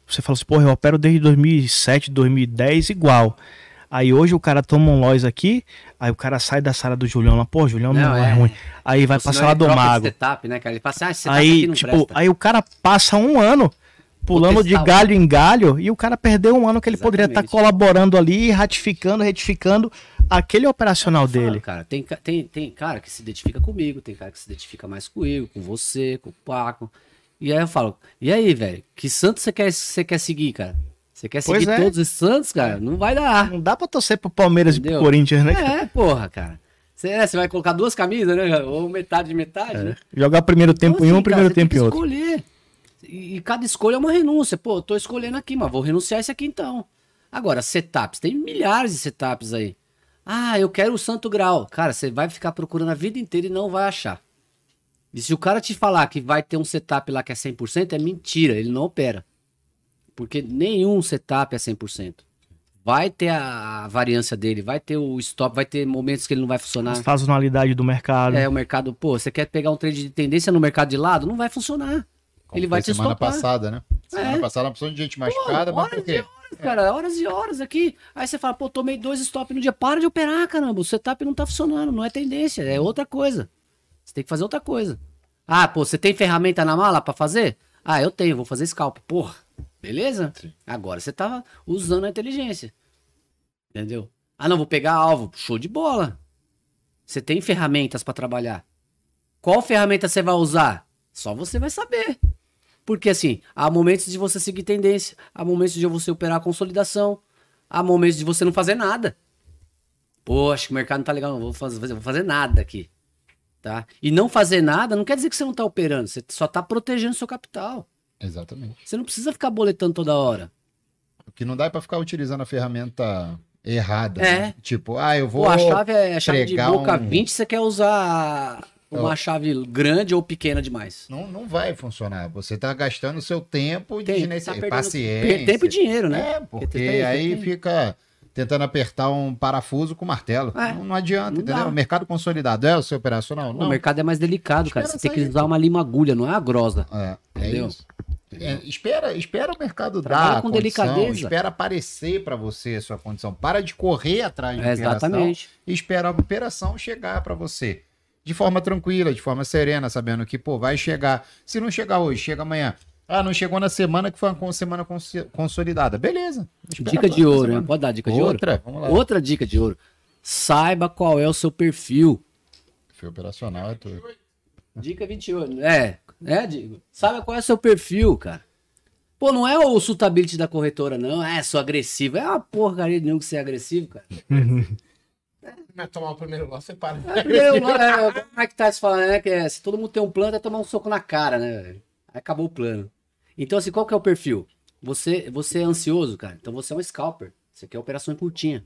C: você fala assim, porra, eu opero desde 2007, 2010 igual. Aí hoje o cara toma um loss aqui, aí o cara sai da sala do Julião lá, pô, Julião não,
B: Não,
C: é,
B: é.
C: ruim. Aí vai pra sala
B: ele
C: do mago.
B: setup, né, cara? Ele assim, ah,
C: Aí, tipo,
B: presta.
C: aí o cara passa um ano pulando de galho em galho e o cara perdeu um ano que ele poderia estar
B: Exatamente.
C: colaborando ali, ratificando, retificando aquele operacional
B: Fala,
C: dele.
B: cara, tem, tem, tem cara que se identifica comigo, tem cara que se identifica mais comigo, com você, com o Paco. E aí eu falo, e aí, velho, que santo você quer, você quer seguir, cara? Você quer seguir
C: é.
B: todos os santos, cara? Não vai dar.
C: Não dá pra torcer pro Palmeiras e
B: Entendeu?
C: pro Corinthians, né?
B: É, porra, cara. Você é, você vai colocar duas camisas, né? Ou metade de metade, né?
C: Jogar primeiro tempo
B: Então,
C: em um,
B: assim, cara,
C: primeiro tempo em outro.
B: escolher. E, e cada escolha é uma renúncia. Pô, eu tô escolhendo aqui, mas vou renunciar esse aqui então. Agora, setups. Tem milhares de setups aí. Ah, eu quero o Santo Grau. Cara, você vai ficar procurando a vida inteira e não vai achar. E se o cara te falar que vai ter um setup lá que é 100%, é mentira. Ele não opera. Porque nenhum setup é 100%. Vai ter a, a variância dele, vai ter o stop, vai ter momentos que ele não vai funcionar.
C: A sazonalidade do mercado.
B: É, o mercado, pô, você quer pegar um trade de tendência no mercado de lado? Não vai funcionar.
D: Como
B: Ele vai te
D: semana
B: estopar.
D: passada, né? Semana
B: É.
D: passada, uma opção de gente
B: Pô,
D: machucada, mas por
B: horas e
D: quê?
B: horas, cara, horas e horas aqui. Aí você fala, pô, tomei dois stop no dia. Para de operar, caramba. O setup não tá funcionando, não é tendência, é outra coisa. Você tem que fazer outra coisa. Ah, pô, você tem ferramenta na mala pra fazer? Ah, eu tenho, vou fazer scalp. Porra, beleza? Agora você tá usando a inteligência. Entendeu? Ah, não, vou pegar alvo. Show de bola. Você tem ferramentas pra trabalhar. Qual ferramenta você vai usar? Só você vai saber. Porque assim, há momentos de você seguir tendência, há momentos de você operar a consolidação, há momentos de você não fazer nada. Pô, acho que o mercado não tá legal, não vou fazer, vou fazer nada aqui. Tá? E não fazer nada não quer dizer que você não tá operando, você só tá protegendo seu capital.
D: Exatamente.
B: Você não precisa ficar boletando toda hora.
D: O que não dá é pra ficar utilizando a ferramenta errada.
B: É.
D: né? Tipo, ah, eu vou.
B: Pô, a chave é a chave de boca
D: um-
B: 20, você quer usar uma
D: Eu-
B: chave grande ou pequena demais.
D: Não, não vai funcionar. Você tá gastando o seu tempo
B: Tem,
D: de
B: tá
D: paciência.
B: tempo e dinheiro, né?
D: É,
B: Porque
D: porque aí fica tentando apertar um parafuso com martelo.
B: É,
D: não, não adianta,
B: não
D: entendeu?
B: dá.
D: O mercado consolidado é o seu operacional?
B: O
D: Não.
B: mercado é mais delicado, cara. Você tem que usar uma lima agulha, não é a grosa.
D: É, é
B: Entendeu?
D: isso. É, espera, espera o mercado
B: Trabalha
D: dar a
B: com
D: condição,
B: delicadeza.
D: espera aparecer para você a sua condição. Para de correr atrás de
B: É,
D: operação
B: exatamente.
D: e espera a operação chegar para você. De forma tranquila, de forma serena, sabendo que, pô, vai chegar. Se não chegar hoje, chega amanhã. Ah, não chegou na semana que foi uma semana consolidada. Beleza.
B: Dica de ouro? Pode dar dica de ouro?
D: Outra.
B: Outra dica de ouro. Saiba qual é o seu perfil.
D: Fio operacional é tudo.
B: Dica 28. É, é, digo. Saiba qual é o seu perfil, cara. Pô, não é o suitability da corretora, não. É, sou agressivo. É uma porcaria de nenhum que ser agressivo, cara.
A: Mas tomar o primeiro lote, você para.
B: É, primeiro, é, como é que tá se falando, né? Que é, se todo mundo tem um plano, é tomar um soco na cara, né? velho? Aí acabou o plano. Então, assim, qual que é o perfil? Você, você é ansioso, cara. Então você é um scalper. Você quer operação curtinha.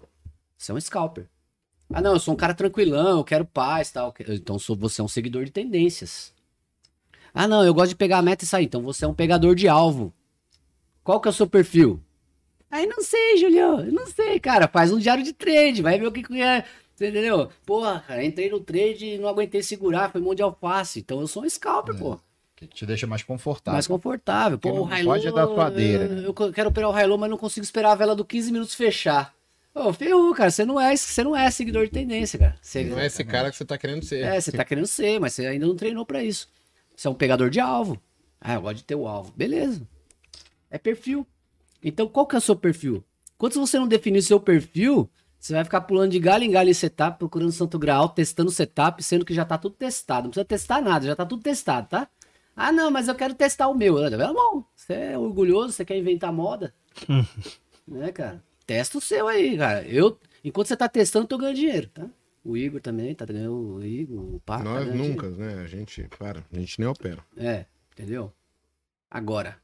B: Você é um scalper. Ah, não, eu sou um cara tranquilão, eu quero paz tal. Então sou, você é um seguidor de tendências. Ah, não, eu gosto de pegar a meta e sair. Então você é um pegador de alvo. Qual que é o seu perfil? Aí não sei, Julião. Eu não sei, cara. Faz um diário de trade. Vai ver o que, que é. Você entendeu? Porra, cara, entrei no trade e não aguentei segurar, foi mão de alface. Então eu sou um scalper,
D: É.
B: pô.
D: Que te deixa mais confortável.
B: Mais confortável. Pô, o high-low.
D: pode dar suadeira.
B: Eu quero operar o high-low, mas não consigo esperar a vela do 15 minutos fechar. Ô, ferrou, cara. Você não, é, você não é seguidor de tendência, cara. Você,
A: Não é esse cara que você tá querendo ser.
B: é, você tá querendo ser, mas você ainda não treinou pra isso. Você é um pegador de alvo. Ah, eu gosto de ter o alvo. Beleza. É perfil. Então, qual que é o seu perfil? Quando você não definir o seu perfil, você vai ficar pulando de galho em galho em setup, procurando Santo Graal, testando setup, sendo que já tá tudo testado. Não precisa testar nada, já tá tudo testado, tá? Ah, não, mas eu quero testar o meu. É bom, você é orgulhoso, você quer inventar moda. né, cara? Testa o seu aí, cara. Eu, enquanto você tá testando, eu tô ganhando dinheiro, tá? O Igor também tá ganhando, o Igor, o Paco. tá
A: Nós
B: ganhando
A: nunca,
B: dinheiro.
A: né? A gente, para, a gente nem opera.
B: É, entendeu? Agora.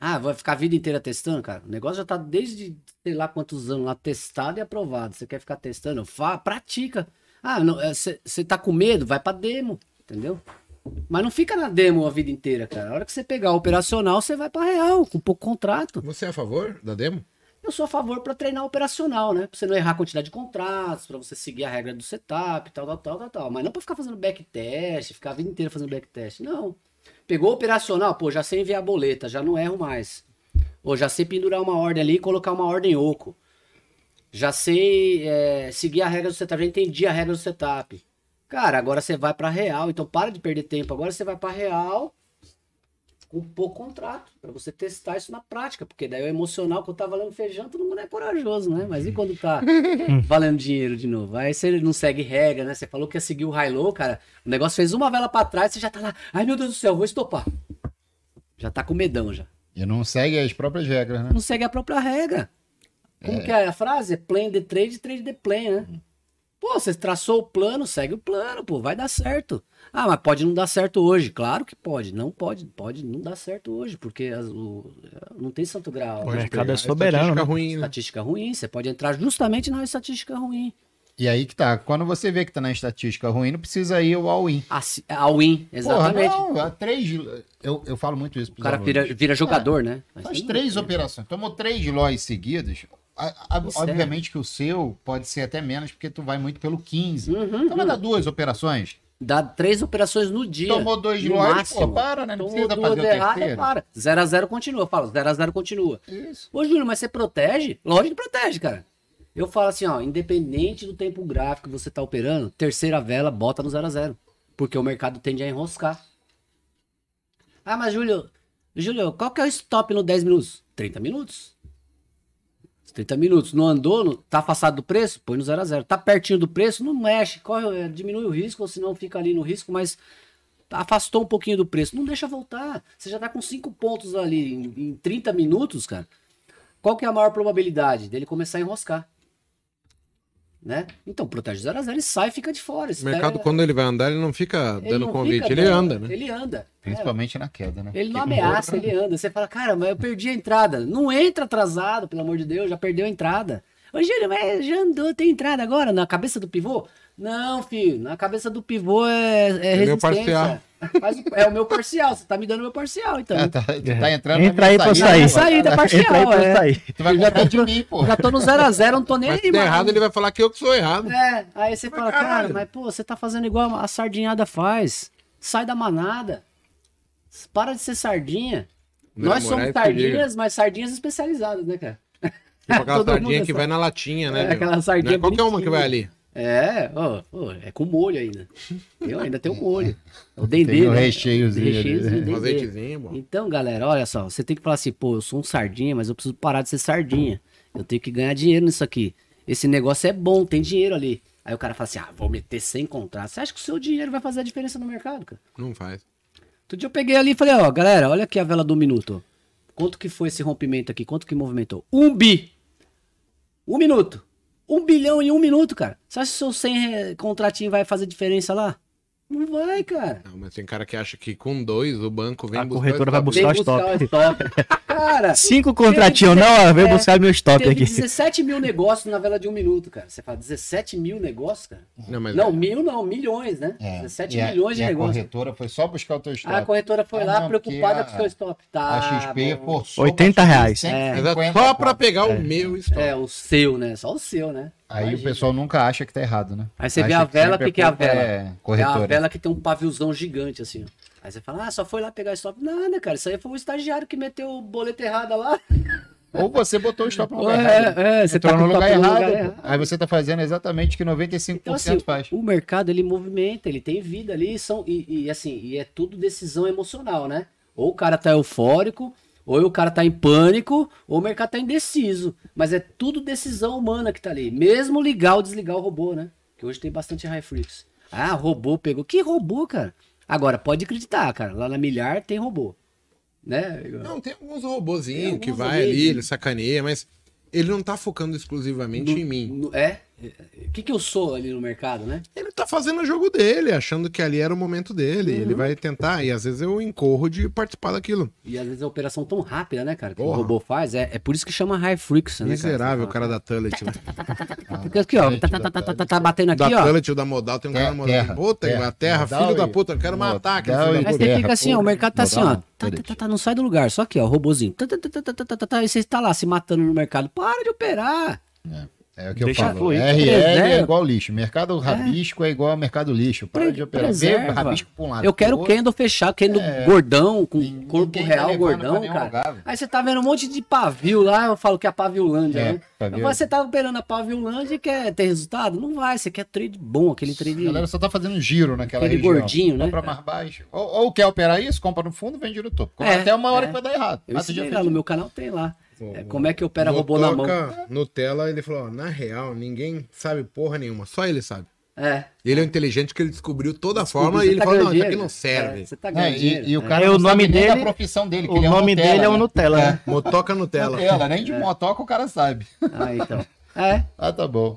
B: Ah, vai ficar a vida inteira testando, cara? O negócio já tá desde sei lá quantos anos lá testado e aprovado. Você quer ficar testando? Fá, pratica. Ah, você tá com medo? Vai pra demo, entendeu? Mas não fica na demo a vida inteira, cara. A hora que você pegar o operacional, você vai pra real, com pouco contrato.
A: Você é a favor da demo?
B: Eu sou a favor pra treinar operacional, né? Pra você não errar a quantidade de contratos, pra você seguir a regra do setup, tal, tal, tal, tal, tal. Mas não pra ficar fazendo backtest, ficar a vida inteira fazendo backtest. Não. Pegou operacional, pô, já sei enviar boleta, já não erro mais. Ou já sei pendurar uma ordem ali e colocar uma ordem oco. Já sei é, seguir a regra do setup, já entendi a regra do setup. Cara, agora você vai pra real, então para de perder tempo. Agora você vai pra real com pouco contrato, pra você testar isso na prática, porque daí o emocional que eu tá valendo feijão, todo mundo é corajoso, né? Mas e quando tá valendo dinheiro de novo? Aí você não segue regra, né? Você falou que ia seguir o high-low, cara. O negócio fez uma vela pra trás, você já tá lá. Ai meu Deus do céu, vou estopar. Já tá com medão já.
D: E não segue as próprias regras, né?
B: Não segue a própria regra. Como que é a frase? Plan the trade, trade the plan, né? Pô, você traçou o plano, segue o plano, pô, vai dar certo. Ah, mas pode não dar certo hoje. Claro que pode. Não pode, pode não dar certo hoje, porque as- o- não tem santo grau.
C: O mercado é soberano,
A: estatística
C: né?
A: ruim, né?
B: Estatística ruim, você pode entrar justamente na estatística ruim.
D: E aí que tá. Quando você vê que tá na estatística ruim, não precisa ir o all-in.
B: A, ci- a win, exatamente.
D: Porra, não, a três. Eu, eu falo muito isso
B: o cara vira, vira jogador, né? Mas
D: Faz três operações. Tomou três lojas seguidas. a- a-
B: é.
D: obviamente que o seu pode ser até menos, porque tu vai muito pelo 15.
B: Uhum,
D: Então vai
B: uhum.
D: dar duas operações.
B: Dá três operações no dia.
D: Tomou dois
B: máximo.
D: pô, para, né? Não
B: Tomou
D: precisa fazer o
B: erradas,
D: terceiro.
B: para. 0x0 continua. Eu falo, 0x0 continua.
D: Isso.
B: Ô, Júlio, mas você protege? Lógico que protege, cara. Eu falo assim, ó, independente do tempo gráfico que você tá operando, terceira vela, bota no 0 a 0 Porque o mercado tende a enroscar. Ah, mas Júlio, Júlio, qual que é o stop no 10 minutos? 30 minutos. 30 minutos. Não andou, não- tá afastado do preço? Põe no 0 a 0 Tá pertinho do preço? Não mexe. Corre, eh, diminui o risco, ou senão fica ali no risco, mas afastou um pouquinho do preço. Não deixa voltar. Você já tá com 5 pontos ali em, em 30 minutos, cara. Qual que é a maior probabilidade dele começar a enroscar? Né? Então, protege 0 a 0 e sai e fica de fora.
A: O mercado, quando ele vai andar, ele não fica
B: ele
A: dando
B: não
A: convite,
B: fica
A: ele anda, né?
B: Ele anda.
D: Principalmente na queda, né?
B: É, ele não
D: Porque-
B: ameaça, ele anda. Você fala, cara, mas eu perdi a entrada. Não entra atrasado, pelo amor de Deus, já perdeu a entrada. Ô, Júlio, mas já andou, tem entrada agora na cabeça do pivô? Não, filho, na cabeça do pivô é, é,
A: meu
B: resistência.
A: parcial.
B: Faz o- é o meu parcial, você tá me dando o meu parcial, então.
D: Ah, tá, tu
C: É.
D: tá entrando
C: Entra aí pra sair.
B: Saída parcial,
C: Entra aí pra
B: é.
C: sair.
D: Tu vai comprar de mim, pô.
B: Já tô no 0x0, não tô nem
A: Mas
B: aí, mano.
A: errado, ele vai falar que eu que sou errado.
B: É, aí você
A: Mas
B: fala, cara,
A: caralho.
B: mas pô, você tá fazendo igual a sardinhada faz. Sai da manada. Para de ser sardinha. Nós somos sardinhas, mas sardinhas especializadas, né, cara?
A: Tipo aquela
B: Todo
A: sardinha que
B: sabe.
A: vai na latinha, né?
B: É,
A: meu?
B: aquela sardinha
A: Não é qualquer uma que vai ali.
B: É, ó, ó, é com molho ainda. Eu ainda tenho molho. É o
D: Tem
B: dendê,
D: o
B: né?
D: recheiozinho ali.
B: Recheiozinho,
A: Um
B: dendê.
A: azeitezinho, bom.
B: Então, galera, olha só, você tem que falar assim, pô, eu sou um sardinha, mas eu preciso parar de ser sardinha. Eu tenho que ganhar dinheiro nisso aqui. Esse negócio é bom, tem dinheiro ali. Aí o cara fala assim, ah, vou meter sem contrato. Você acha que o seu dinheiro vai fazer a diferença no mercado, cara?
A: Não faz.
B: Outro dia eu peguei ali e falei, ó, galera, olha aqui a vela do minuto. Quanto que foi esse rompimento aqui? Quanto que movimentou? Um bi. Um minuto. Um bilhão em um minuto, cara. Você acha que o seu 100 re- contratinho vai fazer diferença lá? Não vai, cara.
A: Não, mas tem cara que acha que com dois o banco vem
C: A
A: buscar
C: corretora
A: o
C: vai
A: stop.
C: buscar o stop.
B: Cara,
C: Cinco contratinhos, não, vem
B: É,
C: buscar meu stop
B: teve
C: aqui.
B: 17 mil negócios na vela de um minuto, cara. Você fala 17 mil negócios, cara?
A: Não, mas
B: Não, mil não, milhões, né?
D: É,
B: 17
D: e a-
B: milhões de
D: e a
B: negócios.
D: corretora foi só buscar o teu stop.
B: Ah, a corretora foi
D: Ah,
B: lá
D: não,
B: preocupada
D: porque
B: com o seu stop. Tá,
D: a XP forçou.
C: 80
D: pra subir
C: reais.
D: 150
A: Mas é só pra pegar o meu stop.
B: É, o seu, né? Só o seu, né?
D: Aí
B: Imagina.
D: o pessoal nunca acha que tá errado, né?
B: Aí você
D: Acha
B: vê a vela, o que, que é a
D: culpa
B: vela?
D: É
B: É
D: corretora.
B: a vela que tem um paviozão gigante, assim, ó. Aí você fala, ah, só foi lá pegar stop. Nada, cara. Isso aí foi o estagiário que meteu o boleto errado lá.
D: Ou você botou o stop no lugar errado.
B: É, é, você
D: Entrou
B: tá
D: no lugar errado,
B: no lugar errado.
D: Aí você tá fazendo exatamente o que 95%
B: Então, assim,
D: faz.
B: o mercado ele movimenta, ele tem vida ali, são, e, e, assim, e é tudo decisão emocional, né? Ou o cara tá eufórico, ou o cara tá em pânico, ou o mercado tá indeciso. Mas é tudo decisão humana que tá ali. Mesmo ligar ou desligar o robô, né? Que hoje tem bastante high freaks. Ah, robô pegou. Que robô, cara? Agora, pode acreditar, cara. Lá na milhar tem robô. Né?
A: Não, tem alguns robozinhos
B: Tem
A: que vai
B: ali.
A: ali, ele sacaneia, mas ele não tá focando exclusivamente
B: No-
A: em mim.
B: no- é? O que, que eu sou ali no mercado, né?
A: Ele tá fazendo o jogo dele, achando que ali era o momento dele.
B: Uhum.
A: Ele vai tentar, e às vezes eu incorro de participar daquilo.
B: E às vezes a operação tão rápida, né, cara? Que o
A: Porra.
B: robô faz. É, é por isso que chama high frequency, né?
A: Miserável o
B: cara?
A: cara da Tullet. né?
B: Porque aqui, ó, tá, tá, tá, tá, tá, tá batendo
A: Da
B: aqui, ó.
A: Tullet ou da Modal, tem um cara
D: Terra,
A: no Modal. Puta,
D: terra. Modal
A: filho da
D: e-
A: puta, eu quero matar aquele
D: Modal
A: filho
D: e
A: da
B: Aí
A: puta.
B: você
D: terra,
B: fica assim, ó, o mercado tá assim,
D: Modal
B: ó.
D: não,
B: Tá, tá, tá, não sai do lugar. Só aqui, ó, robozinho. Tá, tá, tá, tá, tá, tá, tá, tá, e você tá lá se matando no mercado. Para de operar.
D: É o que
C: Deixa
D: eu falo.
C: fluir.
D: RL
B: Preserva.
D: é igual lixo. Mercado rabisco é, igual ao mercado lixo. Para
B: Pre-
D: de operar.
B: Preserva.
D: rabisco pra um lado.
B: Eu quero
D: outro.
B: candle fechado, candle
D: É.
B: gordão, com
D: Ninguém
B: corpo real gordão, cara.
D: lugar.
B: Aí você tá vendo um monte de pavio lá, eu falo que é a paviolândia,
D: É,
B: né?
D: pavio.
B: Você tá operando a paviolândia e quer ter resultado? Não vai, você quer trade bom, aquele
D: A
B: trade...
D: galera só tá fazendo giro naquela
B: Aquele
D: região.
B: gordinho, né?
D: Compra mais baixo. Ou, ou quer operar isso, compra no fundo, vende no topo.
B: É,
D: Até uma hora
B: é.
D: que vai dar errado.
B: Eu ensinei lá no meu canal, tem lá. É, como é que opera robô na mão.
A: Motoca, Nutella, ele falou, ó, na real, ninguém sabe porra nenhuma, só ele sabe.
B: É.
A: Ele é inteligente que ele descobriu toda a forma
B: você
A: e ele
B: tá
A: falou, não, isso aqui não serve.
B: É, você tá
D: É,
B: ganhando dinheiro.
D: e, e o
B: É.
D: cara
C: É,
D: não
C: o nome dele-
D: da profissão dele. que
C: O
D: ele é um
C: nome
D: Nutella,
C: dele é o
D: né?
C: Nutella, né?
A: Motoca Nutella.
D: Nutella, nem de motoca o cara sabe.
B: Ah, então. É,
D: Ah, tá bom.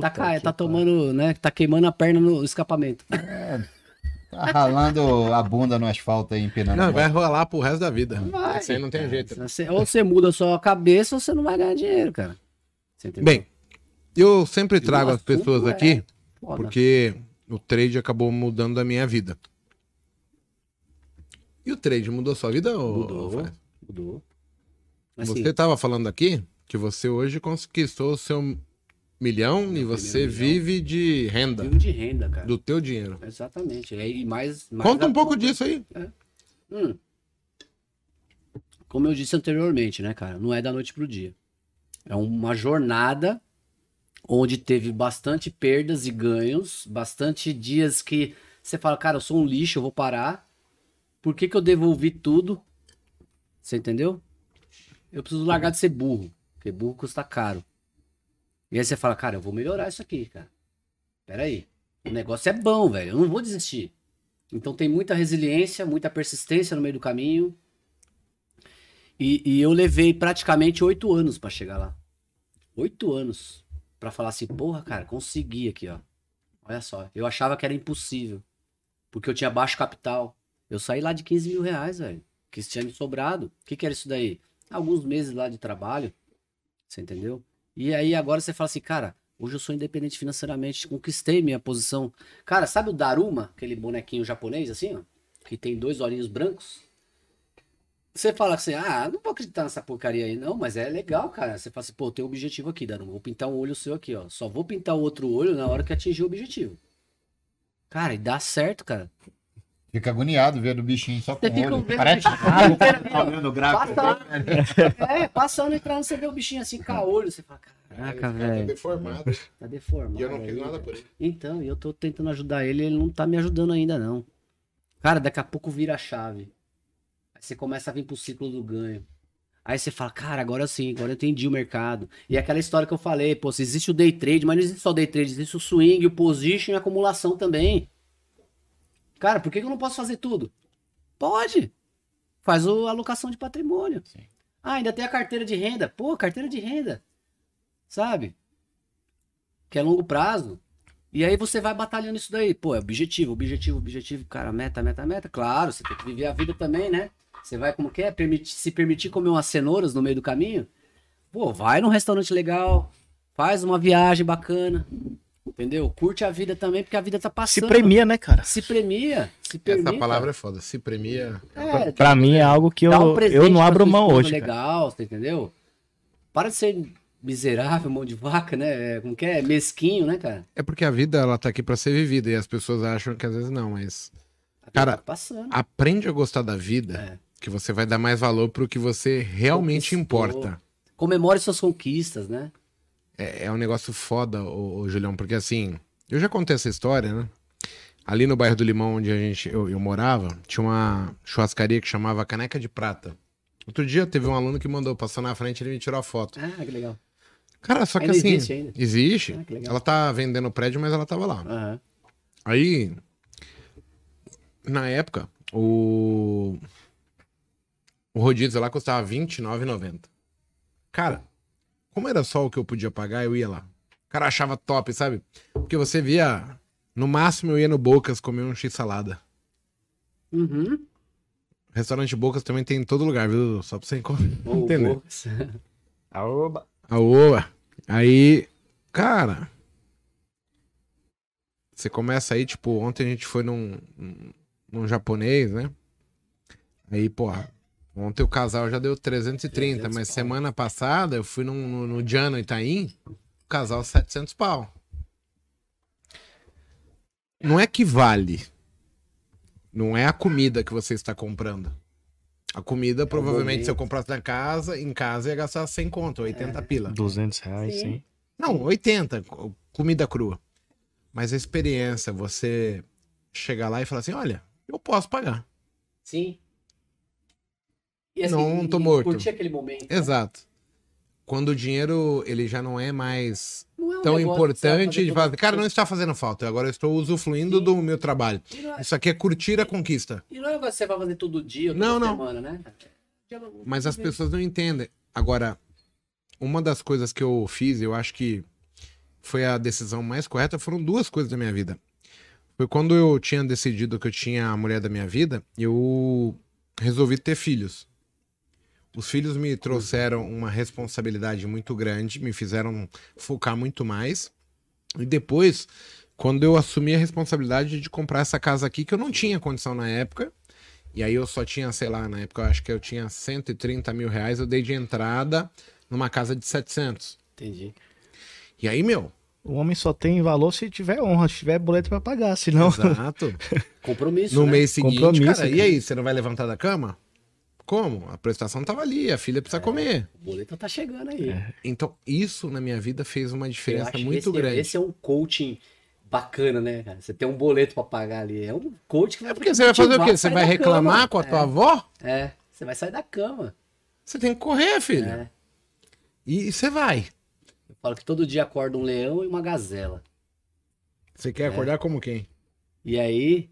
B: tá, ca... tá tomando, né? Tá queimando a perna no escapamento.
D: Tá ralando a bunda no asfalto aí, empinando.
A: Não,
D: a
A: vai rolar pro resto da vida.
B: Vai.
A: Isso aí não tem jeito.
B: Você- ou você muda a sua cabeça ou você não vai ganhar dinheiro, cara. Você entendeu?
A: Bem, eu sempre trago as pessoas
B: é
A: aqui
B: Foda.
A: porque o trade acabou mudando a minha vida. E o trade mudou sua vida,
B: Mudou.
A: Fred?
B: Mudou. Assim,
A: Você estava falando aqui que você hoje conquistou o seu milhão e você
B: milhão.
A: vive de renda,
B: vivo de renda, cara.
A: do teu dinheiro.
B: Exatamente. E mais, mais
A: Conta um pouco disso aí.
B: Hum. Como eu disse anteriormente, né, cara? Não é da noite pro dia. É uma jornada onde teve bastante perdas e ganhos, bastante dias que você fala, cara, eu sou um lixo, eu vou parar. Por que, que eu devolvi tudo? Você entendeu? Eu preciso largar de ser burro, porque burro custa caro. E aí você fala, cara, eu vou melhorar isso aqui, cara. Pera aí. O negócio é bom, velho. Eu não vou desistir. Então tem muita resiliência, muita persistência no meio do caminho. E, e eu levei praticamente oito anos pra chegar lá. Oito anos. Pra falar assim, porra, cara, consegui aqui, ó. Olha só. Eu achava que era impossível. Porque eu tinha baixo capital. Eu saí lá de 15 mil reais, velho. Que tinha me sobrado. O que, que era isso daí? Alguns meses lá de trabalho. Você entendeu? E aí agora você fala assim, cara, hoje eu sou independente financeiramente, conquistei minha posição. Cara, sabe o Daruma, aquele bonequinho japonês assim, ó? Que tem dois olhinhos brancos? Você fala assim, ah, não vou acreditar nessa porcaria aí, não, mas é legal, cara. Você fala assim, pô, tem um objetivo aqui, Daruma. Vou pintar um olho seu aqui, ó. Só vou pintar o outro olho na hora que atingir o objetivo. Cara, e dá certo, cara.
D: Fica agoniado vendo o bichinho só com o olho. Parece tá olhando o gráfico.
B: É, passando, entrando, você vê o bichinho assim com a olho, você fala, caraca,
A: Tá
B: velho,
A: deformado.
B: tá deformado.
A: E eu não fiz nada por ele.
B: Então, e eu tô tentando ajudar ele, ele não tá me ajudando ainda, não. Cara, daqui a pouco vira a chave. Aí você começa a vir pro ciclo do ganho. Aí você fala, cara, agora sim, agora eu entendi o mercado. E é aquela história que eu falei, pô, se existe o day trade, mas não existe só o day trade, existe o swing, o position e a acumulação também. Cara, por que eu não posso fazer tudo? Pode. Faz a alocação de patrimônio.
D: Sim.
B: Ah, ainda tem a carteira de renda. Pô, carteira de renda. Sabe? Que é longo prazo. E aí você vai batalhando isso daí. Pô, é objetivo, objetivo, objetivo. Cara, meta, meta, meta. Claro, você tem que viver a vida também, né? Você vai como que é? Permitir, se permitir comer umas cenouras no meio do caminho? Pô, vai num restaurante legal, faz uma viagem bacana. Entendeu? Curte a vida também, porque a vida tá
C: Se
B: passando.
C: premia, né, cara?
B: Se premia. Se permita.
A: Essa palavra é foda. Se premia.
B: É,
C: Pra mim é algo que eu,
B: um
C: eu não
B: pra
C: abro mão hoje. cara.
B: legal, você entendeu? Para de ser miserável, mão de vaca, né? É, Como que é? Mesquinho, né, cara?
A: É porque a vida, ela tá aqui pra ser vivida. E as pessoas acham que às vezes não, mas. Cara,
B: tá passando.
A: Aprende a gostar da vida.
B: É.
A: Que você vai dar mais valor pro que você realmente
B: Conquistou.
A: importa.
B: Comemore suas conquistas, né?
A: É, é um negócio foda, ô, ô, Julião, porque assim, eu já contei essa história, né? Ali no bairro do Limão, onde a gente, eu, eu morava, tinha uma churrascaria que chamava Caneca de Prata. Outro dia teve um aluno que mandou, passou na frente ele me tirou a foto.
B: Ah, que legal.
A: Cara, só que
B: Ainda
A: assim.
B: existe ainda?
A: Existe.
B: Ah,
A: ela tá vendendo o prédio, mas ela tava lá.
B: Aham.
A: Aí, na época, o, o rodízio lá custava R$29,90. Cara, como era só o que eu podia pagar, eu ia lá. O cara achava top, sabe? Porque você via, no máximo eu ia no Bocas comer um x-salada.
B: Uhum.
A: Restaurante Bocas também tem em todo lugar, viu? Só pra você?
B: Box.
C: Aoba.
A: A oa. Aí, cara. Você começa aí, tipo, ontem a gente foi num, num japonês, né? Aí, porra, ontem o casal já deu 330,
B: 300
A: mas
B: pau.
A: semana passada eu fui num, no, no Diano Itaim, o casal 700 pau. Não é que vale. Não é a comida que você está comprando. A comida, provavelmente, se eu comprasse na casa, em casa ia gastar 100 conto, 80 pila.
C: 200 reais,
B: Sim.
C: sim.
A: Não, 80, co- comida crua. Mas a experiência, você chegar lá e falar assim, olha, eu posso pagar.
B: Sim. E assim,
A: Não tô morto.
B: Curtir aquele momento. né?
A: Exato. Quando o dinheiro, ele já não é mais
B: Não é um
A: tão
B: vai
A: importante de falar, cara, não está fazendo falta, agora eu estou usufruindo
B: Sim.
A: do meu trabalho.
B: É-
A: Isso aqui é curtir a conquista.
B: E não é que você vai fazer todo dia, toda
A: Não, não.
B: semana, né?
A: Mas as pessoas não entendem. Agora, uma das coisas que eu fiz, eu acho que foi a decisão mais correta, foram duas coisas da minha vida. Foi quando eu tinha decidido que eu tinha a mulher da minha vida, eu resolvi ter filhos. Os filhos me trouxeram uma responsabilidade muito grande, me fizeram focar muito mais. E depois, quando eu assumi a responsabilidade de comprar essa casa aqui, que eu não tinha condição na época, e aí eu só tinha, sei lá, na época eu acho que eu tinha 130 mil reais, eu dei de entrada numa casa de 700.
B: Entendi.
A: E aí, meu,
C: O homem só tem valor se tiver honra, se tiver boleto pra pagar, senão...
A: exato.
B: Compromisso,
A: No
B: né?
A: mês seguinte,
C: Compromisso,
A: cara, e
C: cara.
A: aí, você não vai levantar da cama? Como? A prestação tava ali, a filha precisa comer.
B: O boleto tá chegando aí.
A: Então, isso na minha vida fez uma diferença muito
B: esse,
A: grande.
B: Esse é um coaching bacana, né, cara? Você tem um boleto pra pagar ali. É um coach que vai
A: É porque você vai fazer o quê? Você vai reclamar
B: cama.
A: com a tua avó?
B: É, você vai sair da cama.
A: Você tem que correr, filho.
B: É.
A: E você vai.
B: Eu falo que todo dia acorda um leão e uma gazela.
A: Você quer acordar como quem?
B: E aí,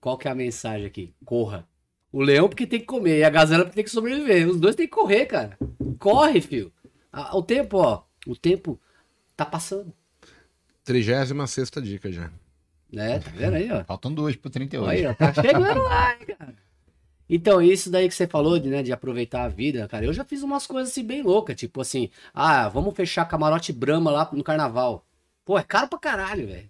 B: qual que é a mensagem aqui? Corra. O leão porque tem que comer e a gazela porque tem que sobreviver. Os dois tem que correr, cara. Corre, filho. Ah, O tempo, ó. O tempo tá passando.
A: 36 dica já.
B: Né? Tá vendo aí, ó?
D: Faltam duas pro 38.
B: Aí, ó, tá chegando lá, hein, cara. Então, isso daí que você falou de, né, de aproveitar a vida, cara, eu já fiz umas coisas assim bem loucas, tipo assim, ah, vamos fechar camarote Brahma lá no carnaval. Pô, é caro pra caralho, velho.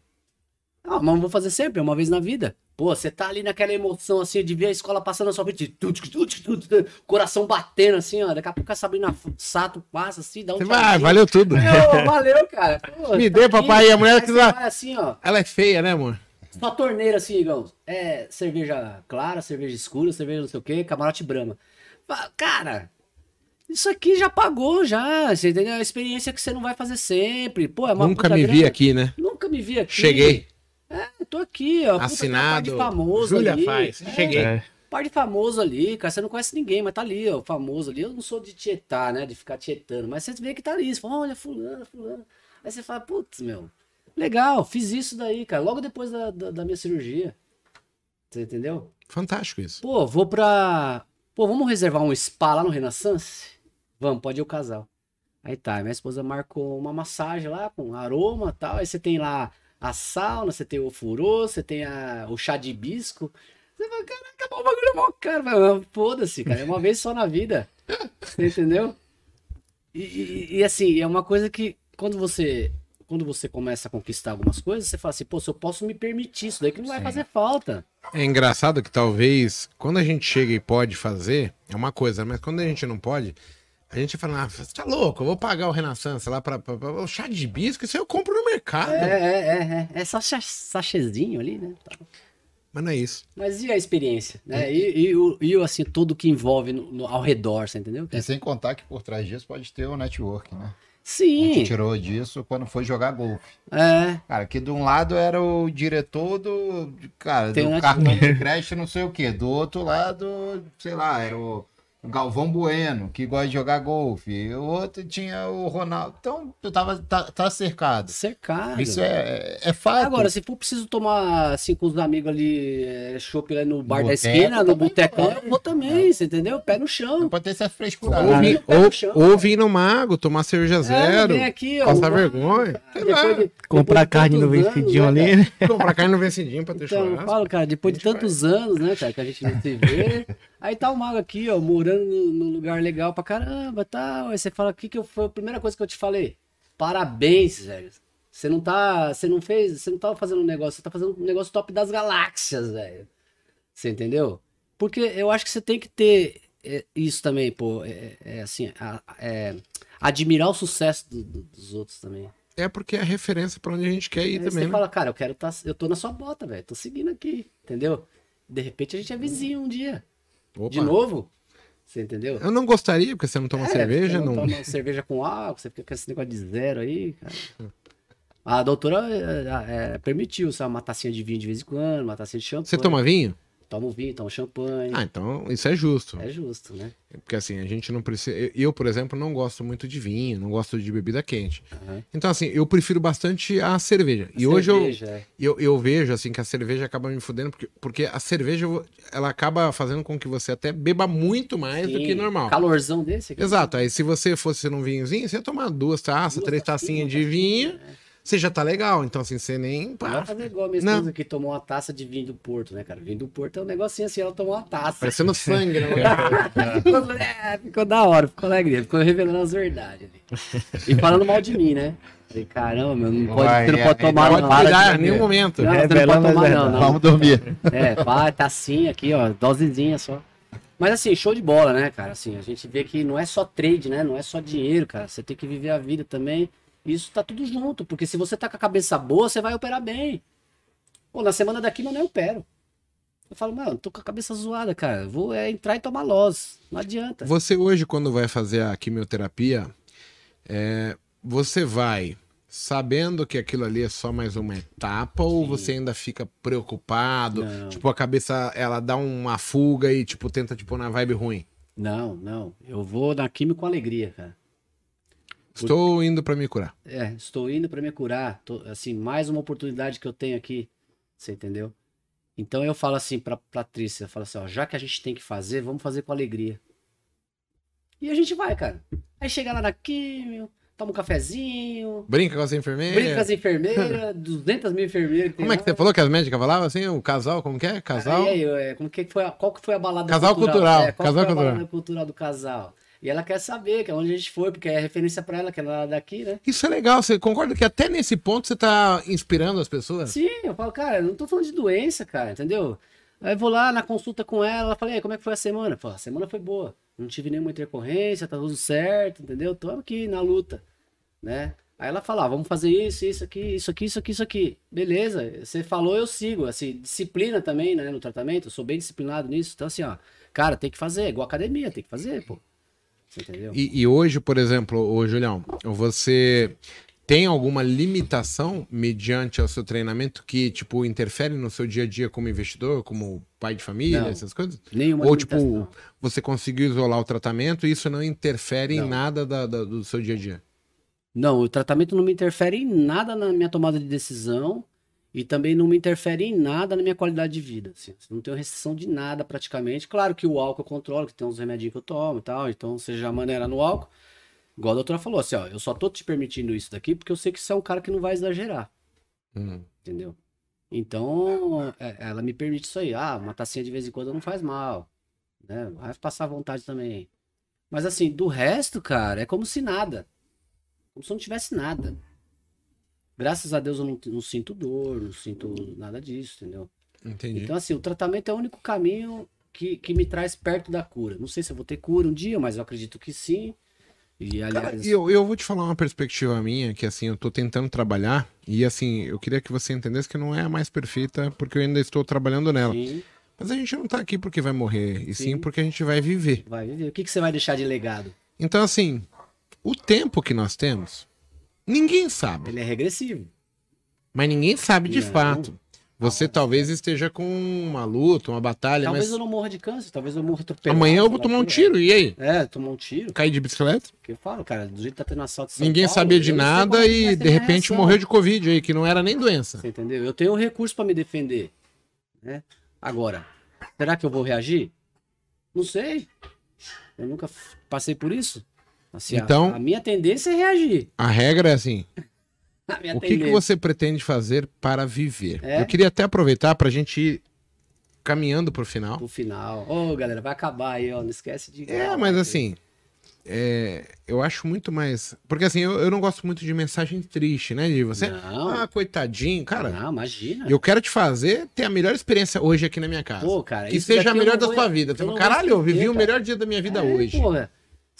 B: Ah, mas vou fazer sempre, é uma vez na vida. Pô, você tá ali naquela emoção assim de ver a escola passando na sua frente, coração batendo assim, ó. Daqui a pouco a Sabrina Sato passa assim, dá um
A: vai, valeu tudo.
B: Valeu, valeu, cara. Pô,
A: Me
B: tá
A: dê, papai, e a mulher que vai
B: assim, ó.
A: Ela é feia, né, amor?
B: Sua torneira, assim, Igão. É cerveja clara, cerveja escura, cerveja não sei o quê, camarote brama. Cara, isso aqui já pagou, já. Você entendeu? É uma experiência que você não vai fazer sempre. Pô, é uma
A: Nunca me vi
B: grana.
A: aqui, né?
B: Nunca me vi aqui.
A: Cheguei.
B: Tô aqui, ó. Puta,
A: Assinado.
B: um de famoso
A: Júlia
B: ali.
A: faz.
B: É,
A: Cheguei.
C: É,
B: par de famoso ali, cara. Você não conhece ninguém, mas tá ali, ó. Famoso ali. Eu não sou de tietar, né? De ficar tietando. Mas você vê que tá ali. Você fala, olha, fulano, fulano. Aí você fala, putz, meu. Legal, fiz isso daí, cara. Logo depois da, da, da minha cirurgia. Você entendeu?
A: Fantástico isso.
B: Pô, vou pra. Pô, vamos reservar um spa lá no Renaissance? Vamos, pode ir o casal. Aí tá, minha esposa marcou uma massagem lá com aroma e tal. Aí você tem lá a sauna, você tem o furô, você tem a, o chá de hibisco. Você fala, caraca, o bagulho é mó cara, mas foda-se, cara. É uma vez só na vida. Você entendeu? E, e- e, assim, é uma coisa que quando você. Quando você começa a conquistar algumas coisas, você fala assim, pô, se eu posso me permitir isso daí que não vai
D: Sim.
B: fazer falta.
A: É engraçado que talvez, quando a gente chega e pode fazer, é uma coisa, mas quando a gente não pode, a gente fala, ah, você tá louco, eu vou pagar o Renaissance lá pra, pra- pra- o chá de bisco, isso eu compro no mercado.
B: É, é, é, é. É só sa- sachezinho ali, né? Tá.
A: Mas não é isso.
B: Mas e a experiência, né? E, e, o, e o, assim, tudo que envolve no- no- ao redor, você entendeu?
D: E sem contar que por trás disso pode ter o network, né? A gente
B: Sim,
D: tirou disso quando foi jogar golfe.
B: é.
D: Cara, que de um lado era o diretor do. Cara,
B: Tem
D: do
B: um
D: cartão de crédito, não sei o quê. Do outro lado, sei lá, era o Galvão Bueno, que gosta de jogar golfe. E o outro tinha o Ronaldo. Então, eu tava tá, tá cercado.
B: Cercado.
D: Isso é, é fato.
B: Agora, se for preciso tomar assim com os amigos ali, é, chopp lá no bar da
D: Boteco,
B: esquina, no botecão,
D: vai.
B: eu vou também, você entendeu? Pé no chão.
D: não pode ter essa frescura.
A: Ou,
D: né?
A: vir,
B: no
A: ou,
B: chão,
A: ou
B: cara.
A: vir no mago, tomar cerveja
B: É,
A: zero,
B: vem aqui, ó,
A: passar
B: o-
A: vergonha.
B: De-
C: Comprar carne no
B: anos,
C: vencidinho
B: né,
C: ali, né?
A: Comprar carne no vencidinho pra ter
B: Então, eu
A: churrasco.
B: falo, cara, depois de tantos anos, né, cara, que a gente não se vê. Aí tá o mago aqui, ó, morando no, no lugar legal pra caramba, tal. Aí você fala, o que que eu, foi a primeira coisa que eu te falei? Parabéns, velho. Você não tá, você não fez, você não tá fazendo um negócio, você tá fazendo um negócio top das galáxias, velho. Você entendeu? Porque eu acho que você tem que ter é, isso também, pô, é, é assim, a- é, admirar o sucesso do- do- dos outros também.
A: É porque é referência pra onde a gente quer ir
B: Aí
A: também,
B: você
A: né?
B: fala, cara, eu quero tá, eu tô na sua bota, velho. Tô seguindo aqui, entendeu? De repente a gente é vizinho um dia.
A: Opa.
B: De novo. Você entendeu?
A: Eu não gostaria, porque você não toma
B: É,
A: cerveja,
B: você
A: não.
B: Toma cerveja com álcool, você fica com esse negócio de zero aí, cara. A doutora é, é, permitiu, sabe, uma tacinha de vinho de vez em quando, uma tacinha de champanhe.
A: Você toma vinho?
B: Toma um vinho, toma champanhe.
A: Ah, então isso é justo.
B: É justo, né?
A: Porque assim, a gente não precisa. eu- por exemplo, não gosto muito de vinho, não gosto de bebida quente.
B: Aham.
A: Então, assim, eu prefiro bastante a cerveja.
B: A
A: e hoje eu,
B: cerveja, é.
A: eu, eu vejo, assim, que a cerveja acaba me fudendo, porque, porque a cerveja, ela acaba fazendo com que você até beba muito mais do
B: Sim,
A: que normal.
B: Calorzão desse aqui.
A: Exato. Aí, se você fosse num vinhozinho, você ia tomar duas taças,
B: Duas
A: três
B: tacinhas,
A: tacinhas de vinho,
B: é.
A: Você já tá legal. Então, assim, você nem. Pá,
B: fazer igual a minha
A: Não.
B: esposa que tomou uma taça de vinho do Porto, né, cara? Vinho do Porto é um negocinho assim, ela tomou uma taça.
A: parecendo sangue, né?
B: ficou, é, ficou da hora, ficou alegria, ficou revelando as verdades ali. E falando mal de mim, né? Falei, caramba, meu, não pode,
D: Vai,
B: você não
D: é,
B: pode
D: é,
B: tomar,
A: Pode
B: não.
D: para de
A: cuidar em
D: beber.
A: nenhum momento.
B: Não, você não pode tomar, não, não.
D: Vamos dormir.
B: É, pá, tacinha aqui, ó, dosezinha só. Mas assim, show de bola, né, cara? Assim, a gente vê que não é só trade, né? Não é só dinheiro, cara. Você tem que viver a vida também. Isso tá tudo junto, porque se você tá com a cabeça boa, você vai operar bem. Pô, na semana daqui, mano, eu opero. Eu falo, mano, tô com a cabeça zoada, cara. Vou é, entrar e tomar loss. Não adianta.
A: Você hoje, quando vai fazer a quimioterapia, é, você vai sabendo que aquilo ali é só mais uma etapa ou
B: Sim.
A: você ainda fica preocupado?
B: Não.
A: Tipo, a cabeça, ela dá uma fuga e, tipo, tenta, tipo, na vibe ruim.
B: Não, não. Eu vou na química com alegria, cara.
A: Estou indo pra me curar.
B: É, estou indo para me curar. Tô, assim, mais uma oportunidade que eu tenho aqui. Você entendeu? Então eu falo assim pra Patrícia, eu falo assim, ó, já que a gente tem que fazer, vamos fazer com alegria. E a gente vai, cara. Aí chega lá na químio, toma um cafezinho,
A: Brinca com as enfermeiras.
B: brinca com as enfermeiras, 200 mil enfermeiras.
A: Como é que
B: lá.
A: você falou que as médicas falavam assim? O casal, como que é? Casal?
B: E aí, é, como que foi a, qual que foi a balada
A: Casal cultural,
B: É, qual
A: casal
B: foi a
A: cultural.
B: balada cultural do casal? E ela quer saber que é onde a gente foi, porque é referência pra ela, que ela é daqui, né?
A: Isso é legal. Você concorda que até nesse ponto você tá inspirando as pessoas?
B: Sim, eu falo, cara, eu não tô falando de doença, cara, entendeu? Aí eu vou lá na consulta com ela, ela fala, como é que foi a semana? Fala, a semana foi boa, não tive nenhuma intercorrência, tá tudo certo, entendeu? Tô aqui na luta, né? Aí ela fala, ah, vamos fazer isso, isso aqui, isso aqui, isso aqui, isso aqui. Beleza, você falou, eu sigo. Assim, disciplina também, né, no tratamento, eu sou bem disciplinado nisso. Então, assim, ó, cara, tem que fazer, igual academia, tem que fazer, pô. Você entendeu?
A: E, e hoje, por exemplo, ô Julião, você tem alguma limitação mediante ao seu treinamento que, tipo, interfere no seu dia a dia como investidor, como pai de família,
B: Não.
A: essas coisas?
B: Nenhuma
A: Ou, tipo, você conseguiu isolar o tratamento e isso não interfere em
B: Não.
A: nada da- da- do seu dia a dia?
B: Não, o tratamento não me interfere em nada na minha tomada de decisão e também não me interfere em nada na minha qualidade de vida. Assim. Não tenho restrição de nada praticamente. Claro que o álcool eu controlo, que tem uns remedinhos que eu tomo e tal, então seja a maneira no álcool. Igual a doutora falou assim, ó, eu só tô te permitindo isso daqui porque eu sei que você é um cara que não vai exagerar,
A: Hum.
B: entendeu? Então, é, ela me permite isso aí. Ah, uma tacinha de vez em quando não faz mal. Né? Vai passar vontade também. Mas assim, do resto, cara, é como se nada. Como se não tivesse nada. Graças a Deus eu não, não sinto dor, não sinto nada disso, entendeu?
A: Entendi.
B: Então, assim, o tratamento é o único caminho que, que me traz perto da cura. Não sei se eu vou ter cura um dia, mas eu acredito que sim. E,
A: Cara,
B: aliás,
A: e eu, eu vou te falar uma perspectiva minha, que assim, eu tô tentando trabalhar, e assim, eu queria que você entendesse que não é a mais perfeita, porque eu ainda estou trabalhando nela.
B: sim,
A: Mas a gente não tá aqui porque vai morrer, e sim,
B: Sim.
A: porque a gente vai viver.
B: vai viver. O que, que você vai deixar de legado?
A: Então, assim, o tempo que nós temos, ninguém sabe.
B: Ele é regressivo.
A: Mas ninguém sabe de
B: Não.
A: fato. Você talvez esteja com uma luta, uma batalha,
B: Talvez
A: mas
B: eu não morra de câncer, talvez eu morra atropelado.
A: amanhã eu vou tomar um tiro, e aí?
B: É, tomar um tiro.
A: Cair de bicicleta?
B: Que eu falo, cara, do jeito que tá tendo assalto São
A: Ninguém
B: Paulo,
A: sabia de nada
B: é
A: e de repente
B: reação.
A: morreu de Covid aí, que não era nem doença.
B: Você entendeu? Eu tenho recurso pra me defender. Né? Agora, será que eu vou reagir? Não sei. Eu nunca passei por isso. Assim, a-
A: Então-
B: a, minha tendência é reagir.
A: A regra é assim:
B: A
A: o que, que você pretende fazer para viver?
B: É?
A: Eu queria até aproveitar pra gente ir caminhando pro final.
B: No final. Ô, galera, vai acabar aí, ó. Não esquece de.
A: É, mas assim, é, eu acho muito mais. Porque assim, eu, eu não gosto muito de mensagem triste, né? De você.
B: Não.
A: Ah, coitadinho, cara.
B: Não, imagina.
A: Eu quero te fazer ter a melhor experiência hoje aqui na minha casa.
B: Pô, cara.
A: que seja a melhor da
B: vou-
A: sua vida.
B: eu
A: Caralho, eu vivi
B: esquecer,
A: o
B: cara.
A: melhor dia da minha vida
B: É,
A: hoje.
B: porra.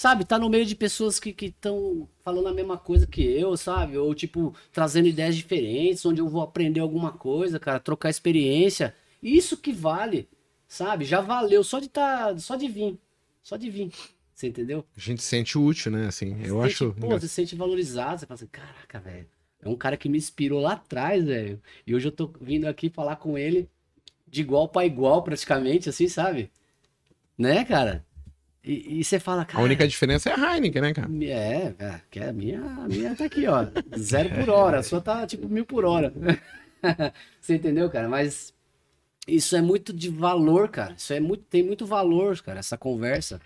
B: Sabe, tá no meio de pessoas que estão falando a mesma coisa que eu, sabe? Ou, tipo, trazendo ideias diferentes, onde eu vou aprender alguma coisa, cara, trocar experiência. Isso que vale, sabe? Já valeu só de tá, só de vir. Só de vir. Você entendeu?
A: A gente se sente útil, né? Assim, eu
B: Você
A: acho.
B: sente, pô,
A: engra-
B: você se sente valorizado, você fala assim, caraca, velho. É um cara que me inspirou lá atrás, velho. E hoje eu tô vindo aqui falar com ele de igual para igual, praticamente, assim, sabe? Né, cara? E, e você fala, cara.
A: A única diferença é a Heineken, né, cara?
B: É, é, que a minha, a minha tá aqui, ó. Zero por hora. A sua tá tipo mil por hora. Você entendeu, cara? Mas isso é muito de valor, cara. Isso é muito, tem muito valor, cara, essa conversa.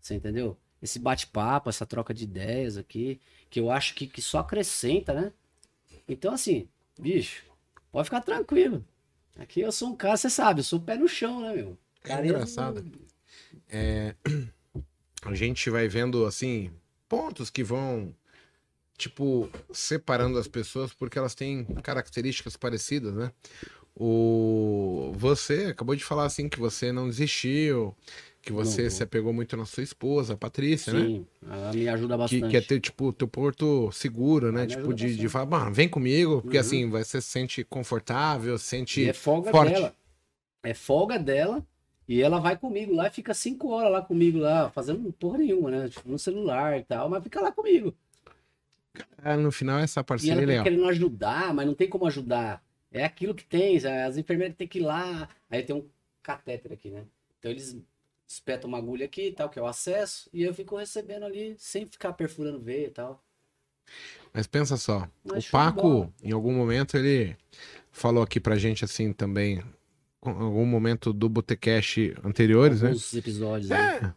B: Você entendeu? Esse bate-papo, essa troca de ideias aqui, que eu acho que, que só acrescenta, né? Então, assim, bicho, pode ficar tranquilo. Aqui eu sou um cara, você sabe, eu sou pé no chão, né, meu?
A: É
B: eu-
A: engraçado. É, a gente vai vendo assim pontos que vão tipo separando as pessoas porque elas têm características parecidas, né? O você acabou de falar assim que você não desistiu, que você
B: Não.
A: se apegou muito na sua esposa, a Patrícia, né?
B: Sim, ela me ajuda
A: Que,
B: bastante.
A: que é ter, tipo, teu porto seguro, né?
B: Ela
A: Tipo, de, de falar, "Bah, vem comigo, porque
B: Uhum.
A: assim, você se sente confortável, se sente
B: E é folga
A: forte.
B: dela. É folga dela. E ela vai comigo lá e fica cinco horas lá comigo lá, fazendo porra nenhuma, né? Tipo, no celular e tal, mas fica lá comigo.
A: Ah, no final, essa
B: E
A: parceria
B: ela
A: é
B: tá
A: legal.
B: querendo ajudar, mas não tem como ajudar. É aquilo que tem, as enfermeiras têm que ir lá. Aí tem um catéter aqui, né? Então eles espetam uma agulha aqui e tal, que é o acesso, e eu fico recebendo ali, sem ficar perfurando veia e tal.
A: Mas pensa só,
B: Mas
A: o Paco, em algum momento, ele falou aqui pra gente assim também, algum momento do Botecash anteriores, né?
B: Alguns episódios aí.
A: É,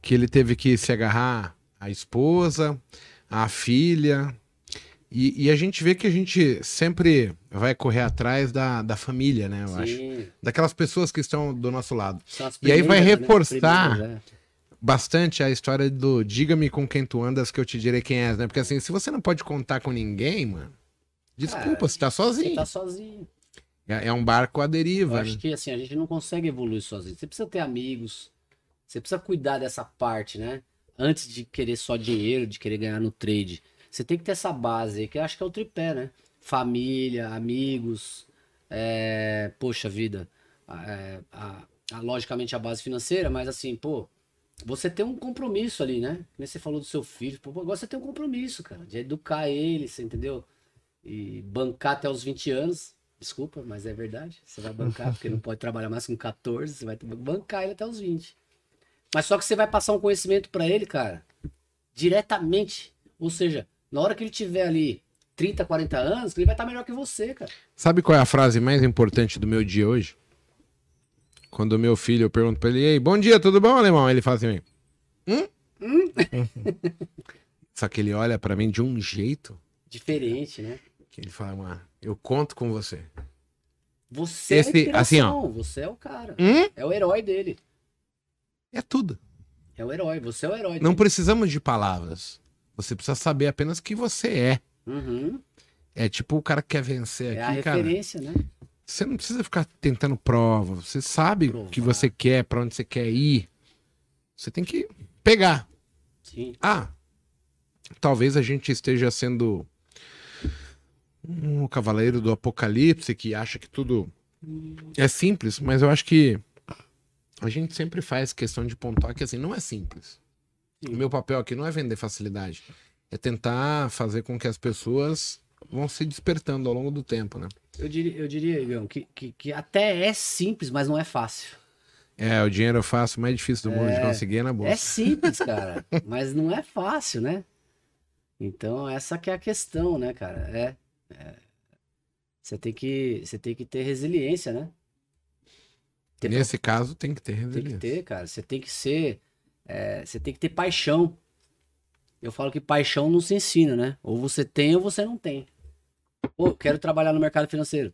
A: que ele teve que se agarrar à esposa, à filha. E, e a gente vê que a gente sempre vai correr atrás da, da família, né? Eu acho.
B: Sim.
A: Daquelas pessoas que estão do nosso lado. E aí vai
B: né?
A: reforçar
B: Primeiras, é.
A: bastante a história do diga-me com quem tu andas que eu te direi quem és, né? Porque assim, se você não pode contar com ninguém, mano, desculpa,
B: É,
A: você tá
B: Você
A: sozinho.
B: tá sozinho.
A: É, é um barco à
B: Eu
A: deriva, né?
B: acho que assim, a gente não consegue evoluir sozinho. Você precisa ter amigos. Você precisa cuidar dessa parte, né? Antes de querer só dinheiro, de querer ganhar no trade. Você tem que ter essa base aí, que eu acho que é o tripé, né? Família, amigos, é, poxa vida. é, a- a- logicamente a base financeira, mas assim, pô, você tem um compromisso ali, né? Como você falou do seu filho, pô, agora você tem um compromisso, cara, de educar ele, você entendeu? E bancar até os 20 anos. Desculpa, mas é verdade. Você vai bancar, porque não pode trabalhar mais com 14, você vai bancar ele até os 20. Mas só que você vai passar um conhecimento pra ele, cara, diretamente. Ou seja, na hora que ele tiver ali 30, 40 anos, ele vai estar melhor que você, cara.
A: Sabe qual é a frase mais importante do meu dia hoje? Quando o meu filho, eu pergunto pra ele, ei, bom dia, tudo bom, alemão? Ele fala assim, hum? Só que ele olha pra mim de um jeito
B: Diferente, né?
A: Que ele fala, mano, eu conto com você.
B: Você
A: Esse-
B: é a
A: assim, ó.
B: você é o cara.
A: Hum?
B: É o herói dele.
A: É tudo.
B: É o herói, você é o herói.
A: Não precisamos de palavras. Você precisa saber apenas que você é.
B: Uhum.
A: É tipo o cara que quer vencer
B: É a
A: aqui, cara.
B: referência, né?
A: Você não precisa ficar tentando prova. Você sabe o que você quer, pra onde você quer ir. Você tem que pegar.
B: Sim.
A: Ah, talvez a gente esteja sendo um cavaleiro do apocalipse que acha que tudo é simples, mas eu acho que a gente sempre faz questão de pontuar que assim, não é simples.
B: Sim.
A: O meu papel aqui não é vender facilidade, é tentar fazer com que as pessoas vão se despertando ao longo do tempo, né?
B: Eu diria, eu diria Igão, que, que, que até é simples, mas não é fácil.
A: É, o dinheiro eu faço mais difícil do mundo de
B: É.
A: conseguir é na bolsa.
B: É simples, cara, mas não é fácil, né? Então, essa que é a questão, né, cara? É. é. Você tem que, você tem que ter resiliência, né? Ter
A: Nesse caso tem que ter
B: Tem
A: resiliência.
B: que ter, cara. Você tem que ser. é, você tem que ter paixão. Eu falo que paixão não se ensina, né? Ou você tem ou você não tem. Pô, quero trabalhar no mercado financeiro.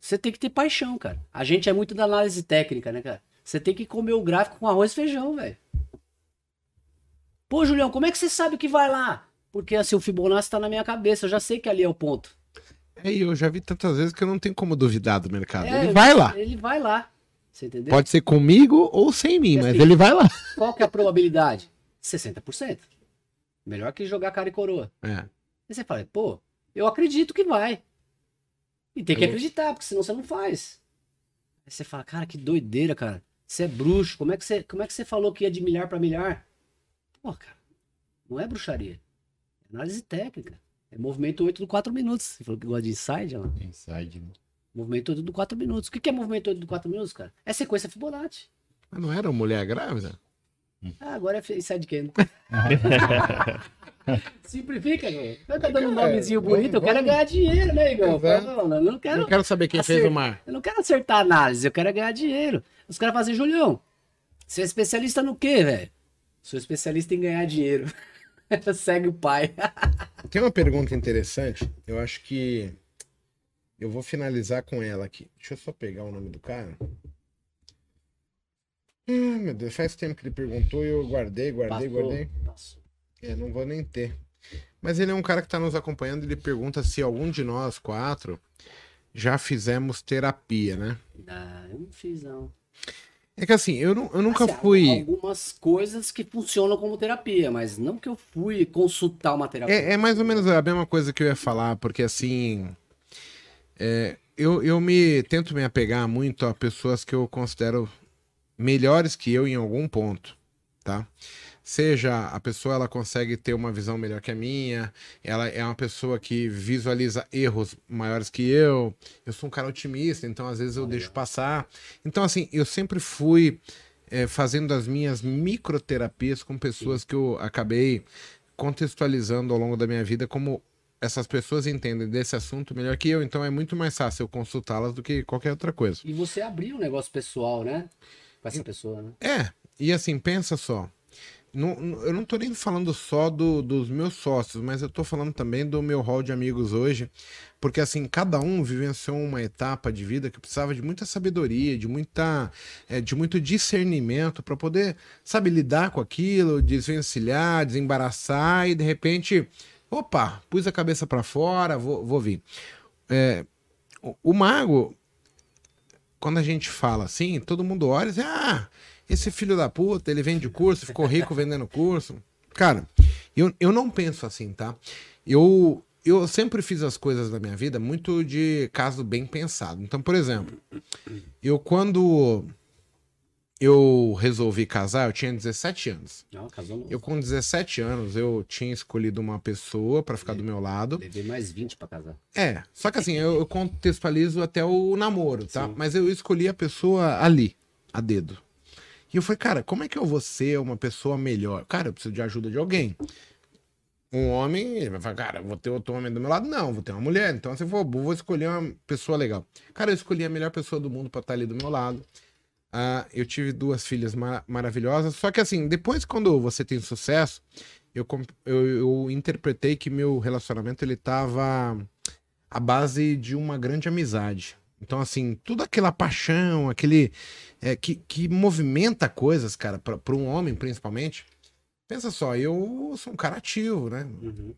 B: Você tem que ter paixão, cara. A gente é muito da análise técnica, né, cara? Você tem que comer o gráfico com arroz e feijão, velho. Pô, Julião, como é que você sabe que vai lá? Porque assim, o Fibonacci tá na minha cabeça. Eu já sei que ali é o ponto.
A: É, e eu já vi tantas vezes que eu não tenho como duvidar do mercado.
B: É,
A: ele vai lá.
B: Ele vai lá. Você entendeu?
A: Pode ser comigo ou sem mim,
B: E
A: mas
B: assim,
A: ele vai lá.
B: Qual que é a probabilidade? 60%. Melhor que jogar cara e coroa.
A: É.
B: Aí você fala, pô, eu acredito que vai. E tem que acreditar, porque senão você não faz. Aí você fala, cara, que doideira, cara. Você é bruxo. Como é que você, como é que você falou que ia de milhar para milhar? Pô, cara, não é bruxaria. É análise técnica. É movimento 8 do 4 minutos. Você falou que gosta de inside, ó.
D: Inside, né?
B: Movimento 8 do 4 minutos. O que é movimento 8 do 4 minutos, cara? É sequência Fibonacci.
A: Mas não era uma mulher grávida?
B: Ah, agora é inside cam. Simplifica, Igor. Eu tá dando um nomezinho bonito, eu quero é ganhar dinheiro, né, Igor? Não, não, eu não quero,
A: Eu quero saber quem
B: Assim,
A: fez o mar.
B: eu não quero acertar a análise, eu quero é ganhar dinheiro. Os caras fazem, Julião, você é especialista no quê, velho? Sou especialista em ganhar dinheiro. Segue o pai.
A: Tem uma pergunta interessante. Eu acho que eu vou finalizar com ela aqui. Deixa eu só pegar o nome do cara. Ah, meu Deus, faz tempo que ele perguntou e eu guardei, guardei,
B: Passou,
A: guardei.
B: passou.
A: É, não vou nem ter. Mas ele é um cara que está nos acompanhando. Ele pergunta se algum de nós quatro já fizemos terapia, né?
B: Ah, eu não fiz, não.
A: É que assim, eu, nu- eu nunca
B: Assim,
A: fui.
B: Algumas coisas que funcionam como terapia, mas não que eu fui consultar uma terapia.
A: É, é mais ou menos a mesma coisa que eu ia falar, porque assim. é, eu, eu me tento me apegar muito a pessoas que eu considero melhores que eu em algum ponto, tá? Seja a pessoa ela consegue ter uma visão melhor que a minha, ela é uma pessoa que visualiza erros maiores que eu. Eu sou um cara otimista, então às vezes eu deixo passar. Então assim, eu sempre fui é, fazendo as minhas microterapias com pessoas que eu acabei contextualizando ao longo da minha vida como essas pessoas entendem desse assunto melhor que eu, então é muito mais fácil eu consultá-las do que qualquer outra coisa.
B: E você abriu um negócio pessoal, né? Com essa pessoa, né?
A: É, e assim, pensa só. Não- eu não tô nem falando só do- dos meus sócios, mas eu tô falando também do meu hall de amigos hoje, porque assim, cada um vivenciou uma etapa de vida que precisava de muita sabedoria, de muita, é, de muito discernimento para poder, sabe, lidar com aquilo, desvencilhar, desembaraçar e de repente, opa, pus a cabeça para fora, vou, vou vir. É, o, o mago, quando a gente fala assim, todo mundo olha e diz, ah, esse filho da puta, ele vende curso, ficou rico vendendo curso. Cara, eu, eu não penso assim, tá? Eu, eu sempre fiz as coisas da minha vida muito de caso bem pensado. Então, por exemplo, eu quando eu resolvi casar, eu tinha 17 anos.
B: Não.
A: Eu com 17 anos, eu tinha escolhido uma pessoa pra ficar do meu lado.
B: Levei mais 20 pra casar.
A: É, só que assim, eu, eu contextualizo até o namoro, tá?
B: Sim.
A: Mas eu escolhi a pessoa ali, a dedo. E eu falei, cara, como é que eu vou ser uma pessoa melhor? Cara, eu preciso de ajuda de alguém. Um homem, ele vai falar, cara, vou ter outro homem do meu lado? Não, vou ter uma mulher. Então, se for, vou escolher uma pessoa legal. Cara, eu escolhi a melhor pessoa do mundo pra estar ali do meu lado. Ah, eu tive duas filhas ma- maravilhosas. Só que assim, depois quando você tem sucesso, eu, eu, eu interpretei que meu relacionamento ele tava à base de uma grande amizade. Então, assim, tudo aquela paixão, aquele. é, que, que movimenta coisas, cara, para um homem principalmente. Pensa só, eu sou um cara ativo, né?
B: Uhum.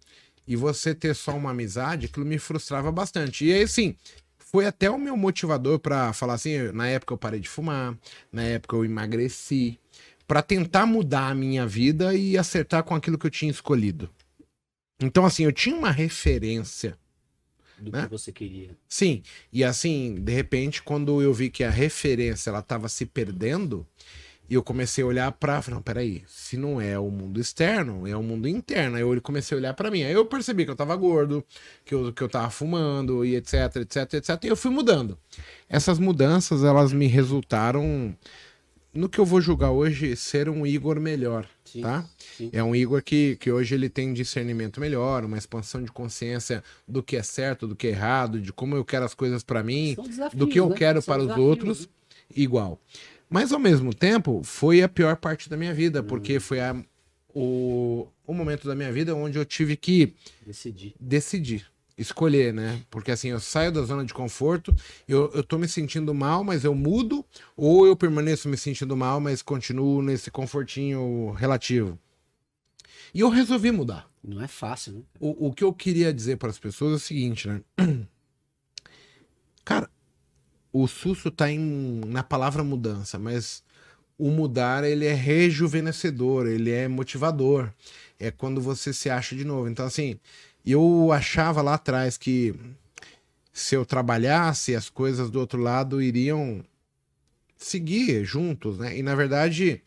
A: E você ter só uma amizade, aquilo me frustrava bastante. E aí, assim, foi até o meu motivador pra falar assim: na época eu parei de fumar, na época eu emagreci, pra tentar mudar a minha vida e acertar com aquilo que eu tinha escolhido. Então, assim, eu tinha uma referência.
B: Do
A: Né?
B: que você queria.
A: Sim, e assim, de repente, quando eu vi que a referência ela tava se perdendo, e eu comecei a olhar. Falei, não, peraí, se não é o mundo externo, é o mundo interno. Aí eu comecei a olhar pra mim. Aí eu percebi que eu tava gordo, que eu, que eu tava fumando, e etc, etc, etc. E eu fui mudando. Essas mudanças, elas me resultaram no que eu vou julgar hoje ser um Igor melhor,
B: Sim.
A: tá?
B: Sim.
A: É um Igor que, que hoje ele tem discernimento melhor, uma expansão de consciência do que é certo, do que é errado, de como eu quero as coisas pra mim, do que eu
B: né?
A: quero
B: São
A: para os
B: desafios,
A: outros,
B: né?
A: igual. Mas ao mesmo tempo, foi a pior parte da minha vida,
B: Hum.
A: porque foi a- o, o momento da minha vida onde eu tive que
B: Decidir.
A: decidir, escolher, né? Porque assim, eu saio da zona de conforto, eu, eu tô me sentindo mal, mas eu mudo, ou eu permaneço me sentindo mal, mas continuo nesse confortinho relativo. E eu resolvi mudar.
B: Não é fácil, né?
A: O, o que eu queria dizer para as pessoas é o seguinte, né? Cara, o susto tá em, na palavra mudança, mas o mudar ele é rejuvenescedor, ele é motivador. É quando você se acha de novo. Então, assim, eu achava lá atrás que se eu trabalhasse, as coisas do outro lado iriam seguir juntos, né? E na verdade,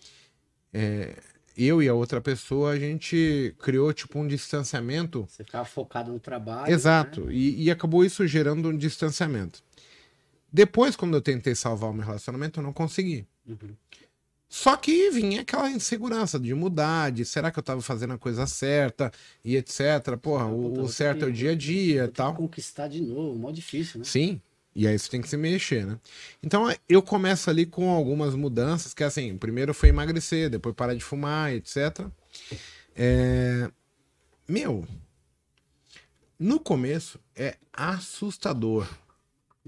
A: é, eu e a outra pessoa, a gente criou tipo um distanciamento
B: Você ficava focado no trabalho.
A: Exato.
B: né?
A: E, e acabou isso gerando um distanciamento. Depois, quando eu tentei salvar o meu relacionamento, eu não consegui.
B: Uhum.
A: Só que vinha aquela insegurança de mudar, de será que eu tava fazendo a coisa certa e etc. Porra,
B: Puta,
A: o, o certo é o dia a dia e tal.
B: Conquistar de novo, mó difícil, né?
A: Sim. E aí você tem que se mexer, né? Então eu começo ali com algumas mudanças, que assim, primeiro foi emagrecer, depois parar de fumar, etc. É... Meu, no começo é assustador.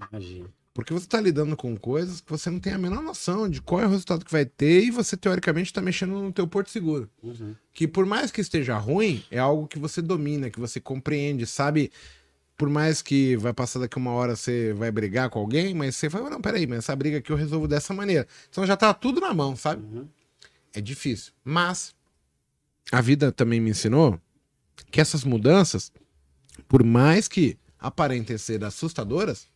B: Imagina.
A: Porque você tá lidando com coisas que você não tem a menor noção de qual é o resultado que vai ter e você, teoricamente, tá mexendo no teu porto seguro.
B: Uhum.
A: Que por mais que esteja ruim, é algo que você domina, que você compreende, sabe? Por mais que vai passar daqui uma hora, você vai brigar com alguém, mas você fala, não, peraí, mas essa briga aqui eu resolvo dessa maneira. Então já tá tudo na mão, sabe?
B: Uhum.
A: É difícil. Mas a vida também me ensinou que essas mudanças, por mais que aparentem ser assustadoras,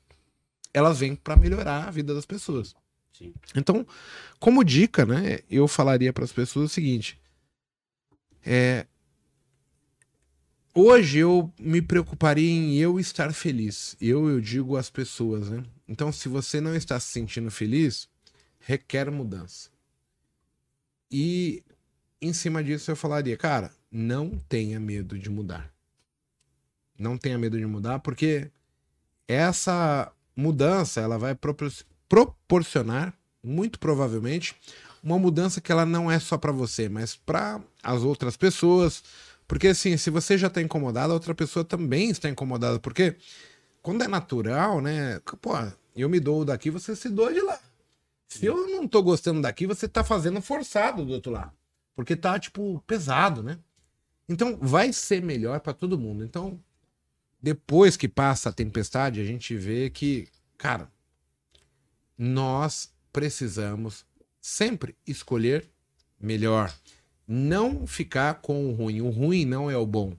A: elas vêm para melhorar a vida das pessoas.
B: Sim.
A: Então, como dica, né, eu falaria para as pessoas o seguinte: é, hoje eu me preocuparia em eu estar feliz. Eu, eu digo às pessoas, né? Então, se você não está se sentindo feliz, requer mudança. E em cima disso eu falaria, cara, não tenha medo de mudar. Não tenha medo de mudar, porque essa mudança ela vai propor- proporcionar, muito provavelmente, uma mudança que ela não é só para você, mas para as outras pessoas. Porque assim, se você já está incomodado, a outra pessoa também está incomodada. Porque quando é natural, né? Pô, eu me dou daqui, você se doa de lá. Se eu não tô gostando daqui, você tá fazendo forçado do outro lado. Porque tá, tipo, pesado, né? Então, vai ser melhor para todo mundo. Então, depois que passa a tempestade, a gente vê que, cara, nós precisamos sempre escolher melhor. Não ficar com o ruim. O ruim não é o bom.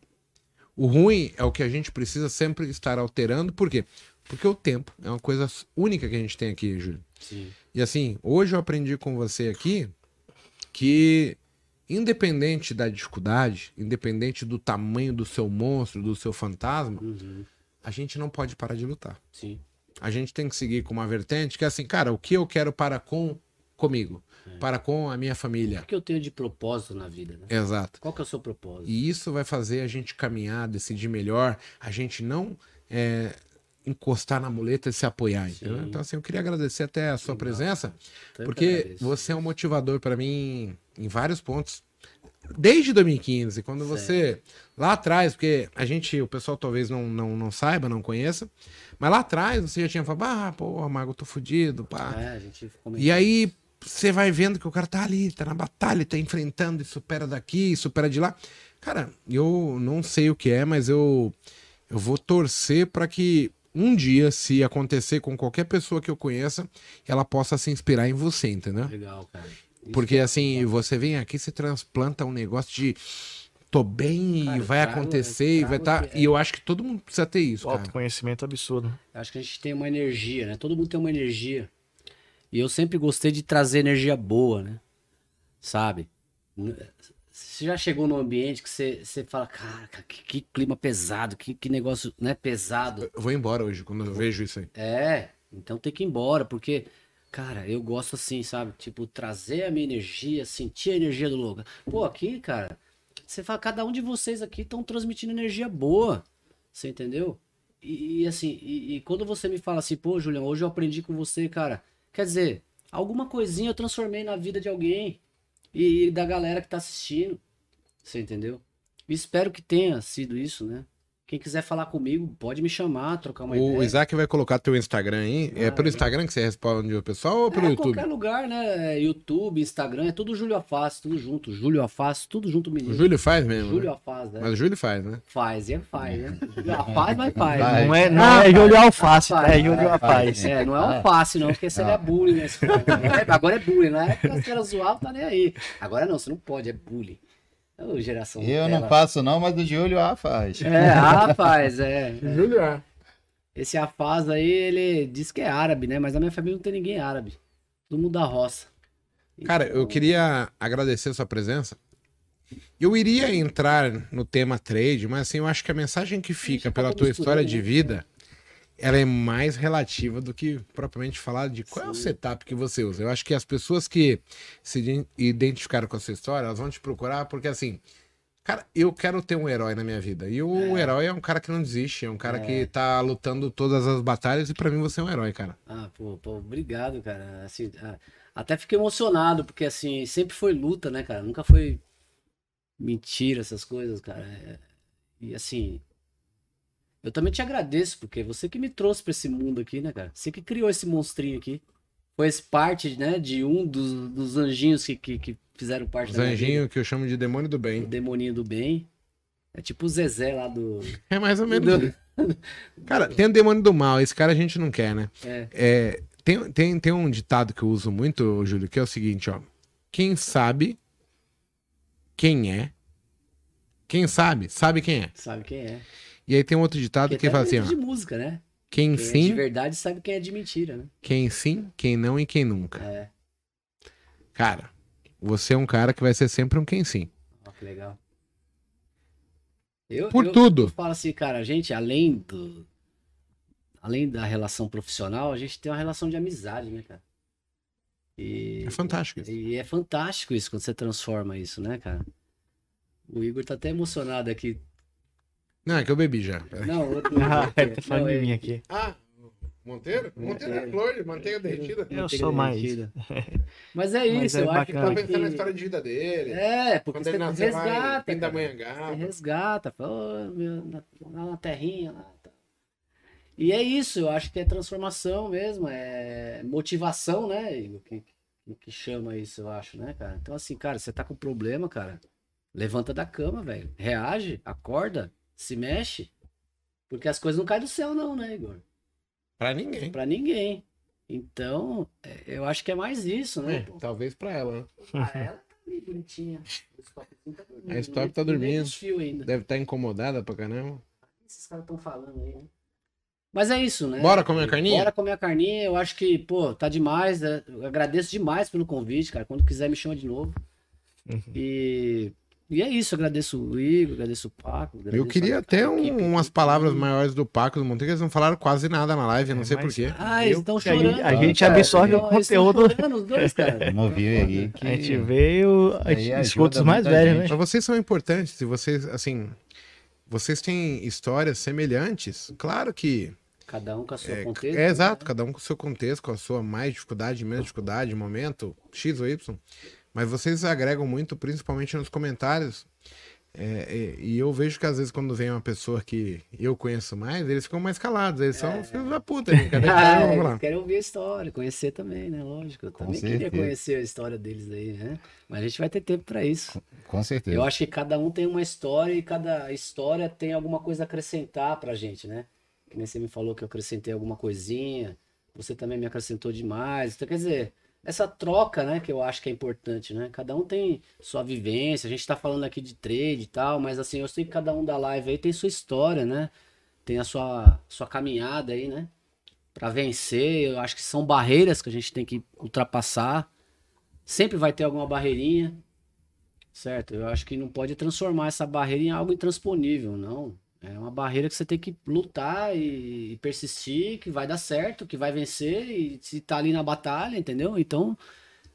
A: O ruim é o que a gente precisa sempre estar alterando. Por quê? Porque o tempo é uma coisa única que a gente tem aqui, Júlio.
B: Sim.
A: E assim, hoje eu aprendi com você aqui que, independente da dificuldade, independente do tamanho do seu monstro, do seu fantasma,
B: Uhum.
A: a gente não pode parar de lutar.
B: Sim.
A: A gente tem que seguir com uma vertente que é assim, cara, o que eu quero para com comigo, para com a minha
B: O
A: família.
B: que eu tenho de propósito na vida, né?
A: Exato.
B: Qual que é o seu propósito?
A: E isso vai fazer a gente caminhar, decidir melhor, a gente não é, encostar na muleta e se apoiar. entendeu?
B: Sim.
A: Então, assim, eu queria agradecer até a sua
B: Legal.
A: presença, porque você é um motivador para mim em vários pontos. desde 2015, quando você. Lá atrás, porque a gente, o pessoal talvez não, não, não saiba, não conheça, mas lá atrás você já tinha falado, ah, pô, Mago, eu tô fudido, pá.
B: É, a gente
A: E aí você vai vendo que o cara tá ali, tá na batalha, tá enfrentando e supera daqui, supera de lá. Cara, eu não sei o que é, mas eu, eu vou torcer para que um dia, se acontecer com qualquer pessoa que eu conheça, ela possa se inspirar em você, entendeu?
B: Legal, cara. Isso
A: Porque
B: é
A: assim,
B: legal.
A: você vem aqui, você transplanta um negócio de tô bem
B: Cara,
A: e vai
B: trago-
A: acontecer e vai estar.
B: que é-
A: E eu acho que todo mundo precisa ter isso, cara.
C: Autoconhecimento absurdo.
B: Eu Acho que a gente tem uma energia, né? Todo mundo tem uma energia. E eu sempre gostei de trazer energia boa, né? Sabe? Você já chegou num ambiente que você, você fala, cara, que, que clima pesado, que, que negócio, né? Pesado.
A: Eu vou embora hoje quando eu vejo isso aí.
B: É, então tem que ir embora, porque, cara, eu gosto assim, sabe? Tipo, trazer a minha energia, sentir a energia do lugar. Pô, aqui, cara, você fala, cada um de vocês aqui estão transmitindo energia boa. Você entendeu? E, e, assim, e, e quando você me fala assim, pô, Julião, hoje eu aprendi com você, cara. Quer dizer, alguma coisinha eu transformei na vida de alguém e, da galera que tá assistindo. Você entendeu? Espero que tenha sido isso, né? Quem quiser falar comigo, pode me chamar, trocar uma
A: O
B: ideia.
A: Isaac vai colocar teu Instagram aí. É
B: Ah,
A: pelo
B: legal.
A: Instagram que você responde o pessoal ou pelo
B: é,
A: YouTube?
B: qualquer lugar, né? YouTube, Instagram, é tudo Júlio Afaz, tudo junto. Júlio Afaz, tudo junto,
A: O
B: menino.
A: Júlio faz mesmo.
B: Júlio
A: né?
B: Afaz, né?
A: Mas o Júlio faz, né?
B: Faz, é faz, né? Júlio Afaz, mas faz. Né?
C: Não é, não
B: Ah,
C: é Júlio Alface,
B: Rapaz,
C: é Júlio. Alface.
B: É, não é alface, não, porque seria bullying, né? Se for- É, Agora é bullying, na época você era zoado, tá nem aí. Agora não, você não pode, é bullying. Ô, geração
D: Eu não faço não, mas o Júlio ah, faz.
B: É, rapaz, é.
A: Júlio é.
B: Esse Afaz aí, ele diz que é árabe, né? Mas na minha família não tem ninguém árabe. Todo mundo da roça.
A: Cara, eu
B: Então,
A: queria agradecer a sua presença. Eu iria entrar no tema trade, mas assim, eu acho que a mensagem que fica pela
B: acabou
A: tua história de
B: né?
A: vida, ela é mais relativa do que propriamente falar de qual é o
B: Sim.
A: setup que você usa. Eu acho que as pessoas que se iden- identificaram com a sua história, elas vão te procurar porque assim, cara, eu quero ter um herói na minha vida. E o herói é um cara que não desiste, é um cara
B: É.
A: que tá lutando todas as batalhas e pra mim você é um herói, cara.
B: Ah, pô, pô, obrigado, cara. Assim, ah, até fiquei emocionado, porque assim, sempre foi luta, né, cara? Nunca foi mentira, essas coisas, cara. É, E assim, eu também te agradeço, porque você que me trouxe pra esse mundo aqui, né, cara? Você que criou esse monstrinho aqui. Fez parte, né, de um dos, dos anjinhos que, que, que fizeram parte da minha vida.
A: Zanjinho que eu chamo de demônio do
B: O
A: bem.
B: demoninho do bem. É tipo o Zezé lá do.
A: É mais ou menos. Cara, tem o demônio do mal, esse cara a gente não quer, né?
B: É,
A: É, tem, tem, tem um ditado que eu uso muito, Júlio, que é o seguinte, ó. Quem sabe quem é, quem sabe, sabe quem é.
B: sabe quem é.
A: E aí tem um outro ditado que
B: até
A: fala assim,
B: é
A: ó.
B: de música, né?
A: Quem
B: Quem é de
A: sim,
B: verdade sabe quem é de mentira, né?
A: quem sim, quem não e quem nunca.
B: É.
A: Cara, você é um cara que vai ser sempre um quem sim.
B: Ó, que legal. Eu,
A: Por
B: eu-
A: tudo.
B: Eu falo assim, cara, a gente, além do. Além da relação profissional, a gente tem uma relação de amizade, né, cara? E,
A: É fantástico isso.
B: e é fantástico isso quando você transforma isso, né, cara? O Igor tá até emocionado aqui.
A: Não, é que eu bebi já. Peraí.
B: Não, outro.
C: Ah, ele tá falando de
B: é-
C: mim aqui.
A: Ah, Monteiro? Monteiro é flor de manteiga derretida.
C: Eu sou mais.
B: derretida. Mas é
C: Mas
B: isso,
C: é
B: eu acho que.
A: Tá pensando na história de vida dele.
B: É, porque
A: Quando
B: você
A: ele nasceu
B: resgata. cara.
A: Pindamonhangaba.
B: Você resgata, fala, "Ô, meu, na, lá na terrinha. Lá, tá." E é isso, eu acho que é transformação mesmo, é motivação, né, Igor? Que, que, que chama isso, eu acho, né, cara? Então, assim, cara, você tá com problema, cara, levanta da cama, velho. Reage, acorda, se mexe. Porque as coisas não caem do céu, não, né, Igor?
A: Pra ninguém.
B: Pra ninguém. Então, é, eu acho que é mais isso, né?
A: É,
B: pô?
A: talvez pra ela, né?
B: Ah, ela tá ali bonitinha. Tá dormindo.
A: A stop tá dormindo. Deve estar incomodada pra caramba.
B: O que esses caras estão falando aí, né? Mas é isso, né?
A: Bora comer a carninha?
B: Bora comer a carninha. Eu acho que, pô, tá demais. né? Eu agradeço demais pelo convite, cara. Quando quiser, me chama de novo.
A: Uhum.
B: E, e é isso. Agradeço o Igor, agradeço o Paco. agradeço
A: Eu queria até um-
B: equipe
A: umas palavras maiores do Paco do Monteiro, eles não falaram quase nada na live, eu não
C: É,
A: sei
C: mas-
A: porquê.
B: Ah, eles estão chorando.
C: a gente
B: cara.
C: absorve o
B: Eles tão
C: conteúdo.
B: chorando, os dois, cara.
D: Vamos ver aí.
C: A gente veio, a gente
D: ajuda
C: escuta os mais velhos, né?
A: Mas vocês são importantes, e vocês, assim, vocês têm histórias semelhantes. Claro que
B: Cada um com a sua
A: é,
B: contexto.
A: é exato,
B: né?
A: cada um com o seu contexto, com a sua mais dificuldade, menos dificuldade, momento, X ou Y. Mas vocês agregam muito, principalmente nos comentários. É, é, e eu vejo que às vezes quando vem uma pessoa que eu conheço mais, eles ficam mais calados. Eles são filhos da puta. né? Cadê?
B: Ah, eles
A: lá.
B: querem ouvir a história, conhecer também, né? Lógico. Eu
D: Com
B: também queria
D: certeza.
B: conhecer a história deles aí, né? Mas a gente vai ter tempo pra isso.
D: Com certeza.
B: Eu acho que cada um tem uma história e cada história tem alguma coisa a acrescentar pra gente, né? Que nem você me falou que eu acrescentei alguma coisinha, você também me acrescentou demais. Então, quer dizer, essa troca, né, que eu acho que é importante, né? Cada um tem sua vivência, a gente tá falando aqui de trade e tal, mas assim, eu sei que cada um da live aí tem sua história, né? Tem a sua, sua caminhada aí, né? Pra vencer, eu acho que são barreiras que a gente tem que ultrapassar. Sempre vai ter alguma barreirinha, Certo, eu acho que não pode transformar essa barreira em algo intransponível, não. É uma barreira que você tem que lutar e, persistir, que vai dar certo, que vai vencer, e se tá ali na batalha, entendeu? Então,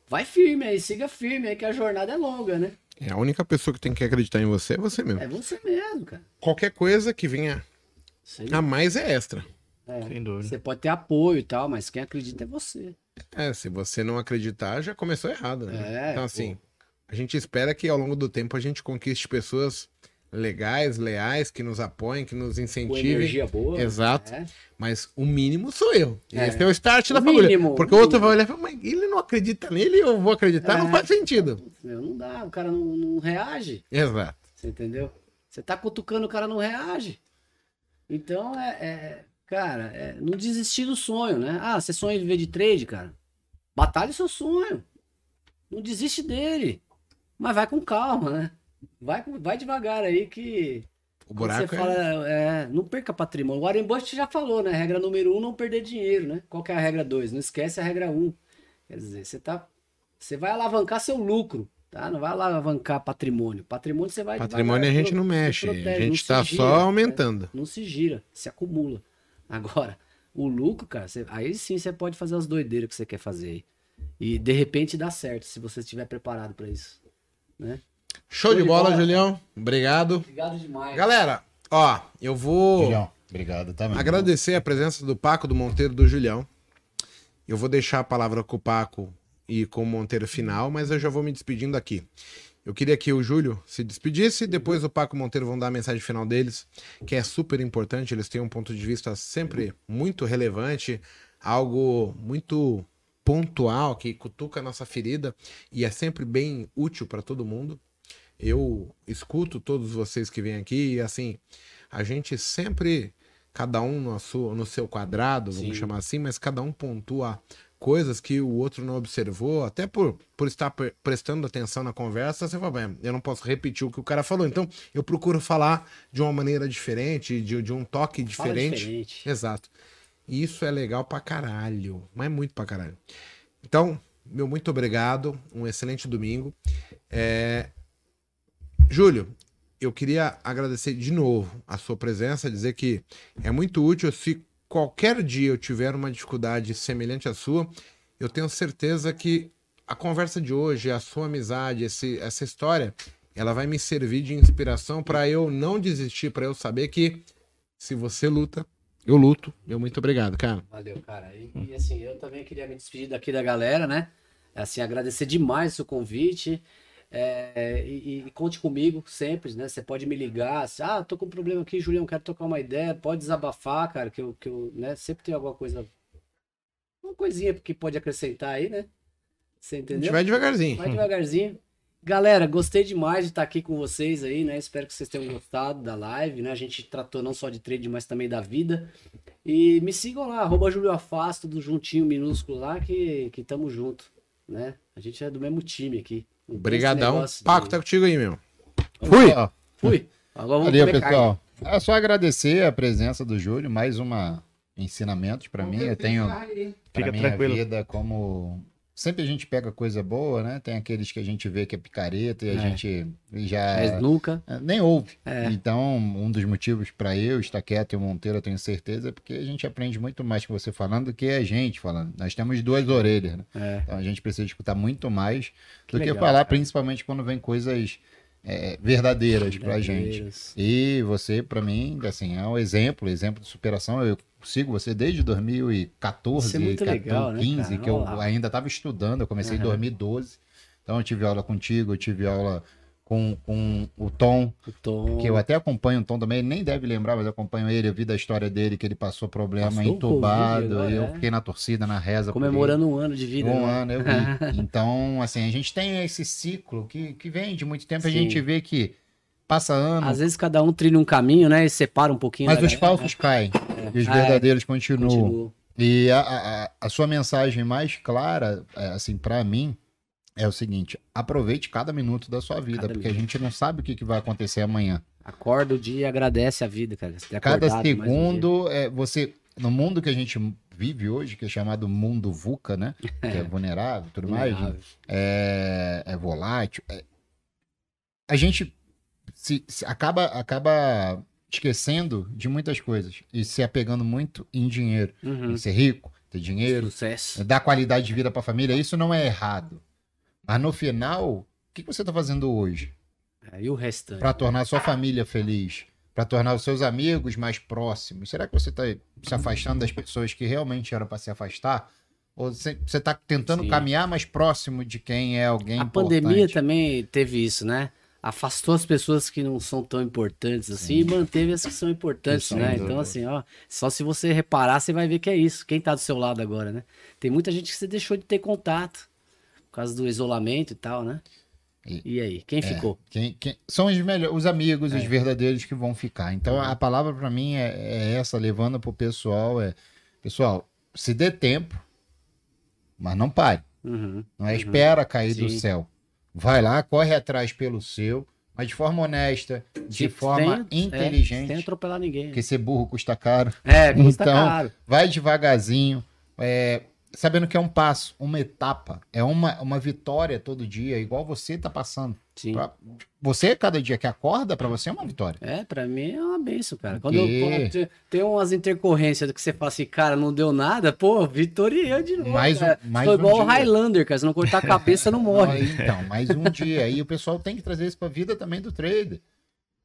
B: vai firme aí, siga firme aí, que a jornada é longa, né?
A: É, a única pessoa que tem que acreditar em você é você mesmo.
B: É você mesmo, cara.
A: Qualquer coisa que venha
B: Você,
A: a mais é extra.
B: é,
C: Sem dúvida.
B: você pode ter apoio e tal, mas quem acredita é você.
A: É, se você não acreditar, já começou errado, né?
B: É,
A: então, assim, a gente espera que ao longo do tempo a gente conquiste pessoas legais, leais, que nos apoiem, que nos
B: Com
A: incentivem.
B: energia boa.
A: Exato.
B: É.
A: Mas o mínimo sou eu.
B: É.
A: Esse é o start
B: O
A: da família. Porque
B: o
A: o outro vai olhar e falar, mas ele não acredita nele, eu vou acreditar, não
B: É.
A: faz sentido.
B: Meu, não dá, o cara não, não reage.
A: Exato.
B: Você entendeu? Você tá cutucando, o cara não reage. Então, é, é- cara, é não desistir do sonho, né? Ah, você sonha em viver de trade, cara? Batalhe seu sonho. Não desiste dele. Mas vai com calma, né? Vai, vai devagar aí que.
A: O buraco
B: você
A: é...
B: fala, é, não perca patrimônio. O Warren Buffett já falou, né? Regra número um, não perder dinheiro, né? Qual que é a regra dois? Não esquece a regra um. Quer dizer, você tá. Você vai alavancar seu lucro, tá? Não vai alavancar patrimônio. Patrimônio você vai.
A: Patrimônio a
B: devagar,
A: gente não mexe,
B: protege,
A: a gente tá
B: gira,
A: só
B: né?
A: aumentando.
B: Não se gira, se acumula. Agora, o lucro, cara, você- aí sim você pode fazer as doideiras que você quer fazer aí. E de repente dá certo, se você estiver preparado pra isso. Né?
A: Show de
B: de
A: bola,
B: bola.
A: Julião. Obrigado.
B: Obrigado demais.
A: Galera, ó, eu vou
D: Julião, obrigado também.
A: agradecer a presença do Paco, do Monteiro, do Julião. Eu vou deixar a palavra com o Paco e com o Monteiro final, mas eu já vou me despedindo aqui. Eu queria que o Júlio se despedisse, depois o Paco e o Monteiro vão dar a mensagem final deles, que é super importante. Eles têm um ponto de vista sempre muito relevante, algo muito pontual, que cutuca a nossa ferida e é sempre bem útil para todo mundo. Eu escuto todos vocês que vêm aqui e assim, a gente sempre, cada um no, sua, no seu quadrado, vamos
B: Sim.
A: chamar assim, mas cada um pontua coisas que o outro não observou, até por, por estar pre- prestando atenção na conversa, você fala, "Bem, eu não posso repetir o que o cara falou. Então, eu procuro falar de uma maneira diferente, de, de um toque diferente.
B: diferente.
A: Exato. E isso é legal pra caralho. Mas é muito pra caralho. Então, meu muito obrigado. Um excelente domingo. É, Júlio, eu queria agradecer de novo a sua presença, dizer que é muito útil. Se qualquer dia eu tiver uma dificuldade semelhante à sua, eu tenho certeza que a conversa de hoje, a sua amizade, esse- essa história, ela vai me servir de inspiração para eu não desistir, para eu saber que se você luta, eu luto. Meu muito obrigado, cara.
B: Valeu, cara. E, e, assim, eu também queria me despedir daqui da galera, né? Assim, agradecer demais o convite. É, e, e conte comigo sempre, né? Você pode me ligar. ah, tô com um problema aqui, Julião, quero trocar uma ideia. Pode desabafar, cara, que eu, que eu né? sempre tem alguma coisa. Uma coisinha que pode acrescentar aí, né? Você
A: A gente
B: entendeu?
A: vai devagarzinho.
B: Vai devagarzinho. Galera, gostei demais de estar aqui com vocês aí, né? Espero que vocês tenham gostado da live, né? A gente tratou não só de trade, mas também da vida. E me sigam lá, arroba Julio Afaz, tudo juntinho, minúsculo lá, que, que tamo junto, né? A gente é do mesmo time aqui.
A: Obrigadão. Paco, tá contigo aí, meu.
D: Fui!
B: Fui. Agora vamos
D: Valeu, pessoal. É só agradecer a presença do Júlio, mais uma ensinamentos para mim. Eu tenho para
C: Fica
D: minha
C: tranquilo.
D: vida como sempre a gente pega coisa boa, né? Tem aqueles que a gente vê que é picareta e a
B: É.
D: gente já
B: Mas nunca.
D: é, nem ouve.
B: É.
D: Então, um dos motivos para eu estar quieto e o Monteiro, eu tenho certeza, é porque a gente aprende muito mais com você falando do que a gente falando. Nós temos duas orelhas, né?
B: É.
D: Então a gente precisa escutar muito mais
B: Que
D: do que
B: legal,
D: falar,
B: cara.
D: principalmente quando vem coisas é, verdadeiras pra gente. E você, pra mim, assim, é um exemplo, exemplo de superação. Eu sigo você desde 2014,
B: Isso é muito
D: 14,
B: legal, né,
D: 15,
B: cara?
D: que eu ainda estava estudando, eu comecei em
B: Aham.
D: 2012. Então eu tive aula contigo, eu tive aula com, com o Tom,
B: O Tom.
D: que eu até acompanho o Tom também, ele nem deve lembrar, mas eu acompanho ele, eu vi da história dele, que ele passou problema
B: Passou
D: entubado,
B: Covid agora,
D: eu
B: é.
D: fiquei na torcida, na reza.
B: Comemorando um ano de vida.
D: Um
B: né?
D: ano, eu vi. Então, assim, a gente tem esse ciclo que, que vem de muito tempo, a
B: Sim.
D: gente vê que passa ano,
B: Às vezes cada um trilha um caminho, né? E separa um pouquinho.
D: mas
B: da
D: os falsos caem e os
B: Ah,
D: verdadeiros
B: né?
D: continuam.
B: Continua.
D: E a, a, a- a sua mensagem mais clara, é, assim, pra mim, é o seguinte: aproveite cada minuto da sua vida,
B: Cada
D: porque a
B: minuto.
D: gente não sabe o que, que vai acontecer amanhã.
B: Acorda o dia e agradece a vida, cara.
D: Cada
B: mais um
D: segundo, é, você. No mundo que a gente vive hoje, que é chamado mundo VUCA, né? Que é vulnerável e tudo mais, é, é volátil. é- a gente se, se acaba, acaba esquecendo de muitas coisas e se apegando muito em dinheiro.
B: Uhum.
D: Em ser rico, ter dinheiro,
B: Sucesso.
D: dar qualidade de vida para a família. Isso não é errado. Mas no final, o que, você está fazendo hoje
B: e o restante?
D: para tornar a sua família feliz? Para tornar os seus amigos mais próximos? Será que você está se afastando das pessoas que realmente eram para se afastar? Ou você está tentando
B: Sim.
D: caminhar mais próximo de quem é alguém
B: A
D: importante?
B: pandemia também teve isso, né? Afastou as pessoas que não são tão importantes assim e manteve as que são importantes,
D: Sem
B: né? Então, assim, ó, só se você reparar, você vai ver que é isso. Quem tá do seu lado agora, né? Tem muita gente que você deixou de ter contato por causa do isolamento e tal, né?
D: E-
B: E, aí, quem ficou?
D: Quem- quem- são os melhores, os amigos,
B: É.
D: os verdadeiros que vão ficar. Então
B: Uhum.
D: a palavra para mim é, é essa, levando pro pessoal é, pessoal, se dê tempo, mas não pare.
B: Uhum.
D: Não é espera cair do
B: Sim.
D: céu. Vai lá, corre atrás pelo seu, mas de forma honesta, de forma
B: sem-
D: inteligente,
B: É, sem atropelar ninguém.
D: porque ser burro custa caro.
B: É, custa
D: Então,
B: caro.
D: Vai devagarzinho, é, sabendo que é um passo, uma etapa, é uma, uma vitória todo dia, igual você tá passando.
B: Sim.
D: Pra- Você, cada dia que acorda, para você é uma vitória.
B: É, pra mim é uma benção, cara. Quando eu quando te- tem umas intercorrências que você fala assim, cara, não deu nada, pô, vitória de novo.
D: Mais um- mais
B: Sou
D: um
B: igual o. Highlander, cara. Se não cortar a cabeça, não morre.
D: Aí, Então, mais um dia. E o pessoal tem que trazer isso pra vida também do trader.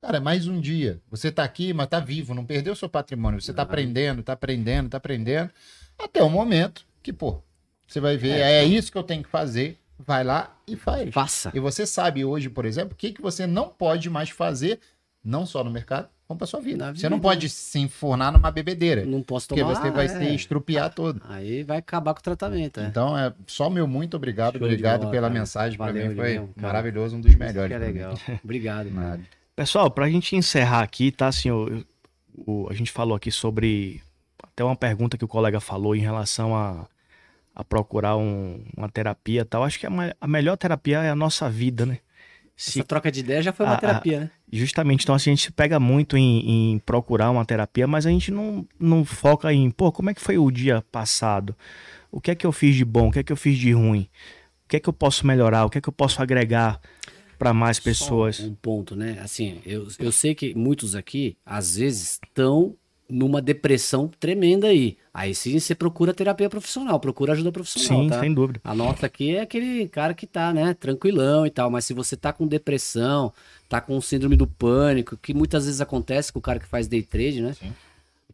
D: Cara, mais um dia. Você tá aqui, mas tá vivo, não perdeu seu patrimônio. Você tá
B: Não.
D: aprendendo, tá aprendendo, tá aprendendo. Até o momento que, pô, você vai ver, é, isso que eu tenho que fazer. Vai lá e faz.
B: Faça.
D: E você sabe hoje, por exemplo, o que, que você não pode mais fazer, não só no mercado, como pra sua vida.
B: Na
D: Você não pode se enfornar numa bebedeira.
B: Não posso
D: Porque
B: tomar.
D: você vai
B: é.
D: se estrupiar todo.
B: Aí vai acabar com o tratamento, é.
D: Então, é só meu muito obrigado.
B: Show
D: obrigado
B: bola,
D: pela
B: cara.
D: mensagem. Para mim foi
B: cara.
D: maravilhoso, um dos melhores.
B: que é legal. Obrigado.
D: Nada.
C: Pessoal, pra gente encerrar aqui, tá? Assim, o, o- a gente falou aqui sobre até uma pergunta que o colega falou em relação a, a procurar um- uma terapia e tal. Acho que a, a melhor terapia é a nossa vida, né? Se
B: Essa troca de ideia já foi uma
C: Ah, ah,
B: terapia, né?
C: Justamente, então assim, a gente se pega muito em, em procurar uma terapia, mas a gente não, não foca em, pô, como é que foi o dia passado? O que é que eu fiz de bom? O que é que eu fiz de ruim? O que é que eu posso melhorar? O que é que eu posso agregar para mais pessoas?
B: Só um ponto, né? Assim, eu, eu sei que muitos aqui, às vezes, estão numa depressão tremenda aí. Aí sim você procura terapia profissional, procura ajuda profissional,
C: Sim,
B: tá?
C: sem dúvida.
B: A nossa aqui é aquele cara que tá, né, tranquilão e tal, mas se você tá com depressão, tá com síndrome do pânico, que muitas vezes acontece com o cara que faz day trade, né?
D: Sim.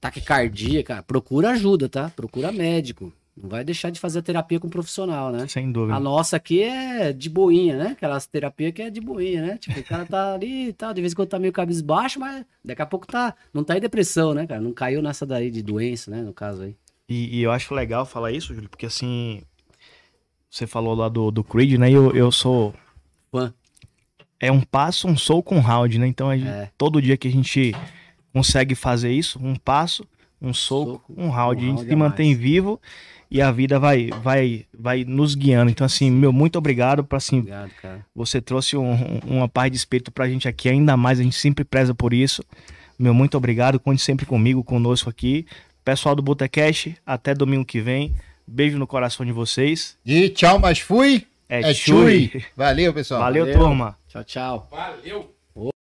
B: Taquicardia, cara, procura ajuda, tá? Procura médico. Não vai deixar de fazer a terapia com um profissional, né?
C: Sem dúvida.
B: A nossa aqui é de boinha, né? Aquelas terapias que é de boinha, né? Tipo, o cara tá ali e tal, de vez em quando tá meio cabisbaixo, mas daqui a pouco tá, não tá em depressão, né, cara? Não caiu nessa daí de doença, né, no caso aí.
C: E, e eu acho legal falar isso, Júlio, porque assim, você falou lá do, do Creed, né? Eu, eu sou.
B: Fã.
C: É um passo, um soco, um round, né? Então, gente-
B: É.
C: todo dia que a gente consegue fazer isso, um passo, um soco,
B: Soco,
C: um round,
B: um
C: a gente se mantém
B: mais.
C: vivo e a vida vai, vai, vai nos guiando. Então, assim, meu muito obrigado para assim,
B: Obrigado, cara.
C: você trouxe um- um- uma paz de espírito pra gente aqui, ainda mais, a gente sempre preza por isso. Meu muito obrigado, conte sempre comigo, conosco aqui. Pessoal do Botecast, até domingo que vem. Beijo no coração de vocês.
D: E tchau, mas fui.
C: É,
D: É
C: Chui.
D: Chui. Valeu, pessoal.
C: Valeu,
B: Valeu.
C: turma.
B: Tchau, tchau.
A: Valeu!